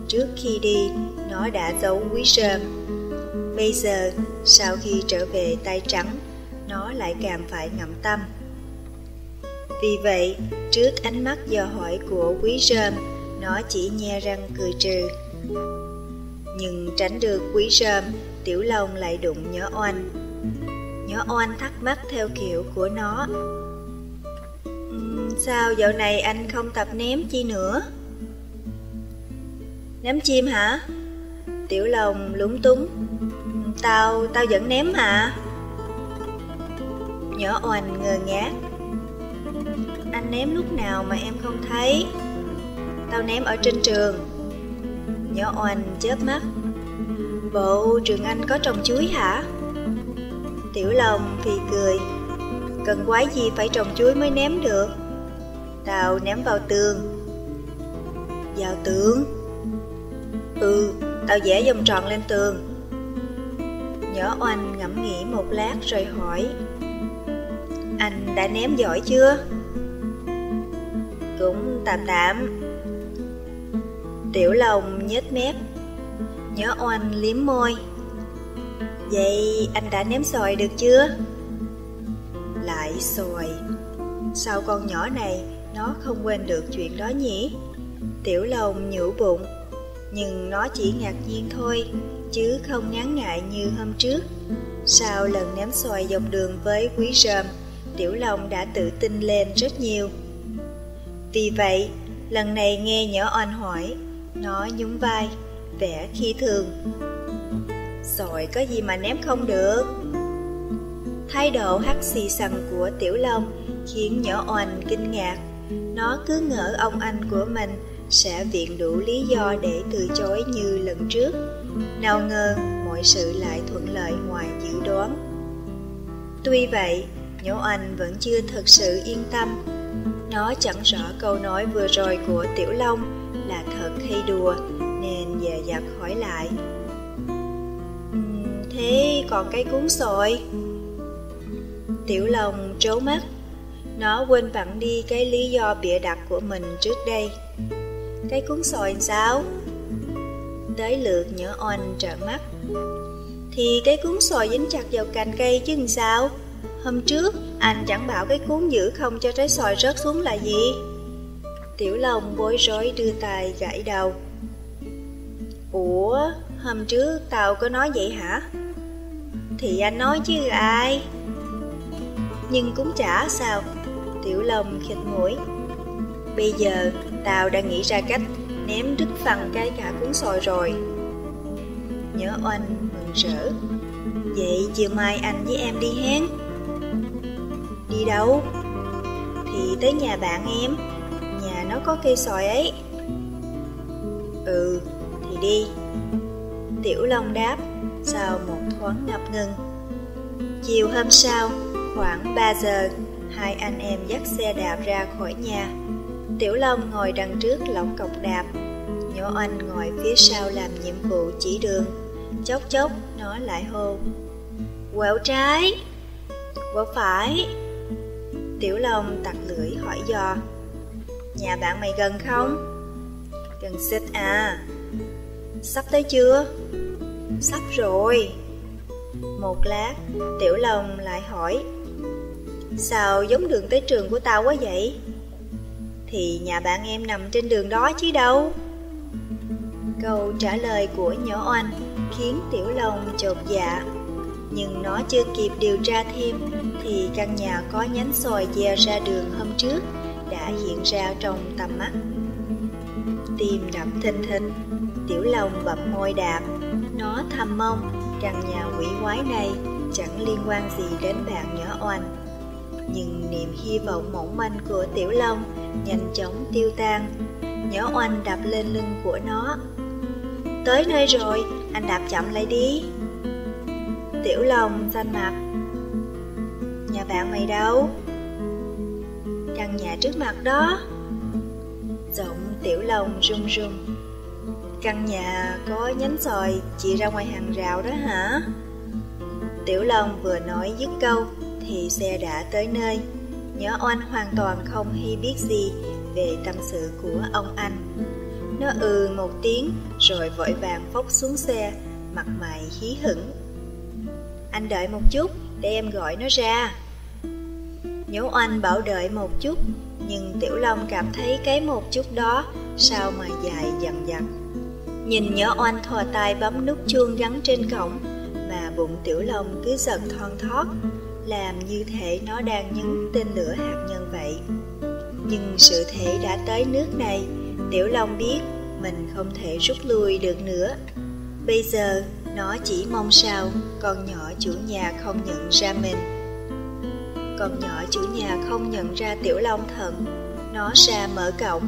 Speaker 3: Trước khi đi, nó đã giấu Quý Rơm. Bây giờ, sau khi trở về tay trắng, nó lại càng phải ngậm tâm. Vì vậy, trước ánh mắt dò hỏi của quý rơm, nó chỉ nhe răng cười trừ. Nhưng tránh được quý rơm, tiểu long lại đụng nhỏ oanh. Nhỏ oanh thắc mắc theo kiểu của nó. sao dạo này anh không tập ném chi nữa? Ném chim hả? Tiểu Long lúng túng Tao, tao vẫn ném mà Nhỏ oanh ngơ ngác Anh ném lúc nào mà em không thấy Tao ném ở trên trường. Nhỏ oanh chớp mắt. Bộ trường anh có trồng chuối hả? Tiểu Long thì cười. Cần quái gì phải trồng chuối mới ném được? Tao ném vào tường. Vào tường? Ừ, tao vẽ vòng tròn lên tường. Nhỏ oanh ngẫm nghĩ một lát rồi hỏi. Anh đã ném giỏi chưa? Cũng tạm tạm. Tiểu lòng nhếch mép nhớ oanh liếm môi Vậy anh đã ném sòi được chưa? Lại sòi Sao con nhỏ này nó không quên được chuyện đó nhỉ? Tiểu lòng nhủ bụng Nhưng nó chỉ ngạc nhiên thôi chứ không ngán ngại như hôm trước. Sau lần ném xoài dọc đường với quý rơm, Tiểu Long đã tự tin lên rất nhiều. Vì vậy, lần này nghe nhỏ oanh hỏi, nó nhún vai, vẻ khi thường. Rồi có gì mà ném không được? Thái độ hắt xì xầm của Tiểu Long khiến nhỏ oanh kinh ngạc. Nó cứ ngỡ ông anh của mình sẽ viện đủ lý do để từ chối như lần trước. Nào ngờ mọi sự lại thuận lợi ngoài dự đoán. Tuy vậy, nhỏ Anh vẫn chưa thật sự yên tâm. Nó chẳng rõ câu nói vừa rồi của Tiểu Long là thật hay đùa, Nên dè dặt hỏi lại. Thế còn cái cuốn sồi? Tiểu lòng trố mắt. Nó quên vặn đi cái lý do bịa đặt của mình trước đây. Cái cuốn sồi sao? Tới lượt nhỏ oanh trợn mắt. Thì cái cuốn sồi dính chặt vào cành cây chứ sao? Hôm trước, anh chẳng bảo cái cuốn giữ không cho trái sòi rớt xuống là gì? Tiểu Long bối rối đưa tay gãi đầu Ủa, hôm trước tao có nói vậy hả? Thì anh nói chứ ai? Nhưng cũng chả sao Tiểu Long khịt mũi Bây giờ tao đã nghĩ ra cách ném đứt phần cái cả cuốn sòi rồi Nhớ oanh mừng rỡ Vậy chiều mai anh với em đi hén. Đi đâu? Thì tới nhà bạn em có cây sòi ấy. Ừ, thì đi. Tiểu Long đáp Sau một thoáng ngập ngừng. Chiều hôm sau Khoảng 3 giờ Hai anh em dắt xe đạp ra khỏi nhà. Tiểu Long ngồi đằng trước lỏng cọc đạp. Nhỏ Anh ngồi phía sau làm nhiệm vụ chỉ đường. Chốc chốc nó lại hô Quẹo trái! Quẹo phải! Tiểu Long tặc lưỡi hỏi dò. Nhà bạn mày gần không? Gần xích à Sắp tới chưa? Sắp rồi Một lát, Tiểu Long lại hỏi Sao giống đường tới trường của tao quá vậy? Thì nhà bạn em nằm trên đường đó chứ đâu Câu trả lời của nhỏ oanh khiến Tiểu Long chột dạ Nhưng nó chưa kịp điều tra thêm Thì căn nhà có nhánh sòi dè ra đường hôm trước đã hiện ra trong tầm mắt Tim đập thình thịch Tiểu Long bậm môi đạp Nó thầm mong rằng nhà quỷ quái này chẳng liên quan gì đến bạn nhỏ oanh nhưng niềm hy vọng mỏng manh của Tiểu Long nhanh chóng tiêu tan. Nhỏ oanh đạp lên lưng của nó. Tới nơi rồi, anh đạp chậm lại đi. Tiểu Long xanh mặt. Nhà bạn mày đâu? Căn nhà trước mặt đó. Giọng Tiểu lòng run run. Căn nhà có nhánh sòi chỉ ra ngoài hàng rào đó hả? Tiểu Long vừa nói dứt câu thì xe đã tới nơi. Nhớ oanh hoàn toàn không hay biết gì về tâm sự của ông anh. Nó ừ một tiếng rồi vội vàng phóc xuống xe, mặt mày hí hửng. Anh đợi một chút để em gọi nó ra. Nhớ oanh bảo đợi một chút, nhưng Tiểu Long cảm thấy cái một chút đó sao mà dài dần dần. Nhìn nhớ oanh thò tay bấm nút chuông gắn trên cổng, mà bụng Tiểu Long cứ giật thon thót, làm như thể nó đang nhấn tên lửa hạt nhân vậy. Nhưng sự thể đã tới nước này, Tiểu Long biết mình không thể rút lui được nữa. Bây giờ, nó chỉ mong sao con nhỏ chủ nhà không nhận ra mình còn nhỏ chủ nhà không nhận ra Tiểu Long thận Nó ra mở cổng,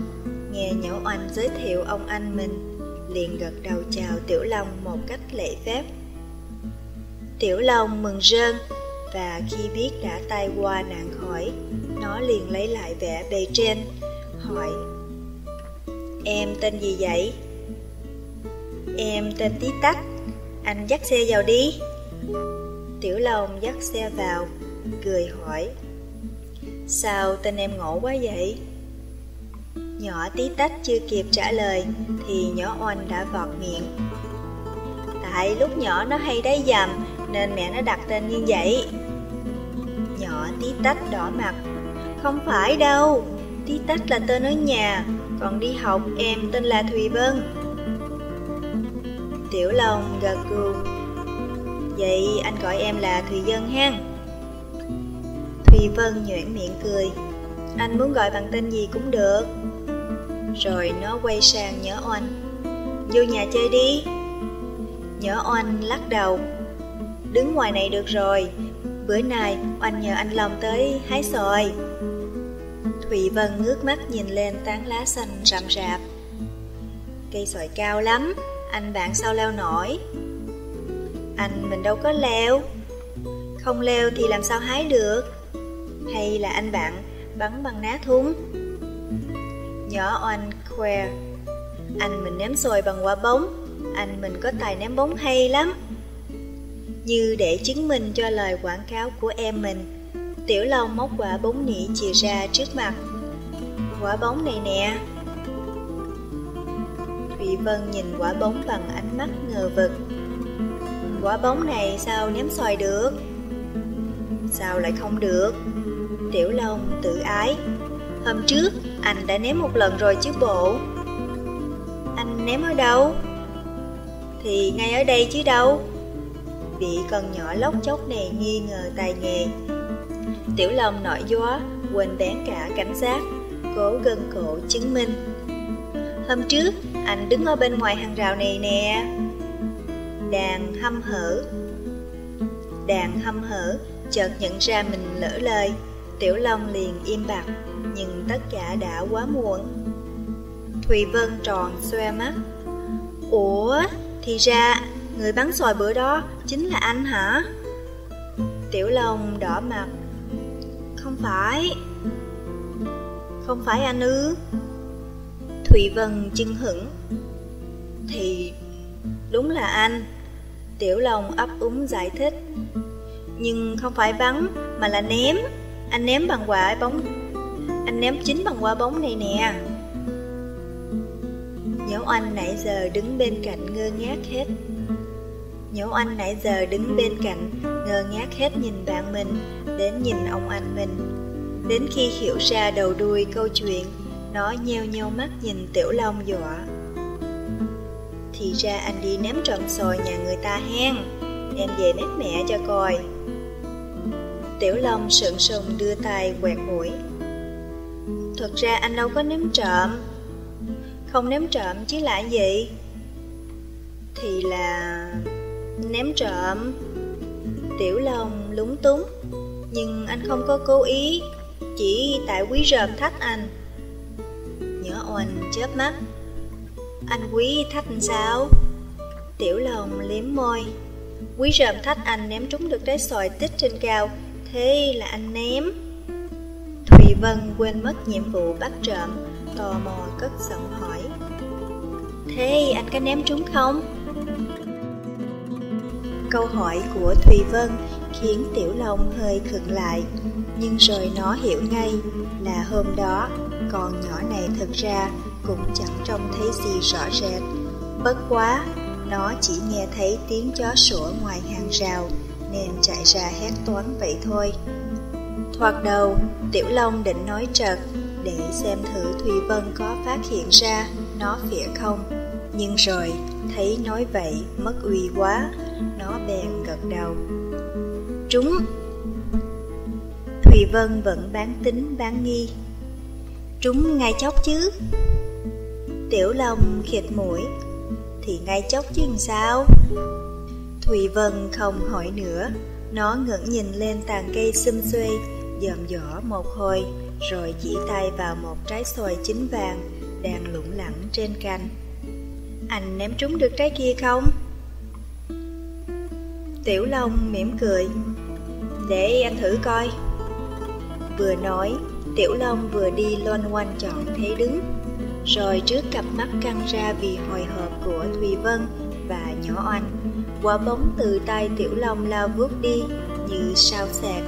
Speaker 3: nghe nhỏ oanh giới thiệu ông anh mình, liền gật đầu chào Tiểu Long một cách lễ phép. Tiểu Long mừng rơn, và khi biết đã tai qua nạn khỏi, nó liền lấy lại vẻ bề trên, hỏi Em tên gì vậy? Em tên Tí Tách, anh dắt xe vào đi. Tiểu Long dắt xe vào, cười hỏi, Sao tên em ngộ quá vậy? Nhỏ tí tách chưa kịp trả lời Thì nhỏ oanh đã vọt miệng. Tại lúc nhỏ nó hay đáy dầm Nên mẹ nó đặt tên như vậy. Nhỏ tí tách đỏ mặt, Không phải đâu, Tí tách là tên ở nhà, Còn đi học em tên là Thùy Vân. Tiểu Long gật gù, Vậy anh gọi em là Thùy Vân ha Thùy Vân nhuyễn miệng cười. Anh muốn gọi bằng tên gì cũng được. Rồi nó quay sang nhớ oanh. Vô nhà chơi đi. Nhớ oanh lắc đầu. Đứng ngoài này được rồi. Bữa nay oanh nhờ anh Long tới hái sòi Thụy Vân ngước mắt nhìn lên tán lá xanh rậm rạp. Cây sòi cao lắm. Anh bạn sao leo nổi? Anh, mình đâu có leo. Không leo thì làm sao hái được? Hay là anh bạn bắn bằng ná thúng? Nhỏ oanh khoe. Anh mình ném xôi bằng quả bóng. Anh mình có tài ném bóng hay lắm. Như để chứng minh cho lời quảng cáo của em mình, Tiểu Long móc quả bóng nỉ chìa ra trước mặt. Quả bóng này nè. Thụy Vân nhìn quả bóng bằng ánh mắt ngờ vực. Quả bóng này sao ném xoài được? Sao lại không được? Tiểu Long tự ái. Hôm trước anh đã ném một lần rồi chứ bộ. Anh ném ở đâu? Thì ngay ở đây chứ đâu. Bị con nhỏ lóc chóc này nghi ngờ tài nghề. Tiểu Long nổi gió Quên bén cả cảnh giác, Cố gân cổ chứng minh. Hôm trước anh đứng ở bên ngoài hàng rào này nè. Đàn hâm hở. Đàn hâm hở Chợt nhận ra mình lỡ lời. Tiểu Long liền im bặt, Nhưng tất cả đã quá muộn. Thùy Vân tròn xoe mắt. Ủa, Thì ra, Người bắn sòi bữa đó Chính là anh hả? Tiểu Long đỏ mặt. Không phải. Không phải anh ư? Thùy Vân chưng hững Thì, đúng là anh. Tiểu Long ấp úng giải thích. Nhưng không phải bắn, mà là ném. Anh ném bằng quả bóng Anh ném chính bằng quả bóng này nè. Nhẫu anh nãy giờ đứng bên cạnh ngơ ngác hết. Nhẫu anh nãy giờ đứng bên cạnh ngơ ngác hết nhìn bạn mình, Đến nhìn ông anh mình. Đến khi hiểu ra đầu đuôi câu chuyện, Nó nheo nheo mắt nhìn Tiểu Long dọa. Thì ra anh đi ném trộm sồi nhà người ta hen. Em về mét mẹ cho coi. Tiểu Long sượng sùng đưa tay quẹt mũi Thật ra anh đâu có ném trộm. Không ném trộm chứ là gì? Thì là... ném trộm. Tiểu Long lúng túng, Nhưng anh không có cố ý, Chỉ tại quý rợp thách anh. Nhỏ oanh chớp mắt. Anh quý thách sao? Tiểu Long liếm môi. Quý rơm thách anh ném trúng được trái xoài tích trên cao. Thế là anh ném. Thùy Vân quên mất nhiệm vụ bắt trộm Tò mò cất giọng hỏi. Thế anh có ném trúng không? Câu hỏi của Thùy Vân khiến Tiểu Long hơi khựng lại Nhưng rồi nó hiểu ngay là hôm đó con nhỏ này thực ra cũng chẳng trông thấy gì rõ rệt. Bất quá, nó chỉ nghe thấy tiếng chó sủa ngoài hàng rào. Nên chạy ra hét toán vậy thôi. Thoạt đầu, Tiểu Long định nói trật Để xem thử Thùy Vân có phát hiện ra nó phỉa không. Nhưng rồi, thấy nói vậy mất uy quá Nó bèn gật đầu. Trúng. Thùy Vân vẫn bán tính bán nghi. Trúng ngay chốc chứ. Tiểu Long khịt mũi. Thì ngay chốc chứ làm sao? Thùy Vân không hỏi nữa. Nó ngẩng nhìn lên tàn cây xum xuê, Dòm dỏ một hồi Rồi chỉ tay vào một trái xoài chín vàng Đang lủng lẳng trên cành. Anh ném trúng được trái kia không? Tiểu Long mỉm cười. Để anh thử coi. Vừa nói, Tiểu Long vừa đi loanh quanh chọn thế đứng. Rồi trước cặp mắt căng ra vì hồi hộp của Thùy Vân và nhỏ oanh. Quả bóng từ tay Tiểu Long lao vút đi như sao xẹt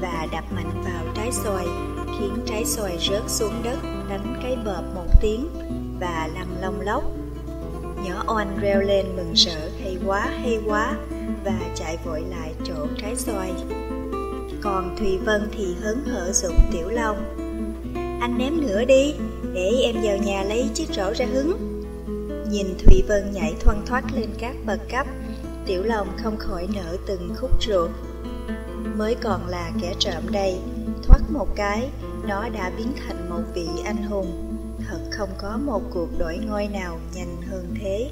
Speaker 3: Và đập mạnh vào trái xoài, Khiến trái xoài rớt xuống đất, đánh cái bợp một tiếng Và lăn lông lóc. Nhỏ oanh reo lên mừng rỡ, hay quá hay quá, Và chạy vội lại chỗ trái xoài. Còn Thùy Vân thì hớn hở dụng Tiểu Long. Anh ném nữa đi, Để em vào nhà lấy chiếc rổ ra hứng. Nhìn Thùy Vân nhảy thoăn thoắt lên các bậc cấp Tiểu Long không khỏi nở từng khúc ruột. Mới còn là kẻ trộm đây, Thoát một cái, Nó đã biến thành một vị anh hùng. Thật không có một cuộc đổi ngôi nào nhanh hơn thế.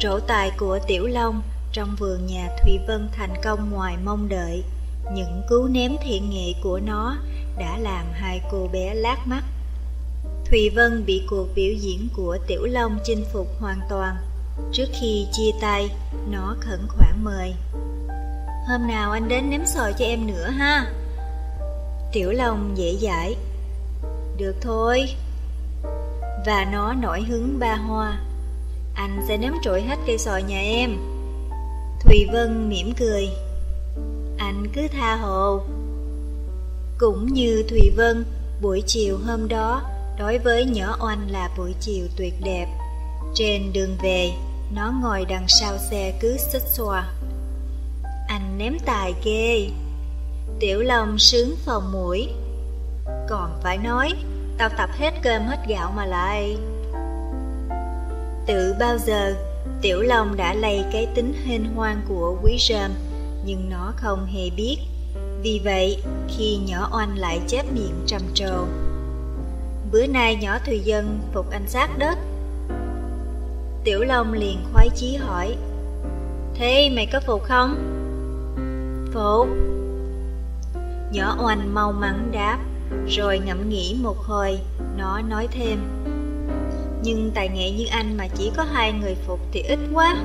Speaker 3: Trổ tài của Tiểu Long trong vườn nhà Thùy Vân thành công ngoài mong đợi. Những cú ném thiện nghệ của nó đã làm hai cô bé lát mắt. Thùy Vân bị cuộc biểu diễn của Tiểu Long chinh phục hoàn toàn. Trước khi chia tay, nó khẩn khoản mời. Hôm nào anh đến ném sòi cho em nữa ha. Tiểu Long dễ dãi. Được thôi. Và nó nổi hứng ba hoa. Anh sẽ ném trội hết cây sòi nhà em. Thùy Vân mỉm cười. Anh cứ tha hồ. Cũng như Thùy Vân, buổi chiều hôm đó đối với nhỏ oanh là buổi chiều tuyệt đẹp. Trên đường về, nó ngồi đằng sau xe cứ xích xòa. Anh ném tài ghê. Tiểu Long sướng phòng mũi. Còn phải nói, tao tập hết cơm hết gạo mà lại. Từ bao giờ, Tiểu Long đã lây cái tính hên hoang của quý rơm, nhưng nó không hề biết. Vì vậy, khi nhỏ oanh lại chép miệng trầm trồ. Bữa nay nhỏ Thùy Dân phục anh sát đất. Tiểu Long liền khoái chí hỏi, Thế mày có phục không? Phục. Nhỏ oanh mau mắn đáp, rồi ngẫm nghĩ một hồi, nó nói thêm. Nhưng tài nghệ như anh mà chỉ có hai người phục thì ít quá.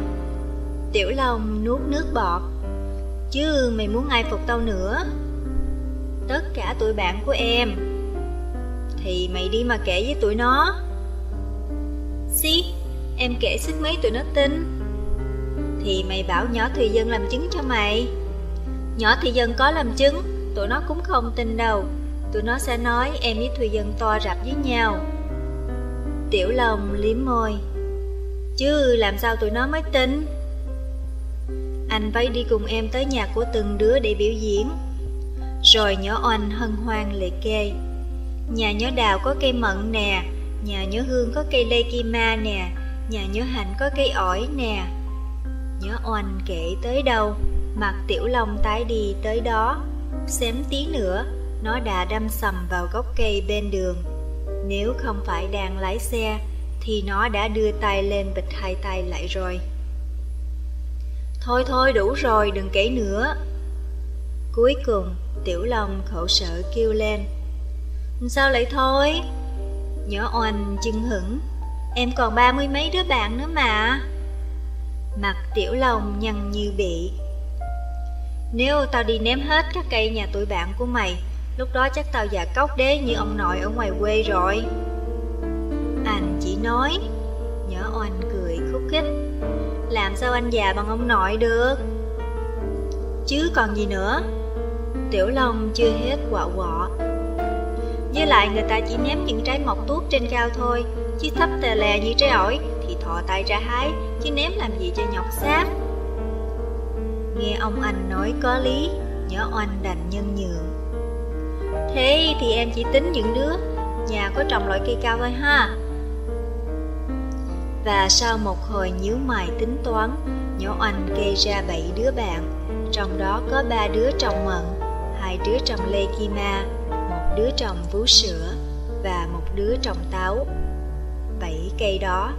Speaker 3: Tiểu Long nuốt nước bọt. Chứ mày muốn ai phục tao nữa? Tất cả tụi bạn của em. Thì mày đi mà kể với tụi nó. Xí, em kể sức mấy tụi nó tin. Thì mày bảo nhỏ Thùy Dân làm chứng cho mày. Nhỏ Thùy Dân có làm chứng, tụi nó cũng không tin đâu. Tụi nó sẽ nói em với Thùy Dân to rạp với nhau. Tiểu Long liếm môi. Chứ làm sao tụi nó mới tin? Anh phải đi cùng em tới nhà của từng đứa để biểu diễn. Rồi nhỏ oanh hân hoan liệt kê. Nhà nhớ đào có cây mận nè, nhà nhớ hương có cây lê kim ma nè, nhà nhớ hạnh có cây ổi nè. nhớ oanh kể tới đâu, mặt tiểu long tái đi tới đó. Xém tí nữa, nó đã đâm sầm vào gốc cây bên đường. Nếu không phải đang lái xe, thì nó đã đưa tay lên bịch hai tay lại rồi. Thôi thôi đủ rồi, đừng kể nữa. Cuối cùng, Tiểu Long khổ sở kêu lên. Sao lại thôi? Nhỏ oanh chưng hững. Em còn ba mươi mấy đứa bạn nữa mà. Mặt Tiểu Long nhăn như bị. Nếu tao đi ném hết các cây nhà tụi bạn của mày, lúc đó chắc tao già cốc đế như ông nội ở ngoài quê rồi. Anh chỉ nói, nhỏ oanh cười khúc khích. Làm sao anh già bằng ông nội được? Chứ còn gì nữa? Tiểu Long chưa hết quọ quọ. Với lại người ta chỉ ném những trái mọc tuốt trên cao thôi, chứ thấp tè lè như trái ổi thì thò tay ra hái, chứ ném làm gì cho nhọc xác. Nghe ông anh nói có lý, nhỏ oanh đành nhân nhượng. Thế thì em chỉ tính những đứa nhà có trồng loại cây cao thôi ha. Và sau một hồi nhíu mày tính toán, nhỏ oanh gây ra bảy đứa bạn, trong đó có ba đứa trồng mận, hai đứa trồng lê kima, một đứa trồng vú sữa và một đứa trồng táo. Bảy cây đó,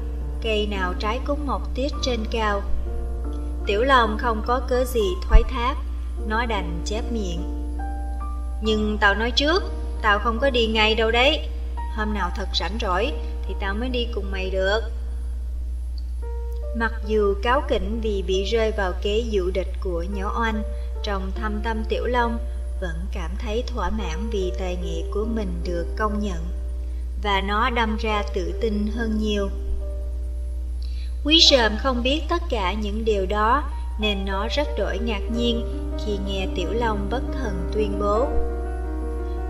Speaker 3: cây nào trái cũng một tiết trên cao. Tiểu Long không có cớ gì thoái thác, nó đành chép miệng. Nhưng tao nói trước, tao không có đi ngay đâu đấy. Hôm nào thật rảnh rỗi thì tao mới đi cùng mày được. Mặc dù cáo kỉnh vì bị rơi vào kế dụ địch của nhỏ oanh, trong thâm tâm Tiểu Long vẫn cảm thấy thỏa mãn vì tài nghệ của mình được công nhận, và nó đâm ra tự tin hơn nhiều. Quý sờm không biết tất cả những điều đó, nên nó rất đổi ngạc nhiên khi nghe Tiểu Long bất thần tuyên bố.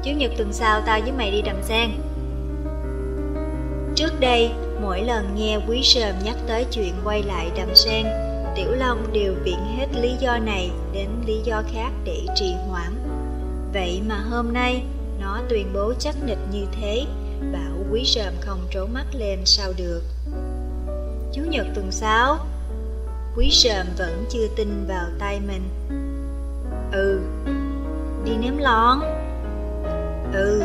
Speaker 3: Chủ nhật tuần sau tao với mày đi đầm sen. Trước đây, mỗi lần nghe Quý Sờm nhắc tới chuyện quay lại đầm sen, Tiểu Long đều viện hết lý do này đến lý do khác để trì hoãn. Vậy mà hôm nay, nó tuyên bố chắc nịch như thế, bảo Quý Sờm không trố mắt lên sao được. Chủ nhật tuần sau, Quý Sờm vẫn chưa tin vào tay mình. Ừ, đi ném lon. Ừ,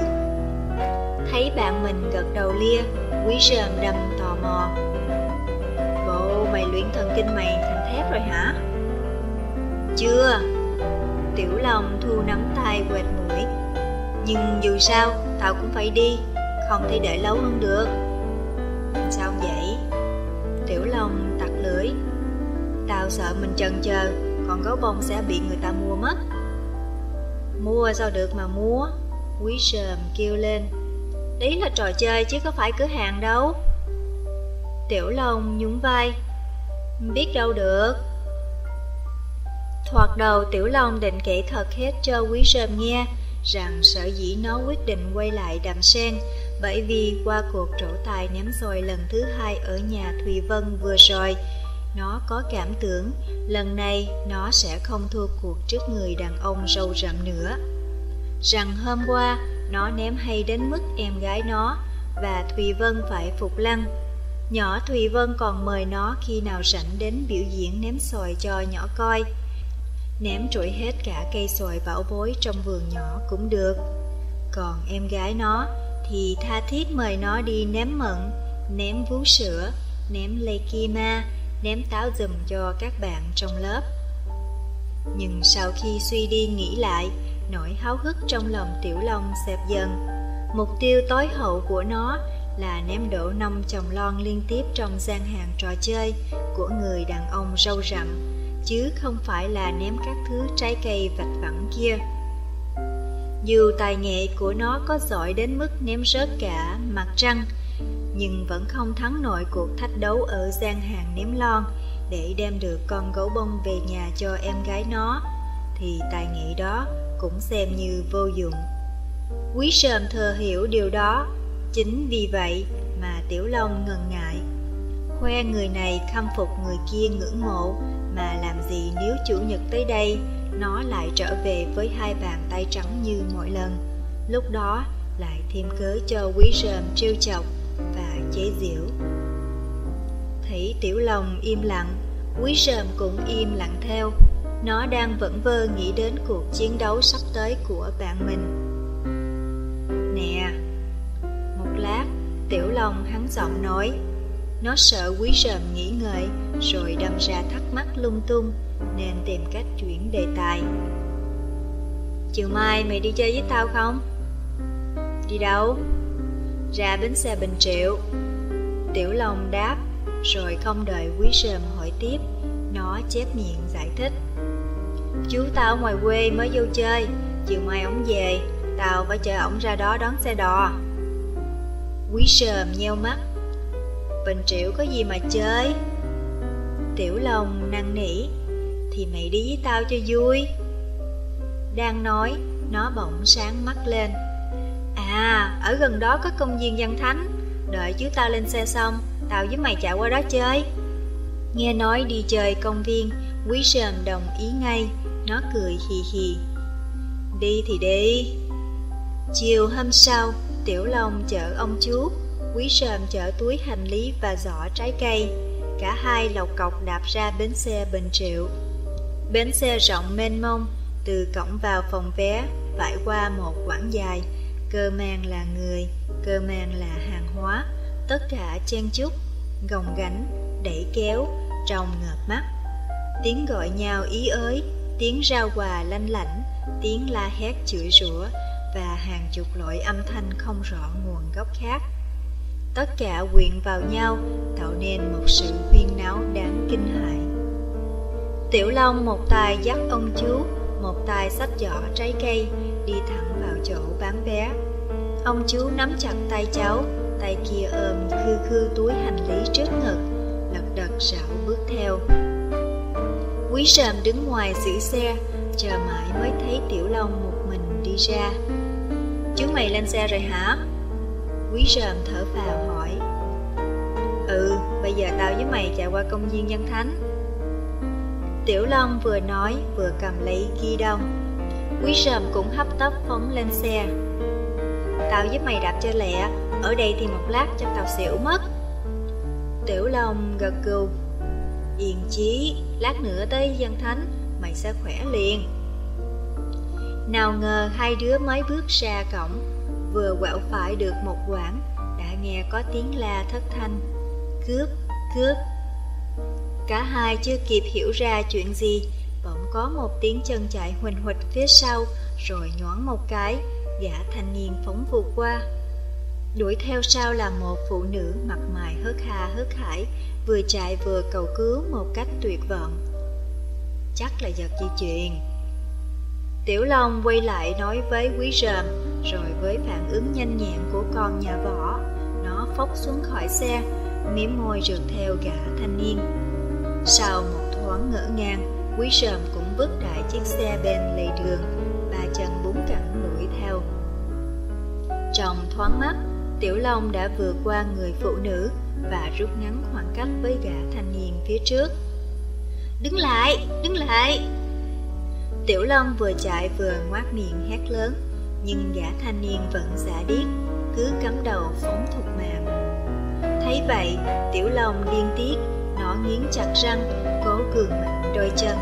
Speaker 3: thấy bạn mình gật đầu lia, quý sờm đầm tò mò. Bộ mày luyện thần kinh mày thành thép rồi hả? Chưa Tiểu Long thu nắm tay quẹt mũi Nhưng dù sao Tao cũng phải đi Không thể đợi lâu hơn được Sao vậy Tiểu Long tặc lưỡi Tao sợ mình chần chờ Còn gấu bông sẽ bị người ta mua mất. Mua sao được mà mua? Quý sờm kêu lên. Đấy là trò chơi chứ có phải cửa hàng đâu. Tiểu Long nhún vai. Biết đâu được. Thoạt đầu Tiểu Long định kể thật hết cho Quý Sơm nghe rằng sở dĩ nó quyết định quay lại đàm sen bởi vì qua cuộc trổ tài ném soi lần thứ hai ở nhà Thùy Vân vừa rồi, nó có cảm tưởng lần này nó sẽ không thua cuộc trước người đàn ông râu rậm nữa. Rằng hôm qua nó ném hay đến mức em gái nó và Thùy Vân phải phục lăng. Nhỏ Thùy Vân còn mời nó khi nào rảnh đến biểu diễn ném sòi cho nhỏ coi ném trụi hết cả cây xoài bảo bối trong vườn nhỏ cũng được. Còn em gái nó thì tha thiết mời nó đi ném mận, ném vú sữa, ném lây kima, ném táo dùm cho các bạn trong lớp. Nhưng sau khi suy đi nghĩ lại, nỗi háo hức trong lòng Tiểu Long xẹp dần. Mục tiêu tối hậu của nó là ném đổ năm chồng lon liên tiếp trong gian hàng trò chơi của người đàn ông râu rậm chứ không phải là ném các thứ trái cây vạch vẳng kia. Dù tài nghệ của nó có giỏi đến mức ném rớt cả mặt trăng, nhưng vẫn không thắng nổi cuộc thách đấu ở gian hàng ném lon để đem được con gấu bông về nhà cho em gái nó, thì tài nghệ đó cũng xem như vô dụng. Quý sờm thừa hiểu điều đó, chính vì vậy mà Tiểu Long ngần ngại. Khoe người này khâm phục người kia ngưỡng mộ mà làm gì nếu chủ nhật tới đây nó lại trở về với hai bàn tay trắng như mọi lần lúc đó lại thêm cớ cho quý rơm trêu chọc và chế giễu. Thấy tiểu lòng im lặng, quý sờm cũng im lặng theo. Nó đang vẫn vơ nghĩ đến cuộc chiến đấu sắp tới của bạn mình. Nè, một lát, tiểu long hắn giọng nói. Nó sợ quý sờm nghĩ ngợi, Rồi đâm ra thắc mắc lung tung, Nên tìm cách chuyển đề tài. Chiều mai mày đi chơi với tao không? Đi đâu? Ra bến xe Bình Triệu. Tiểu Long đáp, Rồi không đợi quý Sơm hỏi tiếp, Nó chép miệng giải thích. Chú tao ngoài quê mới vô chơi, Chiều mai ổng về, Tao phải chờ ổng ra đó đón xe đò. Quý sờm nheo mắt, Bình Triệu có gì mà chơi? Tiểu Long năn nỉ, Thì mày đi với tao cho vui. Đang nói, Nó bỗng sáng mắt lên. À ở gần đó có công viên văn thánh Đợi chứ tao lên xe xong Tao với mày chạy qua đó chơi Nghe nói đi chơi công viên Quý sờm đồng ý ngay Nó cười hì hì Đi thì đi Chiều hôm sau Tiểu Long chở ông chú Quý sờm chở túi hành lý và giỏ trái cây. Cả hai lộc cọc đạp ra bến xe Bình Triệu. Bến xe rộng mênh mông, từ cổng vào phòng vé, phải qua một quãng dài. Cơ mang là người, cơ mang là hàng hóa, tất cả chen chúc, gồng gánh, đẩy kéo, trồng ngợp mắt. Tiếng gọi nhau ý ới, tiếng rao quà lanh lảnh, tiếng la hét chửi rủa và hàng chục loại âm thanh không rõ nguồn gốc khác. Tất cả quyện vào nhau tạo nên một sự huyên náo đáng kinh hại tiểu long một tay dắt ông chú một tay xách giỏ trái cây đi thẳng chỗ bán vé. Ông chú nắm chặt tay cháu tay kia ôm khư khư túi hành lý trước ngực lật đật rảo bước theo. Quý sàm đứng ngoài giữ xe chờ mãi mới thấy tiểu long một mình đi ra. Chú mày lên xe rồi hả? Quý sàm thở vào hỏi. Ừ, bây giờ tao với mày chạy qua công viên Nhân Thánh. Tiểu Long vừa nói vừa cầm lấy ghi đông Quý sờm cũng hấp tấp phóng lên xe. Tao giúp mày đạp cho lẹ Ở đây thì một lát cho tao xỉu mất. Tiểu Long gật gù. Yên chí, lát nữa tới dân thánh Mày sẽ khỏe liền. Nào ngờ hai đứa mới bước ra cổng vừa quẹo phải được một quãng đã nghe có tiếng la thất thanh. Cướp cướp. Cả hai chưa kịp hiểu ra chuyện gì, bỗng có một tiếng chân chạy huỳnh huỳnh phía sau, rồi nhoáng một cái, gã thanh niên phóng vụt qua. Đuổi theo sau là một phụ nữ mặt mày hớt hà hớt hải, vừa chạy vừa cầu cứu một cách tuyệt vọng. Chắc là giật di chuyện. Tiểu Long quay lại nói với Quý rờm, rồi với phản ứng nhanh nhẹn của con nhà võ, nó phóc xuống khỏi xe, miếm môi rượt theo gã thanh niên. Sau một thoáng ngỡ ngàng, Quý sòm cũng vứt đại chiếc xe bên lề đường, ba chân bốn cẳng đuổi theo. Trong thoáng mắt, Tiểu Long đã vừa qua người phụ nữ và rút ngắn khoảng cách với gã thanh niên phía trước. Đứng lại, đứng lại! Tiểu Long vừa chạy vừa ngoác miệng hét lớn, nhưng gã thanh niên vẫn giả điếc, cứ cắm đầu phóng thục mạng. Thấy vậy, Tiểu Long điên tiết, nó nghiến chặt răng, cố cường mạnh đôi chân.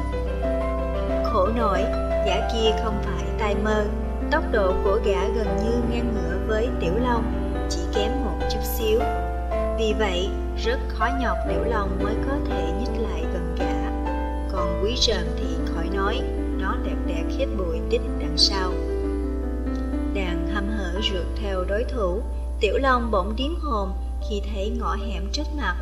Speaker 3: Khổ nổi, gã kia không phải tay mơ, tốc độ của gã gần như ngang ngửa với Tiểu Long, chỉ kém một chút xíu. Vì vậy, rất khó nhọc Tiểu Long mới có thể nhích lại gần gã. Còn quý rờn thì khỏi nói, nó đẹp đẹp hết bụi tít đằng sau. Đàn hâm hở rượt theo đối thủ, Tiểu Long bỗng điếm hồn khi thấy ngõ hẻm trước mặt.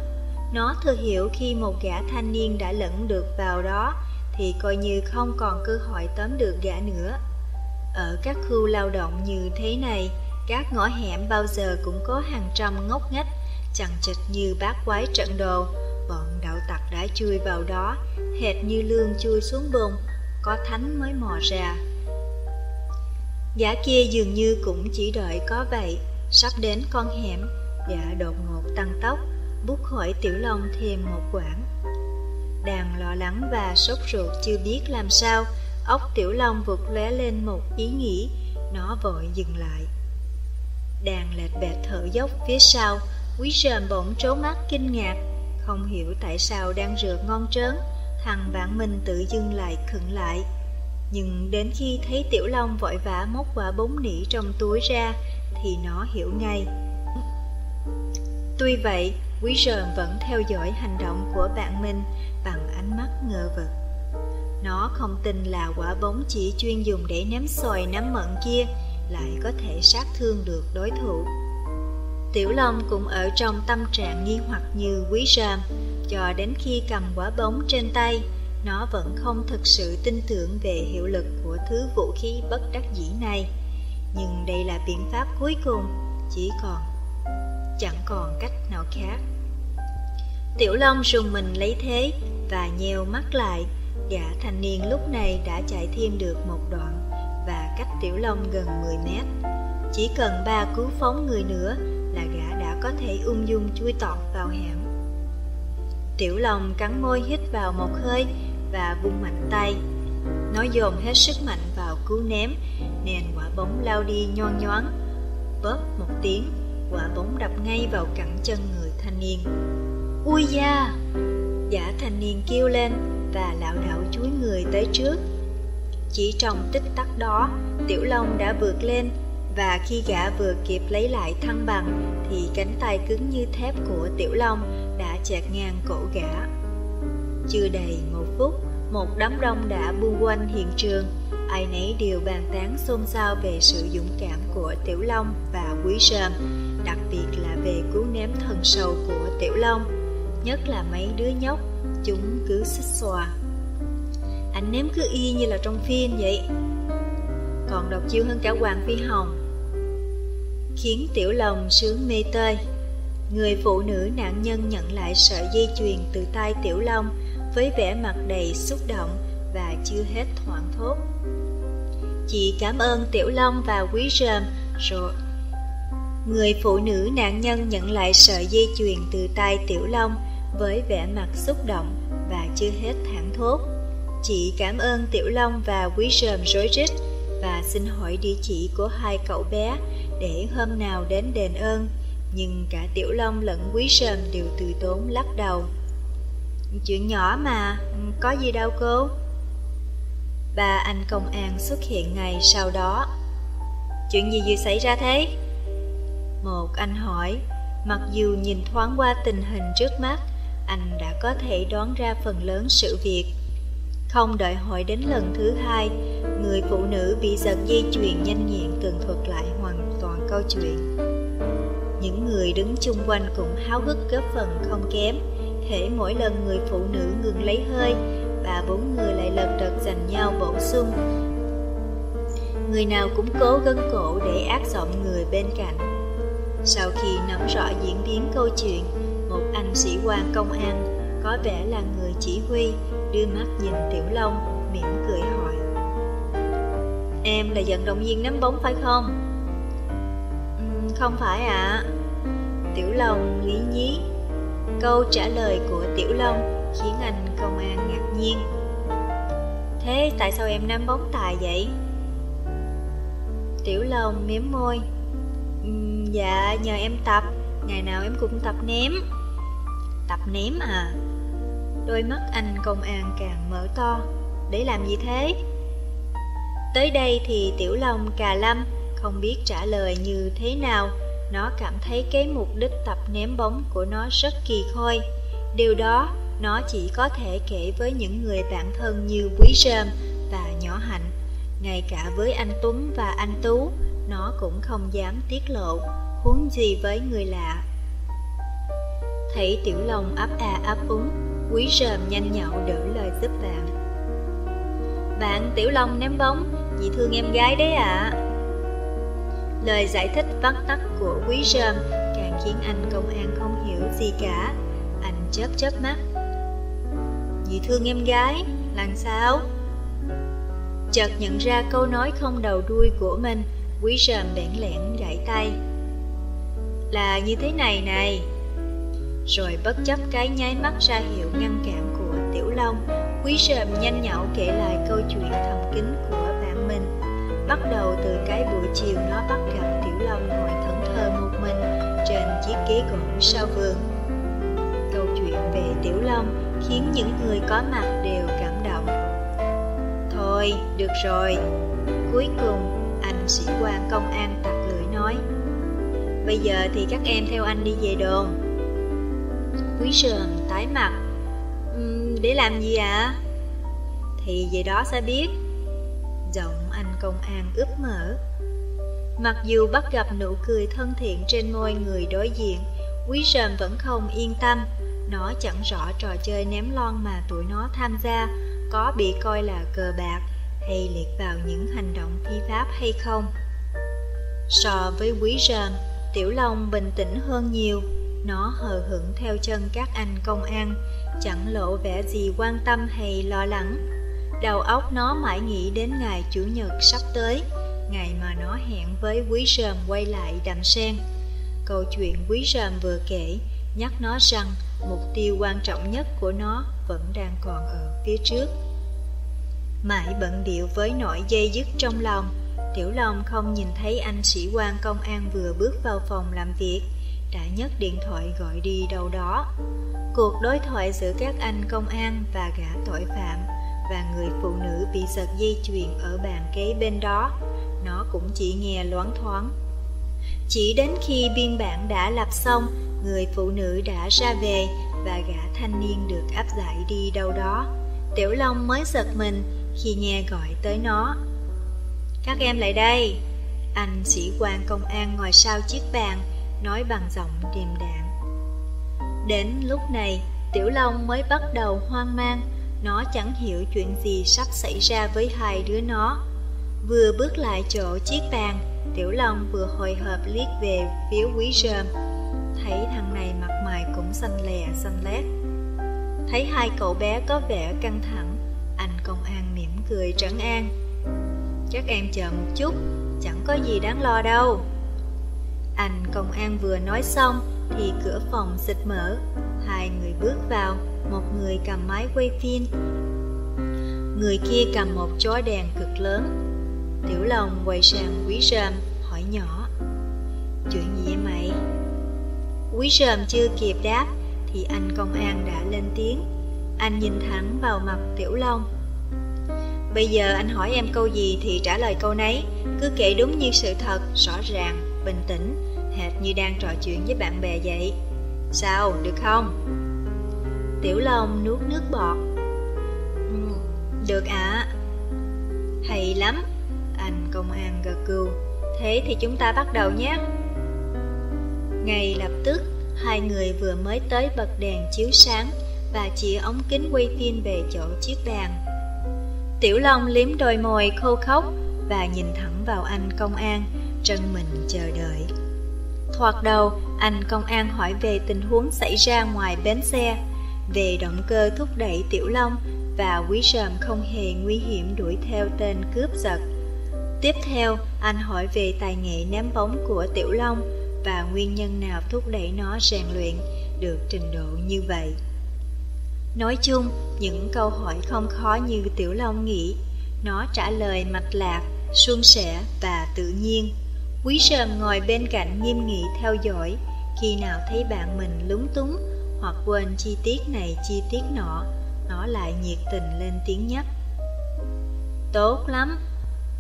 Speaker 3: Nó thừa hiểu khi một gã thanh niên đã lẫn được vào đó thì coi như không còn cơ hội tóm được gã nữa. Ở các khu lao động như thế này, các ngõ hẻm bao giờ cũng có hàng trăm ngóc ngách, chẳng chịch như bát quái trận đồ. Bọn đạo tặc đã chui vào đó, hệt như lương chui xuống bùn, có thánh mới mò ra. Gã kia dường như cũng chỉ đợi có vậy, sắp đến con hẻm, gã đột ngột tăng tốc, bút khỏi tiểu long thêm một quãng. Đàn lo lắng và sốt ruột chưa biết làm sao, ốc tiểu long vụt lóe lên một ý nghĩ, nó vội dừng lại. Đàn lệch bẹt thở dốc phía sau, quý sờm bỗng trố mắt kinh ngạc, không hiểu tại sao đang rượt ngon trớn, thằng bạn mình tự dưng lại khựng lại. Nhưng đến khi thấy Tiểu Long vội vã móc quả bóng nỉ trong túi ra, thì nó hiểu ngay. Tuy vậy, Quý Rờm vẫn theo dõi hành động của bạn mình bằng ánh mắt ngờ vực. Nó không tin là quả bóng chỉ chuyên dùng để ném xoài nắm mận kia lại có thể sát thương được đối thủ. Tiểu Long cũng ở trong tâm trạng nghi hoặc như quý ràm, cho đến khi cầm quả bóng trên tay, nó vẫn không thực sự tin tưởng về hiệu lực của thứ vũ khí bất đắc dĩ này. Nhưng đây là biện pháp cuối cùng, chỉ còn chẳng còn cách nào khác. Tiểu Long rùng mình lấy thế và nheo mắt lại, gã thanh niên lúc này đã chạy thêm được một đoạn và cách Tiểu Long gần 10 mét. Chỉ cần ba cú phóng người nữa là gã đã có thể ung dung chui tọt vào hẻm. Tiểu Long cắn môi hít vào một hơi và vung mạnh tay. Nó dồn hết sức mạnh vào cú ném, nền quả bóng lao đi nhon nhoáng. Bóp một tiếng, quả bóng đập ngay vào cẳng chân người thanh niên. Ui da! Gã thanh niên kêu lên và lảo đảo chuối người tới trước. Chỉ trong tích tắc đó, Tiểu Long đã vượt lên và khi gã vừa kịp lấy lại thăng bằng thì cánh tay cứng như thép của Tiểu Long đã chẹt ngang cổ gã. Chưa đầy một phút, một đám đông đã buông quanh hiện trường, ai nấy đều bàn tán xôn xao về sự dũng cảm của Tiểu Long và Quý Sơm, đặc biệt là về cú ném thần sầu của Tiểu Long, nhất là mấy đứa nhóc, chúng cứ xích xòa. Anh ném cứ y như là trong phim vậy Còn độc chiêu hơn cả Hoàng Phi Hồng Khiến tiểu Long sướng mê tơi Người phụ nữ nạn nhân nhận lại sợi dây chuyền từ tay Tiểu Long với vẻ mặt đầy xúc động và chưa hết thoảng thốt. Chị cảm ơn Tiểu Long và Quý Rơm rồi. Người phụ nữ nạn nhân nhận lại sợi dây chuyền từ tay Tiểu Long với vẻ mặt xúc động và chưa hết thẳng thốt. Chị cảm ơn Tiểu Long và Quý sờm rối rít và xin hỏi địa chỉ của hai cậu bé để hôm nào đến đền ơn. Nhưng cả Tiểu Long lẫn Quý sờm đều từ tốn lắc đầu. Chuyện nhỏ mà, có gì đâu cô. Ba anh công an xuất hiện ngày sau đó. Chuyện gì vừa xảy ra thế? Một anh hỏi, mặc dù nhìn thoáng qua tình hình trước mắt, anh đã có thể đoán ra phần lớn sự việc. Không đợi hỏi đến lần thứ hai, người phụ nữ bị giật dây chuyền nhanh nhẹn tường thuật lại hoàn toàn câu chuyện. Những người đứng chung quanh cũng háo hức góp phần không kém, thể mỗi lần người phụ nữ ngừng lấy hơi, và bốn người lại lật đật giành nhau bổ sung. Người nào cũng cố gân cổ để ác giọng người bên cạnh. Sau khi nắm rõ diễn biến câu chuyện, một anh sĩ quan công an có vẻ là người chỉ huy đưa mắt nhìn Tiểu Long mỉm cười hỏi Em là vận động viên ném bóng phải không? Không phải ạ à. Tiểu Long lý nhí Câu trả lời của Tiểu Long khiến anh công an ngạc nhiên Thế tại sao em ném bóng tài vậy? Tiểu Long mím môi Dạ nhờ em tập. Ngày nào em cũng tập ném Tập ném à? Đôi mắt anh công an càng mở to. Để làm gì thế? Tới đây thì Tiểu Long, cà lâm Không biết trả lời như thế nào. Nó cảm thấy cái mục đích tập ném bóng của nó rất kỳ khôi. Điều đó, nó chỉ có thể kể với những người bạn thân như Quý Rơm và Nhỏ Hạnh, Ngay cả với anh Tuấn và anh Tú. Nó cũng không dám tiết lộ. Huống gì với người lạ? Thấy Tiểu Long ấp a ấp úng, Quý rờm nhanh nhậu đỡ lời giúp bạn. Bạn Tiểu Long ném bóng Chị thương em gái đấy ạ. À. Lời giải thích vắt tắt của quý rơm Càng khiến anh công an không hiểu gì cả. Anh chớp chớp mắt. Dì thương em gái, Làm sao? Chợt nhận ra câu nói không đầu đuôi của mình. Quý sờm bẽn lẽn gãy tay Là như thế này này rồi bất chấp cái nháy mắt ra hiệu ngăn cản của Tiểu Long, Quý Sờm nhanh nhậu kể lại câu chuyện thầm kín của bạn mình. Bắt đầu từ cái buổi chiều nó bắt gặp Tiểu Long ngồi thẫn thờ một mình trên chiếc ghế gỗ sau vườn. Câu chuyện về Tiểu Long khiến những người có mặt đều cảm động. Thôi, được rồi. Cuối cùng, sĩ quan công an tặc lưỡi nói. Bây giờ thì các em theo anh đi về đồn. Quý sườn tái mặt uhm, Để làm gì ạ? À? Thì về đó sẽ biết Giọng anh công an ướp mở Mặc dù bắt gặp nụ cười thân thiện trên môi người đối diện Quý sờm vẫn không yên tâm Nó chẳng rõ trò chơi ném lon mà tụi nó tham gia Có bị coi là cờ bạc hay liệt vào những hành động phi pháp hay không So với quý rơm, Tiểu Long bình tĩnh hơn nhiều nó hờ hững theo chân các anh công an, chẳng lộ vẻ gì quan tâm hay lo lắng. Đầu óc nó mãi nghĩ đến ngày Chủ nhật sắp tới, ngày mà nó hẹn với quý rơm quay lại đầm sen. Câu chuyện quý rơm vừa kể nhắc nó rằng mục tiêu quan trọng nhất của nó vẫn đang còn ở phía trước. Mãi bận điệu với nỗi dây dứt trong lòng, Tiểu Long không nhìn thấy anh sĩ quan công an vừa bước vào phòng làm việc đã nhấc điện thoại gọi đi đâu đó. Cuộc đối thoại giữa các anh công an và gã tội phạm và người phụ nữ bị giật dây chuyền ở bàn kế bên đó, nó cũng chỉ nghe loáng thoáng. Chỉ đến khi biên bản đã lập xong, người phụ nữ đã ra về và gã thanh niên được áp giải đi đâu đó. Tiểu Long mới giật mình khi nghe gọi tới nó. Các em lại đây. Anh sĩ quan công an ngồi sau chiếc bàn, nói bằng giọng điềm đạm. Đến lúc này, Tiểu Long mới bắt đầu hoang mang, nó chẳng hiểu chuyện gì sắp xảy ra với hai đứa nó. Vừa bước lại chỗ chiếc bàn, Tiểu Long vừa hồi hộp liếc về phía quý rơm. Thấy thằng này mặt mày cũng xanh lè xanh lét. Thấy hai cậu bé có vẻ căng thẳng, anh công an cười trấn an. Các em chờ một chút, chẳng có gì đáng lo đâu. Anh công an vừa nói xong thì cửa phòng xịt mở. Hai người bước vào, một người cầm máy quay phim. Người kia cầm một chói đèn cực lớn. Tiểu Long quay sang Quý Rơm hỏi nhỏ. Chuyện gì vậy mày? Quý Rơm chưa kịp đáp thì anh công an đã lên tiếng. Anh nhìn thẳng vào mặt Tiểu Long. Bây giờ anh hỏi em câu gì thì trả lời câu nấy, cứ kể đúng như sự thật, rõ ràng, bình tĩnh, hệt như đang trò chuyện với bạn bè vậy. Sao, được không? Tiểu Long nuốt nước bọt. Ừ, được ạ. À. Hay lắm, anh công an gật gù. Thế thì chúng ta bắt đầu nhé. Ngay lập tức, hai người vừa mới tới bật đèn chiếu sáng và chỉ ống kính quay phim về chỗ chiếc bàn. Tiểu Long liếm đôi môi khô khốc và nhìn thẳng vào anh công an, chân mình chờ đợi. Thoạt đầu, anh công an hỏi về tình huống xảy ra ngoài bến xe, về động cơ thúc đẩy Tiểu Long và quý sờm không hề nguy hiểm đuổi theo tên cướp giật. Tiếp theo, anh hỏi về tài nghệ ném bóng của Tiểu Long và nguyên nhân nào thúc đẩy nó rèn luyện được trình độ như vậy. Nói chung, những câu hỏi không khó như Tiểu Long nghĩ, nó trả lời mạch lạc, suôn sẻ và tự nhiên. Quý sơn ngồi bên cạnh nghiêm nghị theo dõi, khi nào thấy bạn mình lúng túng hoặc quên chi tiết này chi tiết nọ, nó lại nhiệt tình lên tiếng nhắc. Tốt lắm!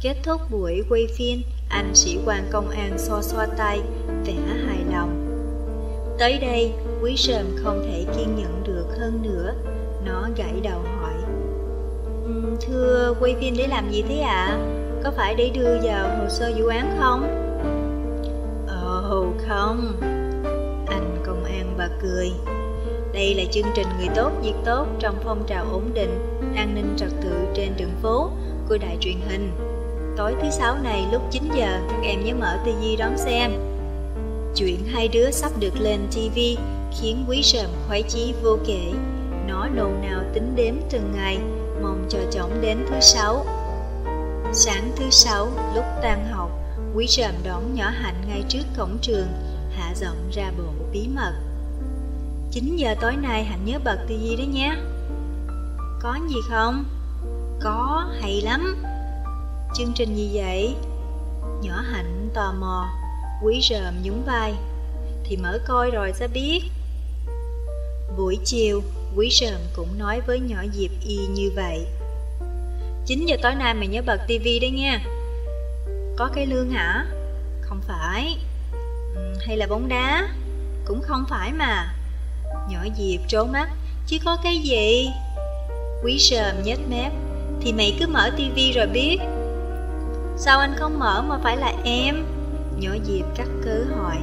Speaker 3: Kết thúc buổi quay phim, anh sĩ quan công an xoa xoa tay, vẻ hài lòng. Tới đây, quý sờm không thể kiên nhẫn được hơn nữa, nó gãy đầu hỏi. Um, thưa, quay phim để làm gì thế ạ? À? Có phải để đưa vào hồ sơ vụ án không? Ồ, oh, không. Anh công an bà cười. Đây là chương trình Người tốt, việc tốt trong phong trào ổn định, an ninh trật tự trên đường phố của đài truyền hình. Tối thứ sáu này lúc 9 giờ, các em nhớ mở tivi đón xem. Chuyện hai đứa sắp được lên TV khiến quý sờm khoái chí vô kể. Nó nồn nào tính đếm từng ngày, mong chờ chóng đến thứ sáu. Sáng thứ sáu, lúc tan học, quý sờm đón nhỏ hạnh ngay trước cổng trường, hạ giọng ra bộ bí mật. 9 giờ tối nay Hạnh nhớ bật tivi đó nhé Có gì không? Có, hay lắm Chương trình gì vậy? Nhỏ Hạnh tò mò Quý rờm nhún vai. Thì mở coi rồi sẽ biết. Buổi chiều Quý rờm cũng nói với nhỏ Diệp Y như vậy. 9 giờ tối nay mày nhớ bật tivi đấy nha. Có cái lương hả? Không phải. Ừ, Hay là bóng đá? Cũng không phải mà. Nhỏ Diệp trố mắt. Chứ có cái gì? Quý sờm nhếch mép. Thì mày cứ mở tivi rồi biết. Sao anh không mở mà phải là em? Nhỏ Diệp cắt cứ hỏi.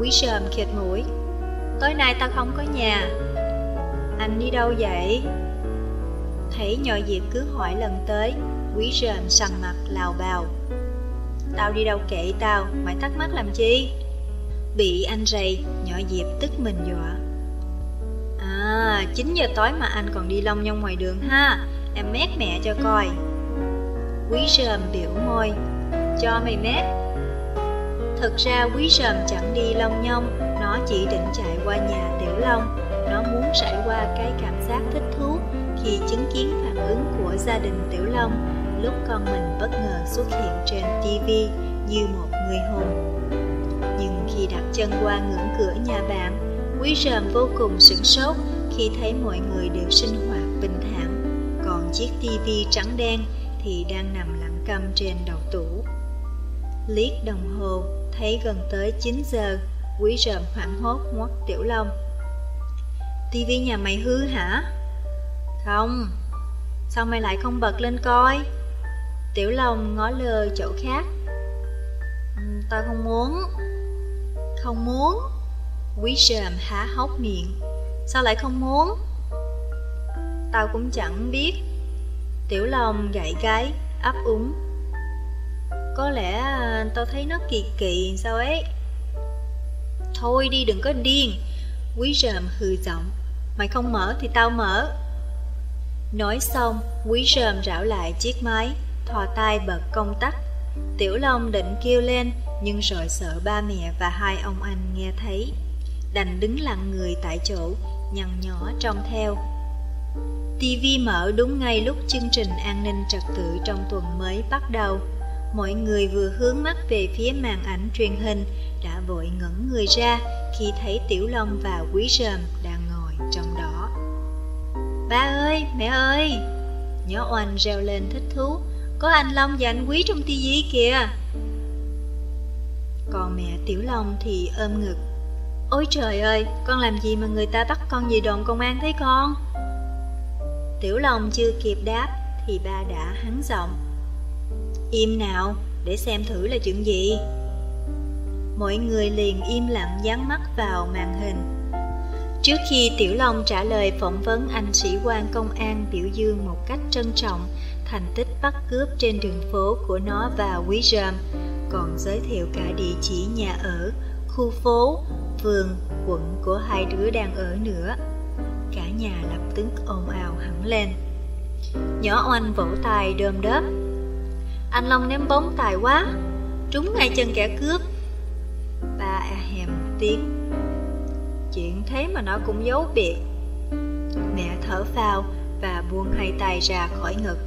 Speaker 3: Quý sờm khịt mũi Tối nay tao không có nhà. Anh đi đâu vậy? Thấy nhỏ Diệp cứ hỏi lần tới Quý sờm sầm mặt lào bào. Tao đi đâu kệ tao Mày thắc mắc làm chi? Bị anh rầy Nhỏ Diệp tức mình dọa. À, 9 giờ tối mà anh còn đi long nhong ngoài đường ha Em mét mẹ cho coi. Quý sờm biểu môi Cho mày mét. Thực ra quý sờm chẳng đi long nhong Nó chỉ định chạy qua nhà Tiểu Long. Nó muốn trải qua cái cảm giác thích thú Khi chứng kiến phản ứng của gia đình Tiểu Long. Lúc con mình bất ngờ xuất hiện trên TV Như một người hùng Nhưng khi đặt chân qua ngưỡng cửa nhà bạn Quý rờm vô cùng sửng sốt khi thấy mọi người đều sinh hoạt bình thản, còn chiếc tivi trắng đen thì đang nằm lặng câm trên đầu tủ. Liếc đồng hồ, thấy gần tới 9 giờ, quý rợm hoảng hốt ngoắt Tiểu Long. Tivi nhà mày hư hả? Không, sao mày lại không bật lên coi? Tiểu Long ngó lơ chỗ khác. Ừ, tao không muốn. Không muốn. Quý rợm há hốc miệng. Sao lại không muốn? Tao cũng chẳng biết Tiểu Long gãy gáy, ấp úng có lẽ à, tao thấy nó kỳ kỳ sao ấy. Thôi đi, đừng có điên. Quý rờm hừ giọng. Mày không mở thì tao mở. Nói xong, Quý rờm rảo lại chiếc máy, Thò tay bật công tắc. Tiểu Long định kêu lên, Nhưng rồi sợ ba mẹ và hai ông anh nghe thấy. Đành đứng lặng người tại chỗ, Nhằn nhỏ trông theo. TV mở đúng ngay lúc chương trình an ninh trật tự trong tuần mới bắt đầu. Mọi người vừa hướng mắt về phía màn ảnh truyền hình đã vội ngẩng người ra khi thấy Tiểu Long và Quý Rơm đang ngồi trong đó. Ba ơi, mẹ ơi! Nhỏ oanh reo lên thích thú. Có anh Long và anh Quý trong tivi kìa. Còn mẹ Tiểu Long thì ôm ngực. Ôi trời ơi, con làm gì mà người ta bắt con về đồn công an thấy con? Tiểu Long chưa kịp đáp thì ba đã hắn giọng. Im nào, để xem thử là chuyện gì. Mọi người liền im lặng dán mắt vào màn hình. Trước khi Tiểu Long trả lời phỏng vấn anh sĩ quan công an biểu dương một cách trân trọng thành tích bắt cướp trên đường phố của nó và Quý ram, còn giới thiệu cả địa chỉ nhà ở, khu phố, phường, quận của hai đứa đang ở nữa. Cả nhà lập tức ồn ào hẳn lên. Nhỏ oanh vỗ tay đơm đớp. Anh Long ném bóng tài quá, trúng ngay chân kẻ cướp. Ba à e hèm tiếng. Chuyện thế mà nó cũng giấu biệt. Mẹ thở phào và buông hai tay ra khỏi ngực.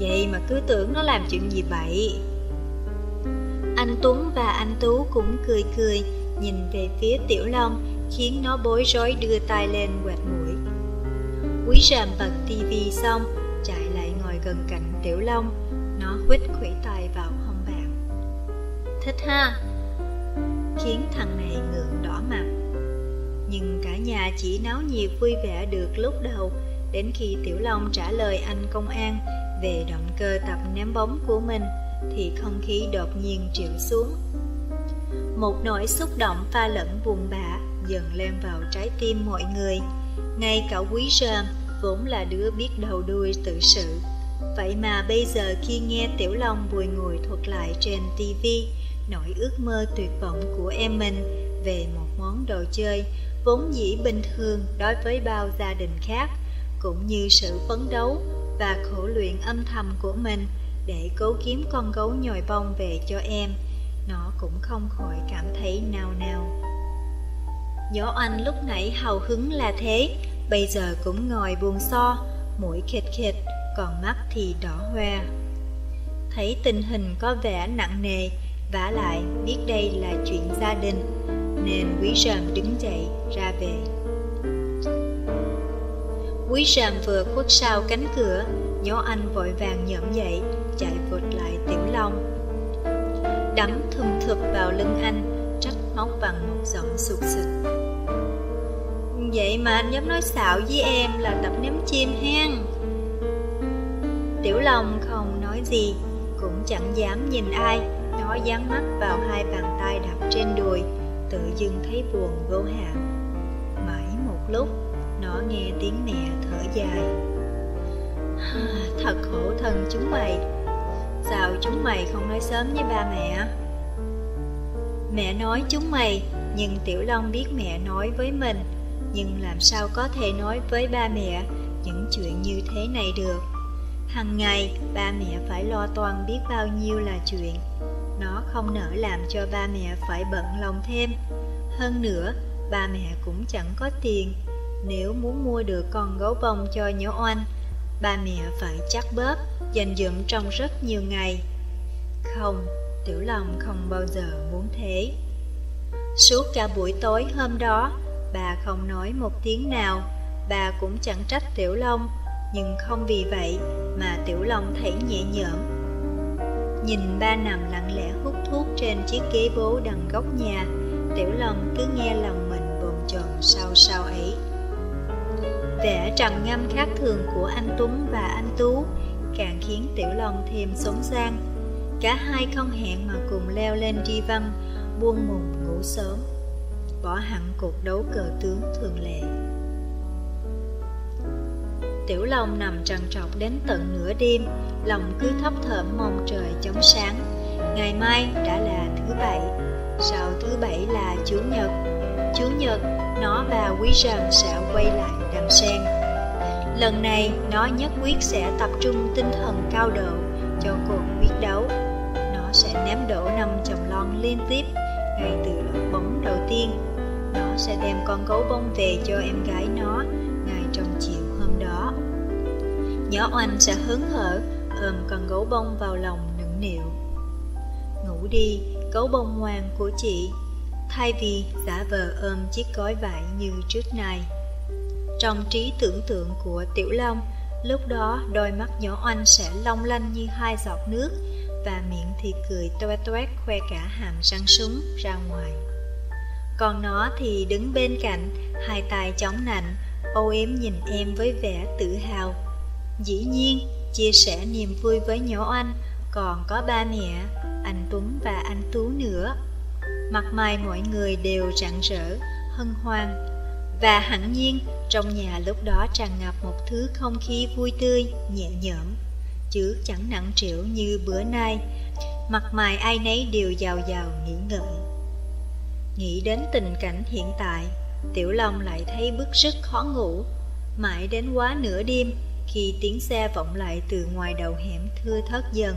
Speaker 3: Vậy mà cứ tưởng nó làm chuyện gì vậy Anh Tuấn và anh Tú cũng cười cười Nhìn về phía Tiểu Long Khiến nó bối rối đưa tay lên quẹt mũi Quý ràm bật tivi xong Chạy lại ngồi gần cạnh Tiểu Long nó quýt khủy tay vào hông bạn Thích ha Khiến thằng này ngượng đỏ mặt Nhưng cả nhà chỉ náo nhiệt vui vẻ được lúc đầu, Đến khi Tiểu Long trả lời anh công an về động cơ tập ném bóng của mình, thì không khí đột nhiên chịu xuống. Một nỗi xúc động pha lẫn buồn bã dần lên vào trái tim mọi người. Ngay cả quý Sơn, vốn là đứa biết đầu đuôi tự sự. Vậy mà bây giờ khi nghe Tiểu Long bùi ngùi thuật lại trên tivi nỗi ước mơ tuyệt vọng của em mình về một món đồ chơi vốn dĩ bình thường đối với bao gia đình khác cũng như sự phấn đấu và khổ luyện âm thầm của mình để cố kiếm con gấu nhồi bông về cho em, nó cũng không khỏi cảm thấy nào nào. Nhỏ anh lúc nãy hào hứng là thế, bây giờ cũng ngồi buồn so, mũi khịt khịt, còn mắt thì đỏ hoe. Thấy tình hình có vẻ nặng nề, vả lại biết đây là chuyện gia đình, nên quý ròm đứng dậy ra về. Quý ràm vừa khuất sau cánh cửa, nhó anh vội vàng nhổm dậy, chạy vụt lại Tiểu Long. Đấm thùm thụp vào lưng anh, trách móc bằng một giọng sụt sịt Vậy mà anh dám nói xạo với em là tập ném chim hen. Tiểu Long không nói gì, cũng chẳng dám nhìn ai, nó dán mắt vào hai bàn tay đặt trên đùi, tự dưng thấy buồn vô hạn. Mãi một lúc, nó nghe tiếng mẹ thở dài. Thật khổ thân chúng mày. Sao chúng mày không nói sớm với ba mẹ? Mẹ nói chúng mày Nhưng Tiểu Long biết mẹ nói với mình. Nhưng làm sao có thể nói với ba mẹ Những chuyện như thế này được? Hằng ngày ba mẹ phải lo toan biết bao nhiêu là chuyện Nó không nỡ làm cho ba mẹ phải bận lòng thêm Hơn nữa ba mẹ cũng chẳng có tiền nếu muốn mua được con gấu bông cho nhỏ oanh, ba mẹ phải chắc bóp, dành dụm trong rất nhiều ngày. Không, Tiểu Long không bao giờ muốn thế. Suốt cả buổi tối hôm đó, bà không nói một tiếng nào, bà cũng chẳng trách Tiểu Long, nhưng không vì vậy mà Tiểu Long thấy nhẹ nhõm. Nhìn ba nằm lặng lẽ hút thuốc trên chiếc ghế bố đằng góc nhà, Tiểu Long cứ nghe lòng mình bồn chồn sau sau ấy. Vẻ trầm ngâm khác thường của anh Tuấn và anh Tú càng khiến Tiểu Long thêm sống sang. Cả hai không hẹn mà cùng leo lên tri văn, buông mùng ngủ sớm, bỏ hẳn cuộc đấu cờ tướng thường lệ. Tiểu Long nằm trằn trọc đến tận nửa đêm, lòng cứ thấp thởm mong trời chóng sáng. Ngày mai đã là thứ bảy, sau thứ bảy là Chủ nhật. Chủ nhật, nó và Quý Rầm sẽ quay lại đầm sen. Lần này, nó nhất quyết sẽ tập trung tinh thần cao độ cho cuộc quyết đấu. Nó sẽ ném đổ năm chồng lon liên tiếp ngay từ lượt bóng đầu tiên. Nó sẽ đem con gấu bông về cho em gái nó Nhỏ oanh sẽ hớn hở ôm con gấu bông vào lòng nựng nịu. Ngủ đi, gấu bông ngoan của chị, thay vì giả vờ ôm chiếc gói vải như trước này. Trong trí tưởng tượng của Tiểu Long, lúc đó đôi mắt nhỏ oanh sẽ long lanh như hai giọt nước và miệng thì cười toe toét khoe cả hàm răng súng ra ngoài.
Speaker 2: Còn nó thì đứng bên cạnh, hai tay chống nạnh, âu yếm nhìn em với vẻ tự hào. Dĩ nhiên, chia sẻ niềm vui với nhỏ anh, còn có ba mẹ, anh Tuấn và anh Tú nữa. Mặt mày mọi người đều rạng rỡ, hân hoan. Và hẳn nhiên, trong nhà lúc đó tràn ngập một thứ không khí vui tươi, nhẹ nhõm, chứ chẳng nặng trĩu như bữa nay. Mặt mày ai nấy đều giàu giàu nghĩ ngợi. Nghĩ đến tình cảnh hiện tại, Tiểu Long lại thấy bức sức khó ngủ. Mãi đến quá nửa đêm, khi tiếng xe vọng lại từ ngoài đầu hẻm thưa thớt dần,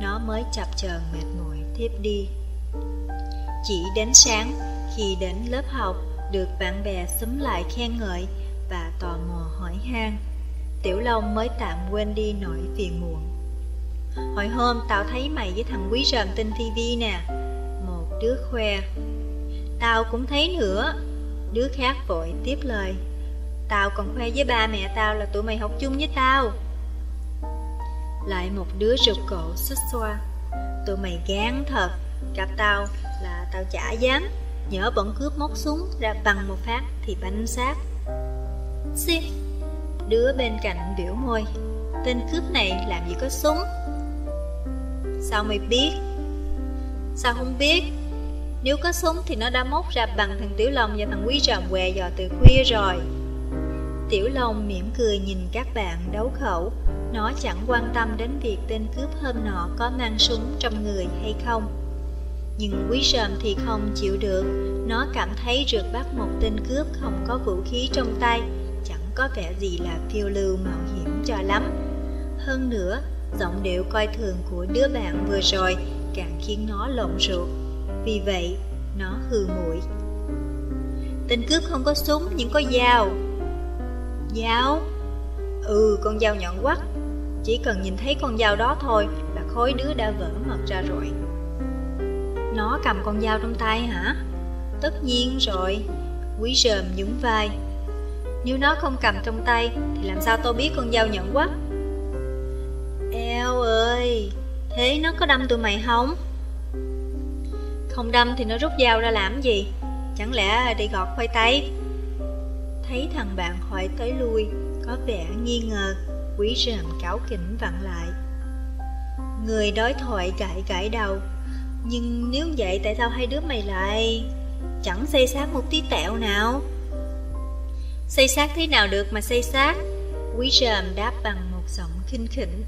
Speaker 2: nó mới chập chờn mệt mỏi tiếp đi. Chỉ đến sáng, khi đến lớp học, được bạn bè xúm lại khen ngợi và tò mò hỏi han, Tiểu Long mới tạm quên đi nỗi phiền muộn. Hồi hôm tao thấy mày với thằng quý rờm tin TV nè, một đứa khoe. Tao cũng thấy nữa, đứa khác vội tiếp lời. Tao còn khoe với ba mẹ tao là tụi mày học chung với tao. Lại một đứa rụt cổ xích xoa. Tụi mày gán thật, Gặp tao là tao chả dám. Nhỡ bọn cướp móc súng ra bằng một phát thì bánh xác. Xì. Đứa bên cạnh biểu môi. Tên cướp này làm gì có súng? Sao mày biết? Sao không biết? Nếu có súng thì nó đã móc ra bằng thằng Tiểu Long và thằng Quý trầm què dò từ khuya rồi. Tiểu Long mỉm cười nhìn các bạn đấu khẩu. Nó chẳng quan tâm đến việc tên cướp hôm nọ có mang súng trong người hay không. Nhưng quý sờm thì không chịu được. Nó cảm thấy rượt bắt một tên cướp không có vũ khí trong tay Chẳng có vẻ gì là phiêu lưu mạo hiểm cho lắm. Hơn nữa, giọng điệu coi thường của đứa bạn vừa rồi càng khiến nó lộn ruột. Vì vậy, nó hừ mũi Tên cướp không có súng nhưng có dao. Dao? Ừ, con dao nhọn quắt Chỉ cần nhìn thấy con dao đó thôi là khối đứa đã vỡ mật ra rồi. Nó cầm con dao trong tay hả? Tất nhiên rồi. Quý rờm nhún vai. Nếu nó không cầm trong tay Thì làm sao tôi biết con dao nhọn quắt Eo ơi Thế nó có đâm tụi mày không? Không đâm thì nó rút dao ra làm gì? Chẳng lẽ đi gọt khoai tây? Thấy thằng bạn hỏi tới lui, Có vẻ nghi ngờ. Quý rèm cáo kỉnh vặn lại. Người đối thoại gãi gãi đầu. Nhưng nếu vậy tại sao hai đứa mày lại Chẳng xây xác một tí tẹo nào? Xây xác thế nào được mà xây xác? Quý rèm đáp bằng một giọng khinh khỉnh.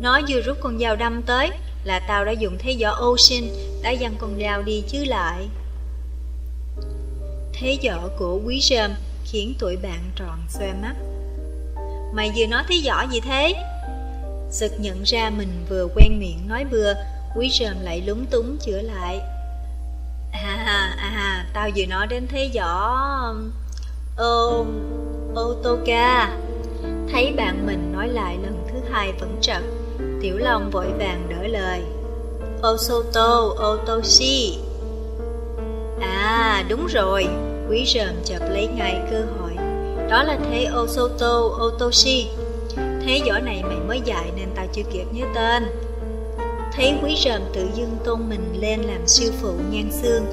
Speaker 2: Nó vừa rút con dao đâm tới Là tao đã dùng thế ô Ocean Đã dăng con dao đi chứ lại. Thế võ của quý rơm khiến tuổi bạn tròn xoe mắt. Mày vừa nói thế võ gì thế? Sực nhận ra mình vừa quen miệng nói bừa, quý rơm lại lúng túng chữa lại. À à à, tao vừa nói đến thế võ... Ô... ô tô ca. Thấy bạn mình nói lại lần thứ hai vẫn trật, Tiểu Long vội vàng đỡ lời. Ô sô tô, ô tô si. À, đúng rồi, Quý rờm chợt lấy ngay cơ hội. Đó là thế Osoto Otoshi. Thế võ này mày mới dạy nên tao chưa kịp nhớ tên. Thấy quý rờm tự dưng tôn mình lên làm sư phụ nhan xương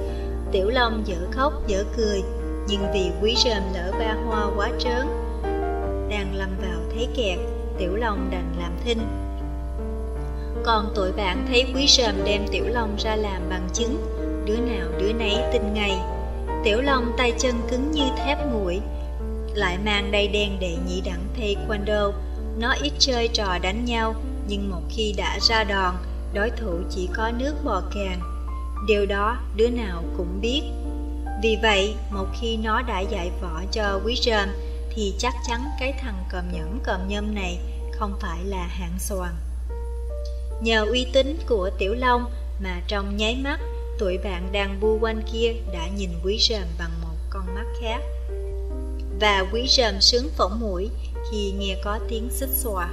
Speaker 2: Tiểu Long dở khóc dở cười. Nhưng vì quý rờm lỡ ba hoa quá trớn Đang lâm vào thế kẹt Tiểu Long đành làm thinh. Còn tụi bạn thấy quý rờm đem Tiểu Long ra làm bằng chứng Đứa nào đứa nấy tin ngay. Tiểu Long tay chân cứng như thép nguội, Lại mang đầy đen để nhị đẳng taekwondo Nó ít chơi trò đánh nhau, Nhưng một khi đã ra đòn, Đối thủ chỉ có nước bò càng Điều đó đứa nào cũng biết. Vì vậy, một khi nó đã dạy võ cho quý rơm, Thì chắc chắn cái thằng cầm nhẫn cầm nhâm này Không phải là hạng soàn Nhờ uy tín của Tiểu Long Mà trong nháy mắt Tụi bạn đang bu quanh kia đã nhìn quý rèm bằng một con mắt khác. Và quý rèm sướng phỏng mũi khi nghe có tiếng xích xòa.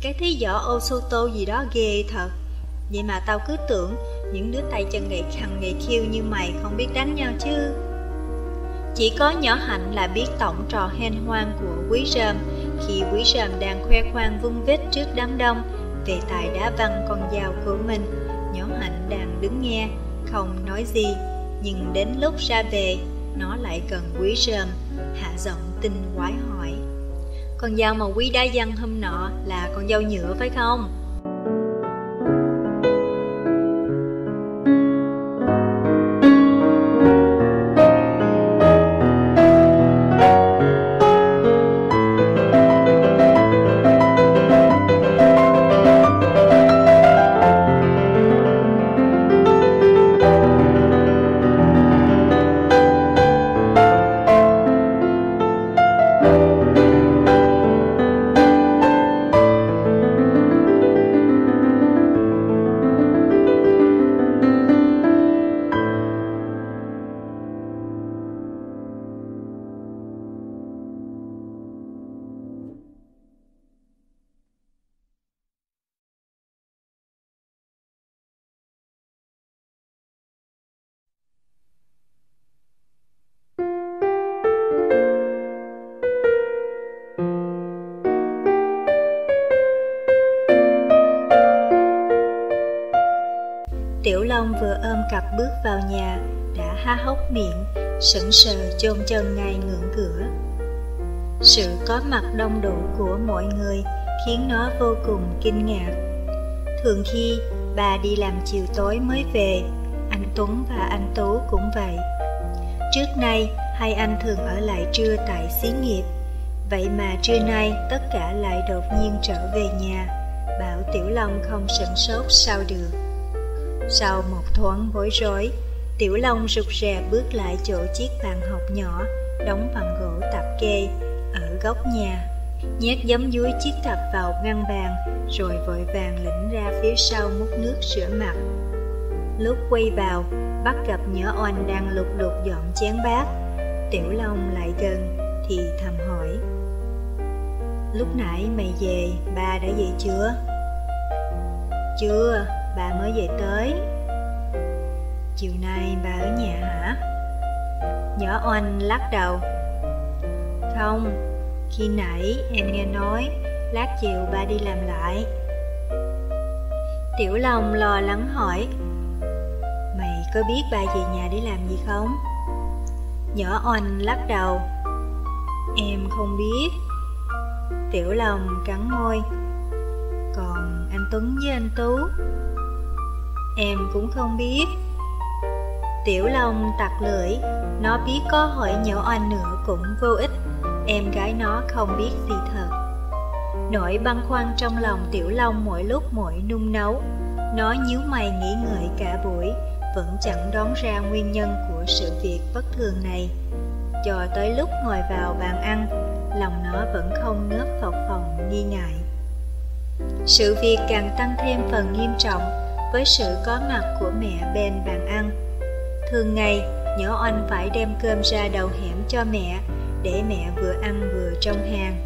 Speaker 2: Cái thế võ ô sô tô gì đó ghê thật, Vậy mà tao cứ tưởng những đứa tay chân gậy khăn gậy khiêu như mày không biết đánh nhau chứ. Chỉ có nhỏ hạnh là biết tổng trò hen hoang của quý rơm Khi quý rơm đang khoe khoang vung vết trước đám đông Về tài đá văng con dao của mình hạnh đang đứng nghe, không nói gì,
Speaker 3: Nhưng đến lúc ra về, nó lại cần quý rơm, hạ giọng tinh quái hỏi. Con dao mà quý đã dăng hôm nọ là con dao nhựa phải không? Miệng, sững sờ chôn chân ngay ngưỡng cửa. Sự có mặt đông đủ của mọi người khiến nó vô cùng kinh ngạc. Thường khi bà đi làm chiều tối mới về, anh Tuấn và anh Tú cũng vậy. Trước nay, hai anh thường ở lại trưa tại xí nghiệp. Vậy mà trưa nay tất cả lại đột nhiên trở về nhà, bảo Tiểu Long không sửng sốt sao được. Sau một thoáng bối rối, Tiểu Long rụt rè bước lại chỗ chiếc bàn học nhỏ, đóng bằng gỗ tạp kê, ở góc nhà. Nhét giấm dưới chiếc tập vào ngăn bàn, rồi vội vàng lĩnh ra phía sau múc nước rửa mặt. Lúc quay vào, bắt gặp nhỏ oanh đang lục đục dọn chén bát. Tiểu Long lại gần, thì thầm hỏi. Lúc nãy mày về, ba đã về chưa? Chưa, bà mới về tới Chiều nay bà ở nhà hả? Nhỏ oanh lắc đầu. Không, khi nãy em nghe nói Lát chiều ba đi làm lại. Tiểu Long lo lắng hỏi Mày có biết ba về nhà để làm gì không? Nhỏ oanh lắc đầu Em không biết. Tiểu Long cắn môi Còn anh Tuấn với anh Tú? Em cũng không biết. Tiểu Long tặc lưỡi. Nó biết có hỏi nhỏ oanh nữa cũng vô ích. Em gái nó không biết gì thật. Nỗi băn khoăn trong lòng Tiểu Long mỗi lúc mỗi nung nấu. Nó nhíu mày nghĩ ngợi cả buổi, Vẫn chẳng đoán ra nguyên nhân của sự việc bất thường này. Cho tới lúc ngồi vào bàn ăn, Lòng nó vẫn không nớp phọc phòng nghi ngại. Sự việc càng tăng thêm phần nghiêm trọng với sự có mặt của mẹ bên bàn ăn. Thường ngày, nhỏ oanh phải đem cơm ra đầu hẻm cho mẹ, để mẹ vừa ăn vừa trong hàng.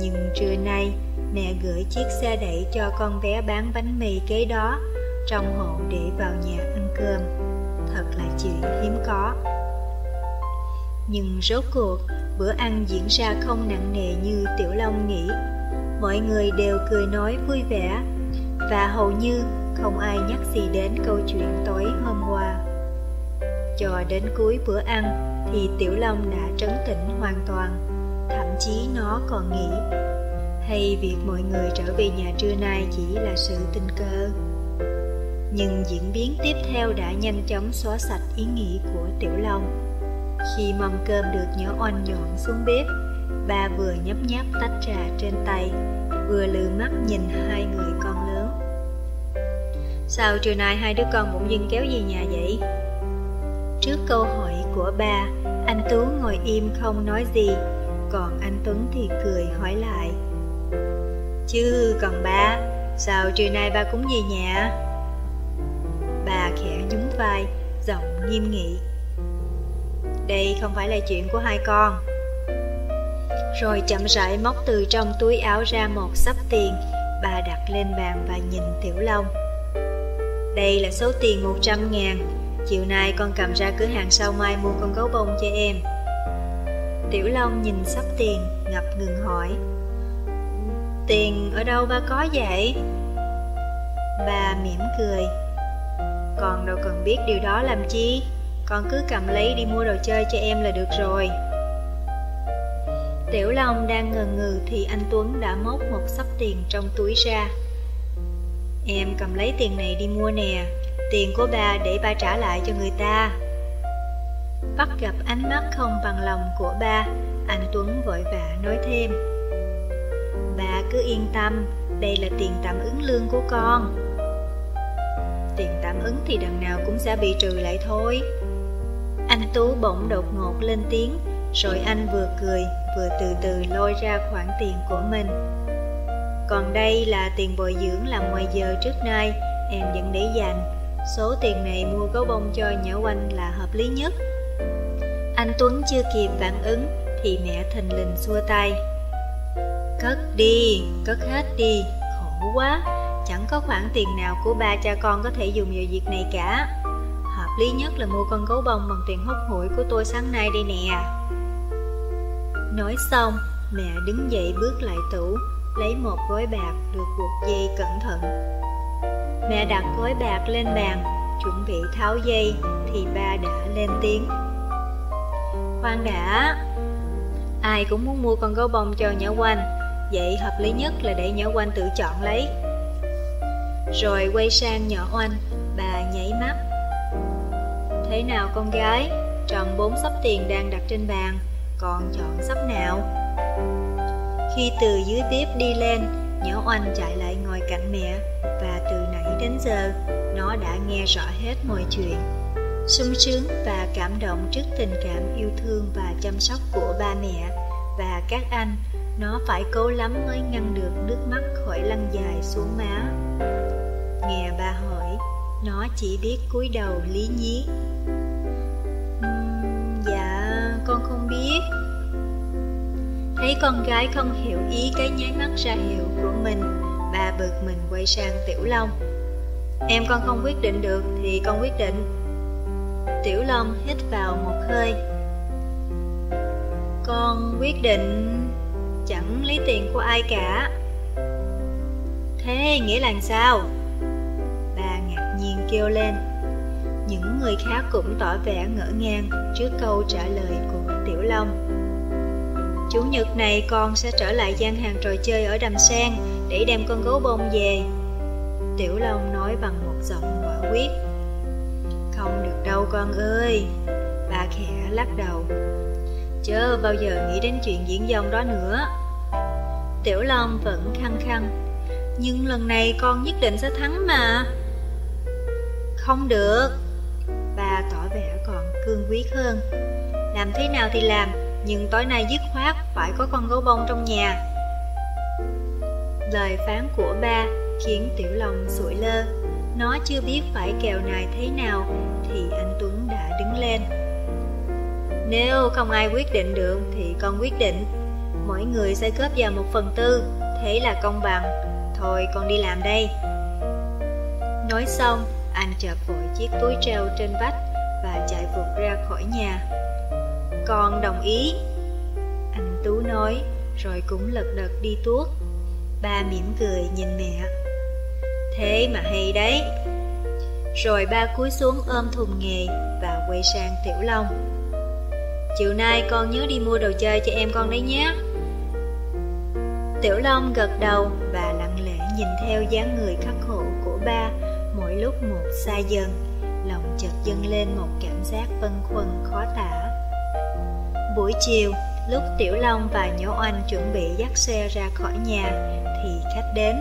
Speaker 3: Nhưng trưa nay, mẹ gửi chiếc xe đẩy cho con bé bán bánh mì kế đó, trong hộ để vào nhà ăn cơm. Thật là chuyện hiếm có. Nhưng rốt cuộc, bữa ăn diễn ra không nặng nề như Tiểu Long nghĩ. Mọi người đều cười nói vui vẻ, và hầu như không ai nhắc gì đến câu chuyện tối hôm qua. Cho đến cuối bữa ăn thì Tiểu Long đã trấn tĩnh hoàn toàn, thậm chí nó còn nghĩ hay việc mọi người trở về nhà trưa nay chỉ là sự tình cờ. Nhưng diễn biến tiếp theo đã nhanh chóng xóa sạch ý nghĩ của Tiểu Long. Khi mâm cơm được nhỏ oanh dọn xuống bếp, bà vừa nhấp nháp tách trà trên tay, vừa lừ mắt nhìn hai người con lớn. Sao trưa nay hai đứa con bỗng dưng kéo về nhà vậy? Trước câu hỏi của bà anh Tú ngồi im không nói gì, còn anh Tuấn thì cười hỏi lại. Chứ còn ba, sao trưa nay ba cũng về nhà? Bà khẽ nhún vai, giọng nghiêm nghị. Đây không phải là chuyện của hai con. Rồi chậm rãi móc từ trong túi áo ra một sắp tiền, bà đặt lên bàn và nhìn Tiểu Long. Đây là số tiền 100 ngàn Chiều nay con cầm ra cửa hàng sau mai mua con gấu bông cho em Tiểu Long nhìn sắp tiền, ngập ngừng hỏi Tiền ở đâu ba có vậy? Bà mỉm cười Con đâu cần biết điều đó làm chi
Speaker 2: con cứ cầm lấy đi mua đồ chơi cho em là được rồi. Tiểu Long đang ngờ ngừ thì anh Tuấn đã móc một sắp tiền trong túi ra. Em cầm lấy tiền này đi mua nè, tiền của bà để bà trả lại cho người ta. Bắt gặp ánh mắt không bằng lòng của ba, anh Tuấn vội vã nói thêm. bà cứ yên tâm, đây là tiền tạm ứng lương của con. Tiền tạm ứng thì đằng nào cũng sẽ bị trừ lại thôi. Anh Tú bỗng đột ngột lên tiếng, rồi anh vừa cười, vừa từ từ lôi ra khoản tiền của mình. Còn đây là tiền bồi dưỡng làm ngoài giờ trước nay, em vẫn để dành. Số tiền này mua gấu bông cho nhỏ quanh là hợp lý nhất. Anh Tuấn chưa kịp phản ứng, thì mẹ thình lình xua tay. Cất đi, cất hết đi, khổ quá, chẳng có khoản tiền nào của ba cha con có thể dùng vào việc này cả. Hợp lý nhất là mua con gấu bông bằng tiền hút hủi của tôi sáng nay đây nè. Nói xong, mẹ đứng dậy bước lại tủ, lấy một gói bạc được buộc dây cẩn thận. Mẹ đặt gói bạc lên bàn, chuẩn bị tháo dây, thì ba đã lên tiếng. Khoan đã, ai cũng muốn mua con gấu bông cho nhỏ quanh, vậy hợp lý nhất là để nhỏ quanh tự chọn lấy. Rồi quay sang nhỏ oanh, bà nhảy mắt. Thế nào con gái, tròn bốn sắp tiền đang đặt trên bàn, còn chọn sắp nào? Khi từ dưới bếp đi lên, nhỏ oanh chạy lại ngồi cạnh mẹ và từ đến giờ, nó đã nghe rõ hết mọi chuyện. sung sướng và cảm động trước tình cảm yêu thương và chăm sóc của ba mẹ và các anh, nó phải cố lắm mới ngăn được nước mắt khỏi lăn dài xuống má. Nghe ba hỏi, nó chỉ biết cúi đầu lý nhí. Dạ, con không biết. Thấy con gái không hiểu ý cái nháy mắt ra hiệu của mình, ba bực mình quay sang Tiểu Long. Em con không quyết định được thì con quyết định. Tiểu Long hít vào một hơi. Con quyết định chẳng lấy tiền của ai cả. Thế nghĩa là sao? Bà ngạc nhiên kêu lên. Những người khác cũng tỏ vẻ ngỡ ngàng trước câu trả lời của Tiểu Long. Chủ nhật này con sẽ trở lại gian hàng trò chơi ở Đầm Sen để đem con gấu bông về. Tiểu Long nói bằng một giọng quả quyết. Không được đâu con ơi, bà khẽ lắc đầu. Chớ bao giờ nghĩ đến chuyện diễn dòng đó nữa. Tiểu Long vẫn khăng khăng. Nhưng lần này con nhất định sẽ thắng mà. Không được. Bà tỏ vẻ còn cương quyết hơn. Làm thế nào thì làm, nhưng tối nay dứt khoát phải có con gấu bông trong nhà. Lời phán của ba khiến Tiểu Long sủi lơ. Nó chưa biết phải kèo này thế nào thì anh Tuấn đã đứng lên. Nếu không ai quyết định được thì con quyết định. Mỗi người sẽ góp vào một phần tư, thế là công bằng. Thôi con đi làm đây. Nói xong, anh chợt vội chiếc túi treo trên vách và chạy vụt ra khỏi nhà. Con đồng ý. Anh Tú nói, rồi cũng lật đật đi tuốt. Ba mỉm cười nhìn mẹ. Thế mà hay đấy. Rồi ba cúi xuống ôm thùng nghề và quay sang Tiểu Long. Chiều nay con nhớ đi mua đồ chơi cho em con đấy nhé. Tiểu Long gật đầu và lặng lẽ nhìn theo dáng người khắc khổ của ba mỗi lúc một xa dần. Lòng chợt dâng lên một cảm giác vân khuân khó tả. Buổi chiều, lúc Tiểu Long và Nhỏ Oanh chuẩn bị dắt xe ra khỏi nhà, thì khách đến.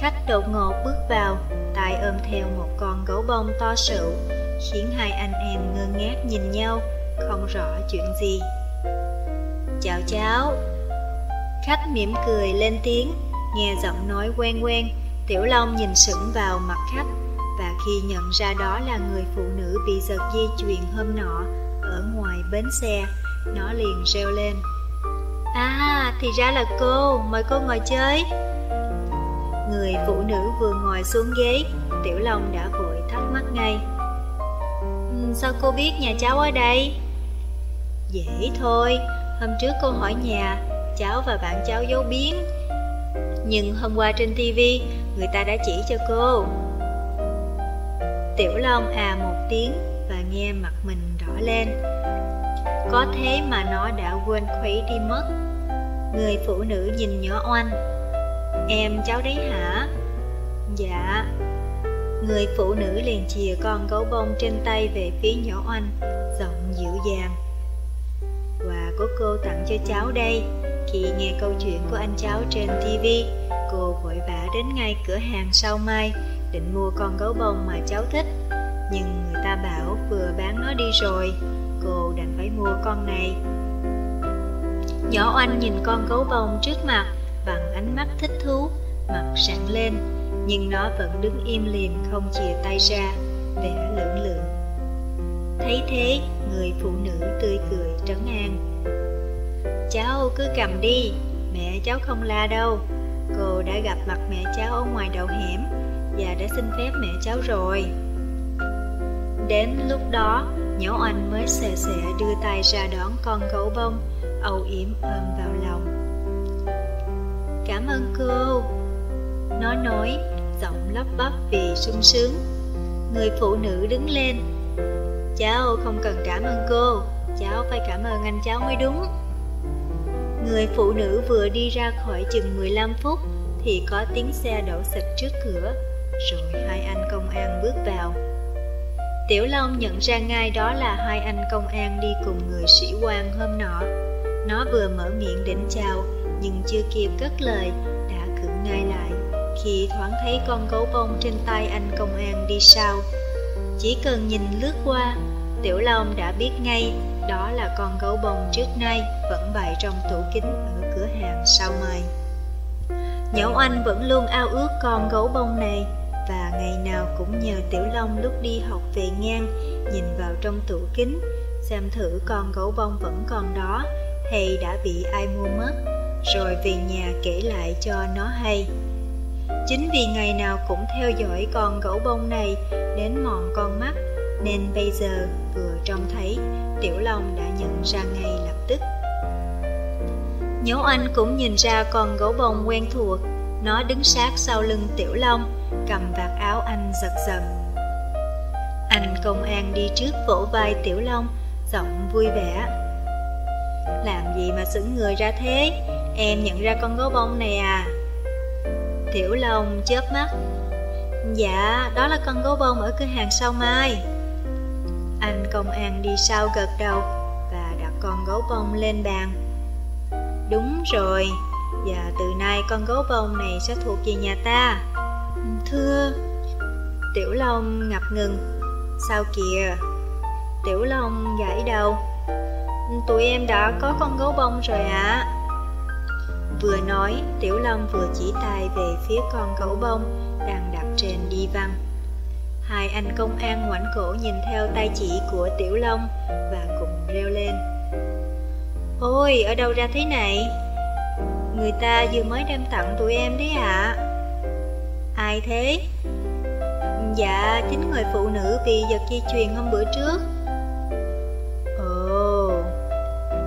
Speaker 2: Khách đột ngột bước vào, tay ôm theo một con gấu bông to sựu, khiến hai anh em ngơ ngác nhìn nhau, không rõ chuyện gì. Chào cháu. Khách mỉm cười lên tiếng, nghe giọng nói quen quen, Tiểu Long nhìn sững vào mặt khách, và khi nhận ra đó là người phụ nữ bị giật dây chuyền hôm nọ ở ngoài bến xe, nó liền reo lên. À, thì ra là cô, mời cô ngồi chơi. Người phụ nữ vừa ngồi xuống ghế, Tiểu Long đã vội thắc mắc ngay. Ừ, sao cô biết nhà cháu ở đây? Dễ thôi, hôm trước cô hỏi nhà, cháu và bạn cháu giấu biến. Nhưng hôm qua trên tivi, người ta đã chỉ cho cô. Tiểu Long à một tiếng và nghe mặt mình đỏ lên. Có thế mà nó đã quên khuấy đi mất. Người phụ nữ nhìn nhỏ oanh. Em cháu đấy hả? Dạ. Người phụ nữ liền chìa con gấu bông trên tay về phía nhỏ oanh, giọng dịu dàng. Quà của cô tặng cho cháu đây. Khi nghe câu chuyện của anh cháu trên TV, cô vội vã đến ngay cửa hàng sau mai, định mua con gấu bông mà cháu thích. Nhưng người ta bảo vừa bán nó đi rồi, cô đành phải mua con này. Nhỏ oanh nhìn con gấu bông trước mặt bằng ánh mắt thích thú, mặt sẵn lên, nhưng nó vẫn đứng im lìm không chìa tay ra, vẻ lưỡng lượng. Thấy thế, người phụ nữ tươi cười trấn an. Cháu cứ cầm đi, mẹ cháu không la đâu. Cô đã gặp mặt mẹ cháu ở ngoài đầu hẻm và đã xin phép mẹ cháu rồi. Đến lúc đó, nhỏ oanh mới xè xè đưa tay ra đón con gấu bông, âu yếm ôm vào lòng. Cảm ơn cô. Nó nói, giọng lắp bắp vì sung sướng. Người phụ nữ đứng lên. Cháu không cần cảm ơn cô, cháu phải cảm ơn anh cháu mới đúng. Người phụ nữ vừa đi ra khỏi chừng 15 phút thì có tiếng xe đổ xịch trước cửa, rồi hai anh công an bước vào. Tiểu Long nhận ra ngay đó là hai anh công an đi cùng người sĩ quan hôm nọ. Nó vừa mở miệng định chào, nhưng chưa kịp cất lời, đã cứng ngay lại khi thoáng thấy con gấu bông trên tay anh công an đi sau. Chỉ cần nhìn lướt qua, Tiểu Long đã biết ngay đó là con gấu bông trước nay vẫn bày trong tủ kính ở cửa hàng sau mai. Nhỏ Anh vẫn luôn ao ước con gấu bông này và ngày nào cũng nhờ Tiểu Long lúc đi học về ngang nhìn vào trong tủ kính xem thử con gấu bông vẫn còn đó hay đã bị ai mua mất rồi về nhà kể lại cho nó hay. Chính vì ngày nào cũng theo dõi con gấu bông này đến mòn con mắt nên bây giờ vừa trông thấy Tiểu Long đã nhận ra ngay lập tức. Nhấu Anh cũng nhìn ra con gấu bông quen thuộc, nó đứng sát sau lưng Tiểu Long, cầm vạt áo anh giật giật. Anh công an đi trước vỗ vai Tiểu Long, giọng vui vẻ. Làm gì mà sững người ra thế, em nhận ra con gấu bông này à? Tiểu Long chớp mắt. Dạ, đó là con gấu bông ở cửa hàng sau mai. Anh công an đi sau gật đầu và đặt con gấu bông lên bàn. Đúng rồi, và từ nay con gấu bông này sẽ thuộc về nhà ta. Thưa, Tiểu Long ngập ngừng. Sao kìa? Tiểu Long gãi đầu. Tụi em đã có con gấu bông rồi ạ. À? Vừa nói, Tiểu Long vừa chỉ tay về phía con gấu bông đang đặt trên đi văn. Hai anh công an ngoảnh cổ nhìn theo tay chỉ của Tiểu Long và cùng reo lên. Ôi, ở đâu ra thế này? Người ta vừa mới đem tặng tụi em đấy ạ. À? Ai thế? Dạ, chính người phụ nữ bị giật di truyền hôm bữa trước. Ồ,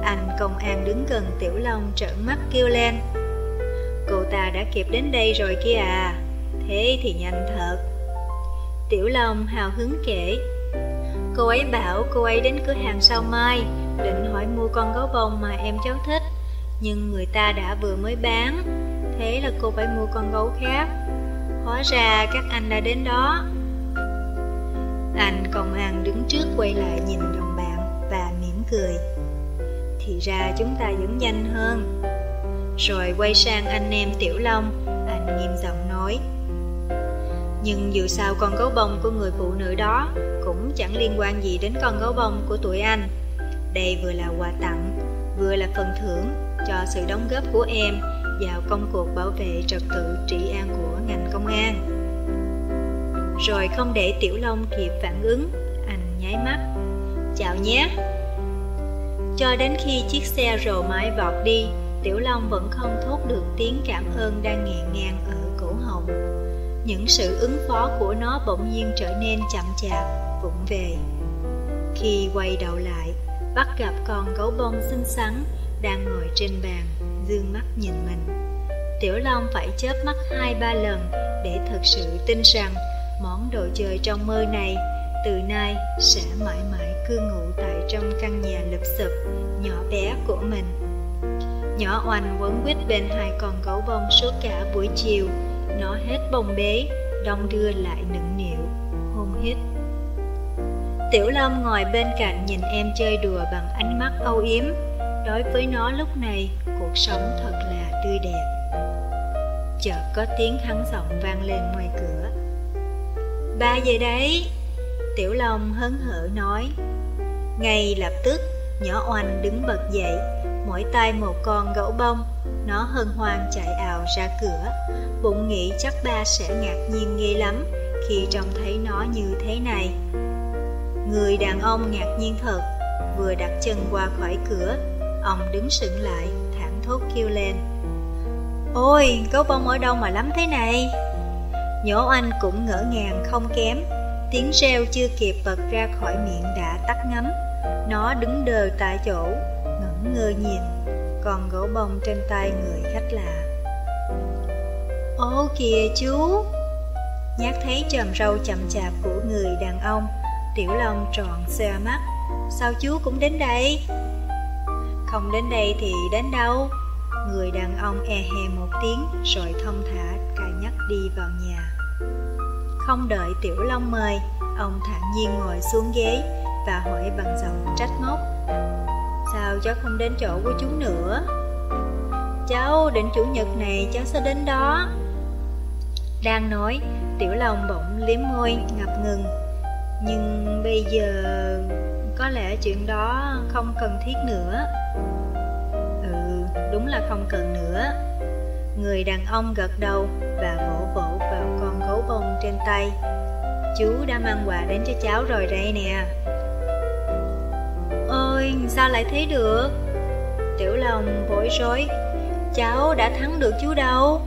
Speaker 2: anh công an đứng gần Tiểu Long trợn mắt kêu lên. Cô ta đã kịp đến đây rồi kia à, thế thì nhanh thật. Tiểu Long hào hứng kể Cô ấy bảo cô ấy đến cửa hàng sau mai Định hỏi mua con gấu bông mà em cháu thích Nhưng người ta đã vừa mới bán Thế là cô phải mua con gấu khác Hóa ra các anh đã đến đó. Anh công an đứng trước quay lại nhìn đồng bạn và mỉm cười. Thì ra chúng ta vẫn nhanh hơn. Rồi quay sang anh em Tiểu Long Anh nghiêm giọng nói. Nhưng dù sao con gấu bông của người phụ nữ đó cũng chẳng liên quan gì đến con gấu bông của tụi anh. Đây vừa là quà tặng, vừa là phần thưởng cho sự đóng góp của em vào công cuộc bảo vệ trật tự trị an của ngành công an. Rồi không để Tiểu Long kịp phản ứng, anh nháy mắt. Chào nhé! Cho đến khi chiếc xe rồ mái vọt đi, Tiểu Long vẫn không thốt được tiếng cảm ơn đang nghẹn ngang ở cổ họng những sự ứng phó của nó bỗng nhiên trở nên chậm chạp, vụng về. Khi quay đầu lại, bắt gặp con gấu bông xinh xắn đang ngồi trên bàn, dương mắt nhìn mình. Tiểu Long phải chớp mắt hai ba lần để thật sự tin rằng món đồ chơi trong mơ này từ nay sẽ mãi mãi cư ngụ tại trong căn nhà lụp xụp, nhỏ bé của mình. Nhỏ oanh quấn quýt bên hai con gấu bông suốt cả buổi chiều, nó hết bồng bế, đong đưa lại nựng nịu, hôn hít. Tiểu long ngồi bên cạnh nhìn em chơi đùa bằng ánh mắt âu yếm. Đối với nó lúc này, cuộc sống thật là tươi đẹp. Chợt có tiếng hắn giọng vang lên ngoài cửa. Ba về đấy! Tiểu Long hớn hở nói. Ngay lập tức, nhỏ oanh đứng bật dậy, mỗi tay một con gấu bông. Nó hân hoan chạy ào ra cửa, bụng nghĩ chắc ba sẽ ngạc nhiên ghê lắm khi trông thấy nó như thế này. Người đàn ông ngạc nhiên thật, vừa đặt chân qua khỏi cửa, ông đứng sững lại, thốt kêu lên. Ôi, gấu bông ở đâu mà lắm thế này? Nhổ anh cũng ngỡ ngàng không kém, tiếng reo chưa kịp bật ra khỏi miệng đã tắt ngấm. Nó đứng đờ tại chỗ, ngẩn ngơ nhìn, còn gấu bông trên tay người khách lạ. Ô kìa chú! Nhát thấy trầm râu chậm chạp của người đàn ông, Tiểu Long tròn xe mắt Sao chú cũng đến đây? Không đến đây thì đến đâu? Người đàn ông e hè một tiếng, Rồi thông thả cài nhắc đi vào nhà. Không đợi Tiểu Long mời, Ông thản nhiên ngồi xuống ghế Và hỏi bằng giọng trách móc. Sao cháu không đến chỗ của chú nữa? Cháu định chủ nhật này cháu sẽ đến đó. Đang nói, Tiểu Long bỗng liếm môi, ngập ngừng. Nhưng bây giờ có lẽ chuyện đó không cần thiết nữa đúng là không cần nữa. Người đàn ông gật đầu và vỗ vỗ vào con gấu bông trên tay. Chú đã mang quà đến cho cháu rồi đây nè. Ôi, sao lại thế được? Tiểu lòng bối rối. Cháu đã thắng được chú đâu?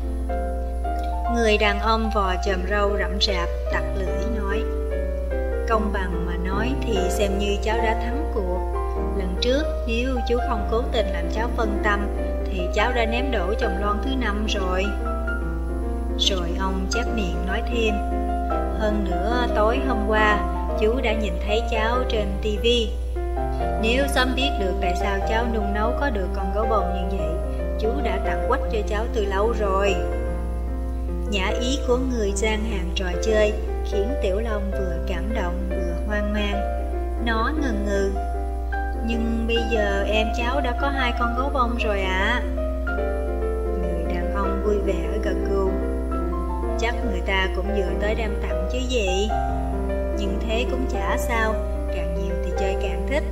Speaker 2: Người đàn ông vò chòm râu rậm rạp, tặc lưỡi nói. Công bằng mà nói thì xem như cháu đã thắng cuộc. Lần trước, nếu chú không cố tình làm cháu phân tâm thì cháu đã ném đổ chồng lon thứ năm rồi Rồi ông chép miệng nói thêm, Hơn nữa, tối hôm qua, chú đã nhìn thấy cháu trên tivi Nếu sớm biết được tại sao cháu nung nấu có được con gấu bông như vậy, Chú đã tặng quách cho cháu từ lâu rồi Nhã ý của người gian hàng trò chơi khiến Tiểu Long vừa cảm động vừa hoang mang. Nó ngần ngừ. Nhưng bây giờ em cháu đã có hai con gấu bông rồi ạ. À. Người đàn ông vui vẻ gật gù. Chắc người ta cũng vừa tới đem tặng chứ gì. Nhưng thế cũng chả sao, càng nhiều thì chơi càng thích.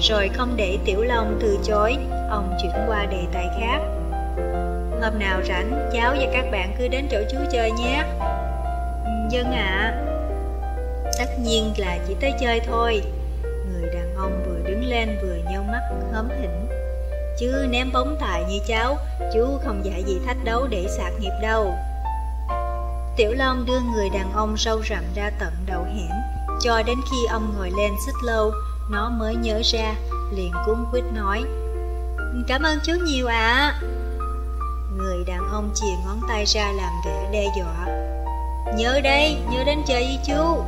Speaker 2: Rồi không để Tiểu Long từ chối, ông chuyển qua đề tài khác. Hôm nào rảnh, cháu và các bạn cứ đến chỗ chú chơi nhé. Dân ạ à. Tất nhiên là chỉ tới chơi thôi Người đàn đứng lên vừa nhau mắt hớm hỉnh. Chứ ném bóng tài như cháu Chú không dạy gì thách đấu để sạc nghiệp đâu. Tiểu Long đưa người đàn ông sâu rậm ra tận đầu hẻm Cho đến khi ông ngồi lên xích lâu Nó mới nhớ ra Liền cuốn quýt nói Cảm ơn chú nhiều ạ. À. Người đàn ông chìa ngón tay ra làm vẻ đe dọa Nhớ đây, nhớ đến chơi với chú.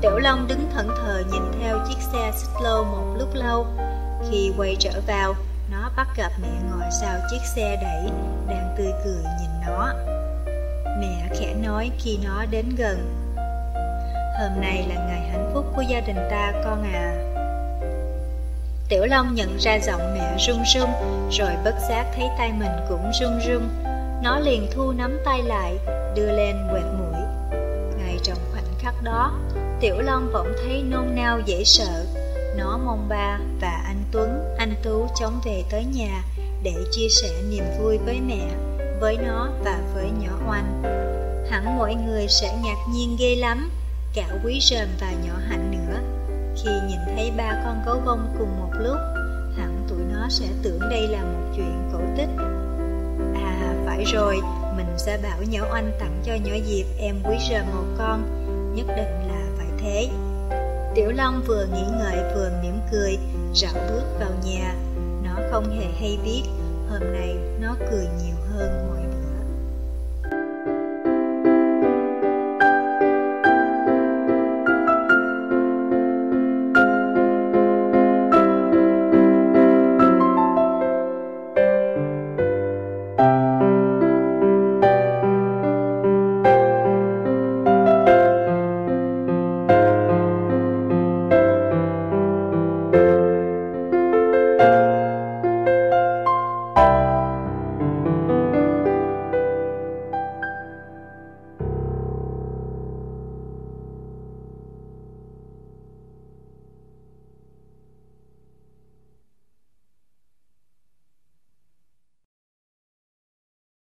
Speaker 2: Tiểu Long đứng thẫn thờ nhìn theo chiếc xe xích lô một lúc lâu. Khi quay trở vào, nó bắt gặp mẹ ngồi sau chiếc xe đẩy Đang tươi cười nhìn nó. Mẹ khẽ nói khi nó đến gần. Hôm nay là ngày hạnh phúc của gia đình ta con à. Tiểu Long nhận ra giọng mẹ run run Rồi bất giác thấy tay mình cũng run run. Nó liền thu nắm tay lại đưa lên quẹt mũi. Ngay trong khoảnh khắc đó, Tiểu Long bỗng thấy nôn nao dễ sợ. Nó mong ba và anh Tuấn, anh Tú chóng về tới nhà để chia sẻ niềm vui với mẹ, với nó và với nhỏ Oanh. Hẳn mọi người sẽ ngạc nhiên ghê lắm, cả quý rờm và nhỏ hạnh nữa. Khi nhìn thấy ba con gấu bông cùng một lúc, hẳn tụi nó sẽ tưởng đây là một chuyện cổ tích. À, phải rồi, mình sẽ bảo nhỏ oanh tặng cho nhỏ Diệp em quý Rờm một con, nhất định là thế. Tiểu Long vừa nghĩ ngợi vừa mỉm cười, rảo bước vào nhà. Nó không hề hay biết, hôm nay nó cười nhiều hơn mọi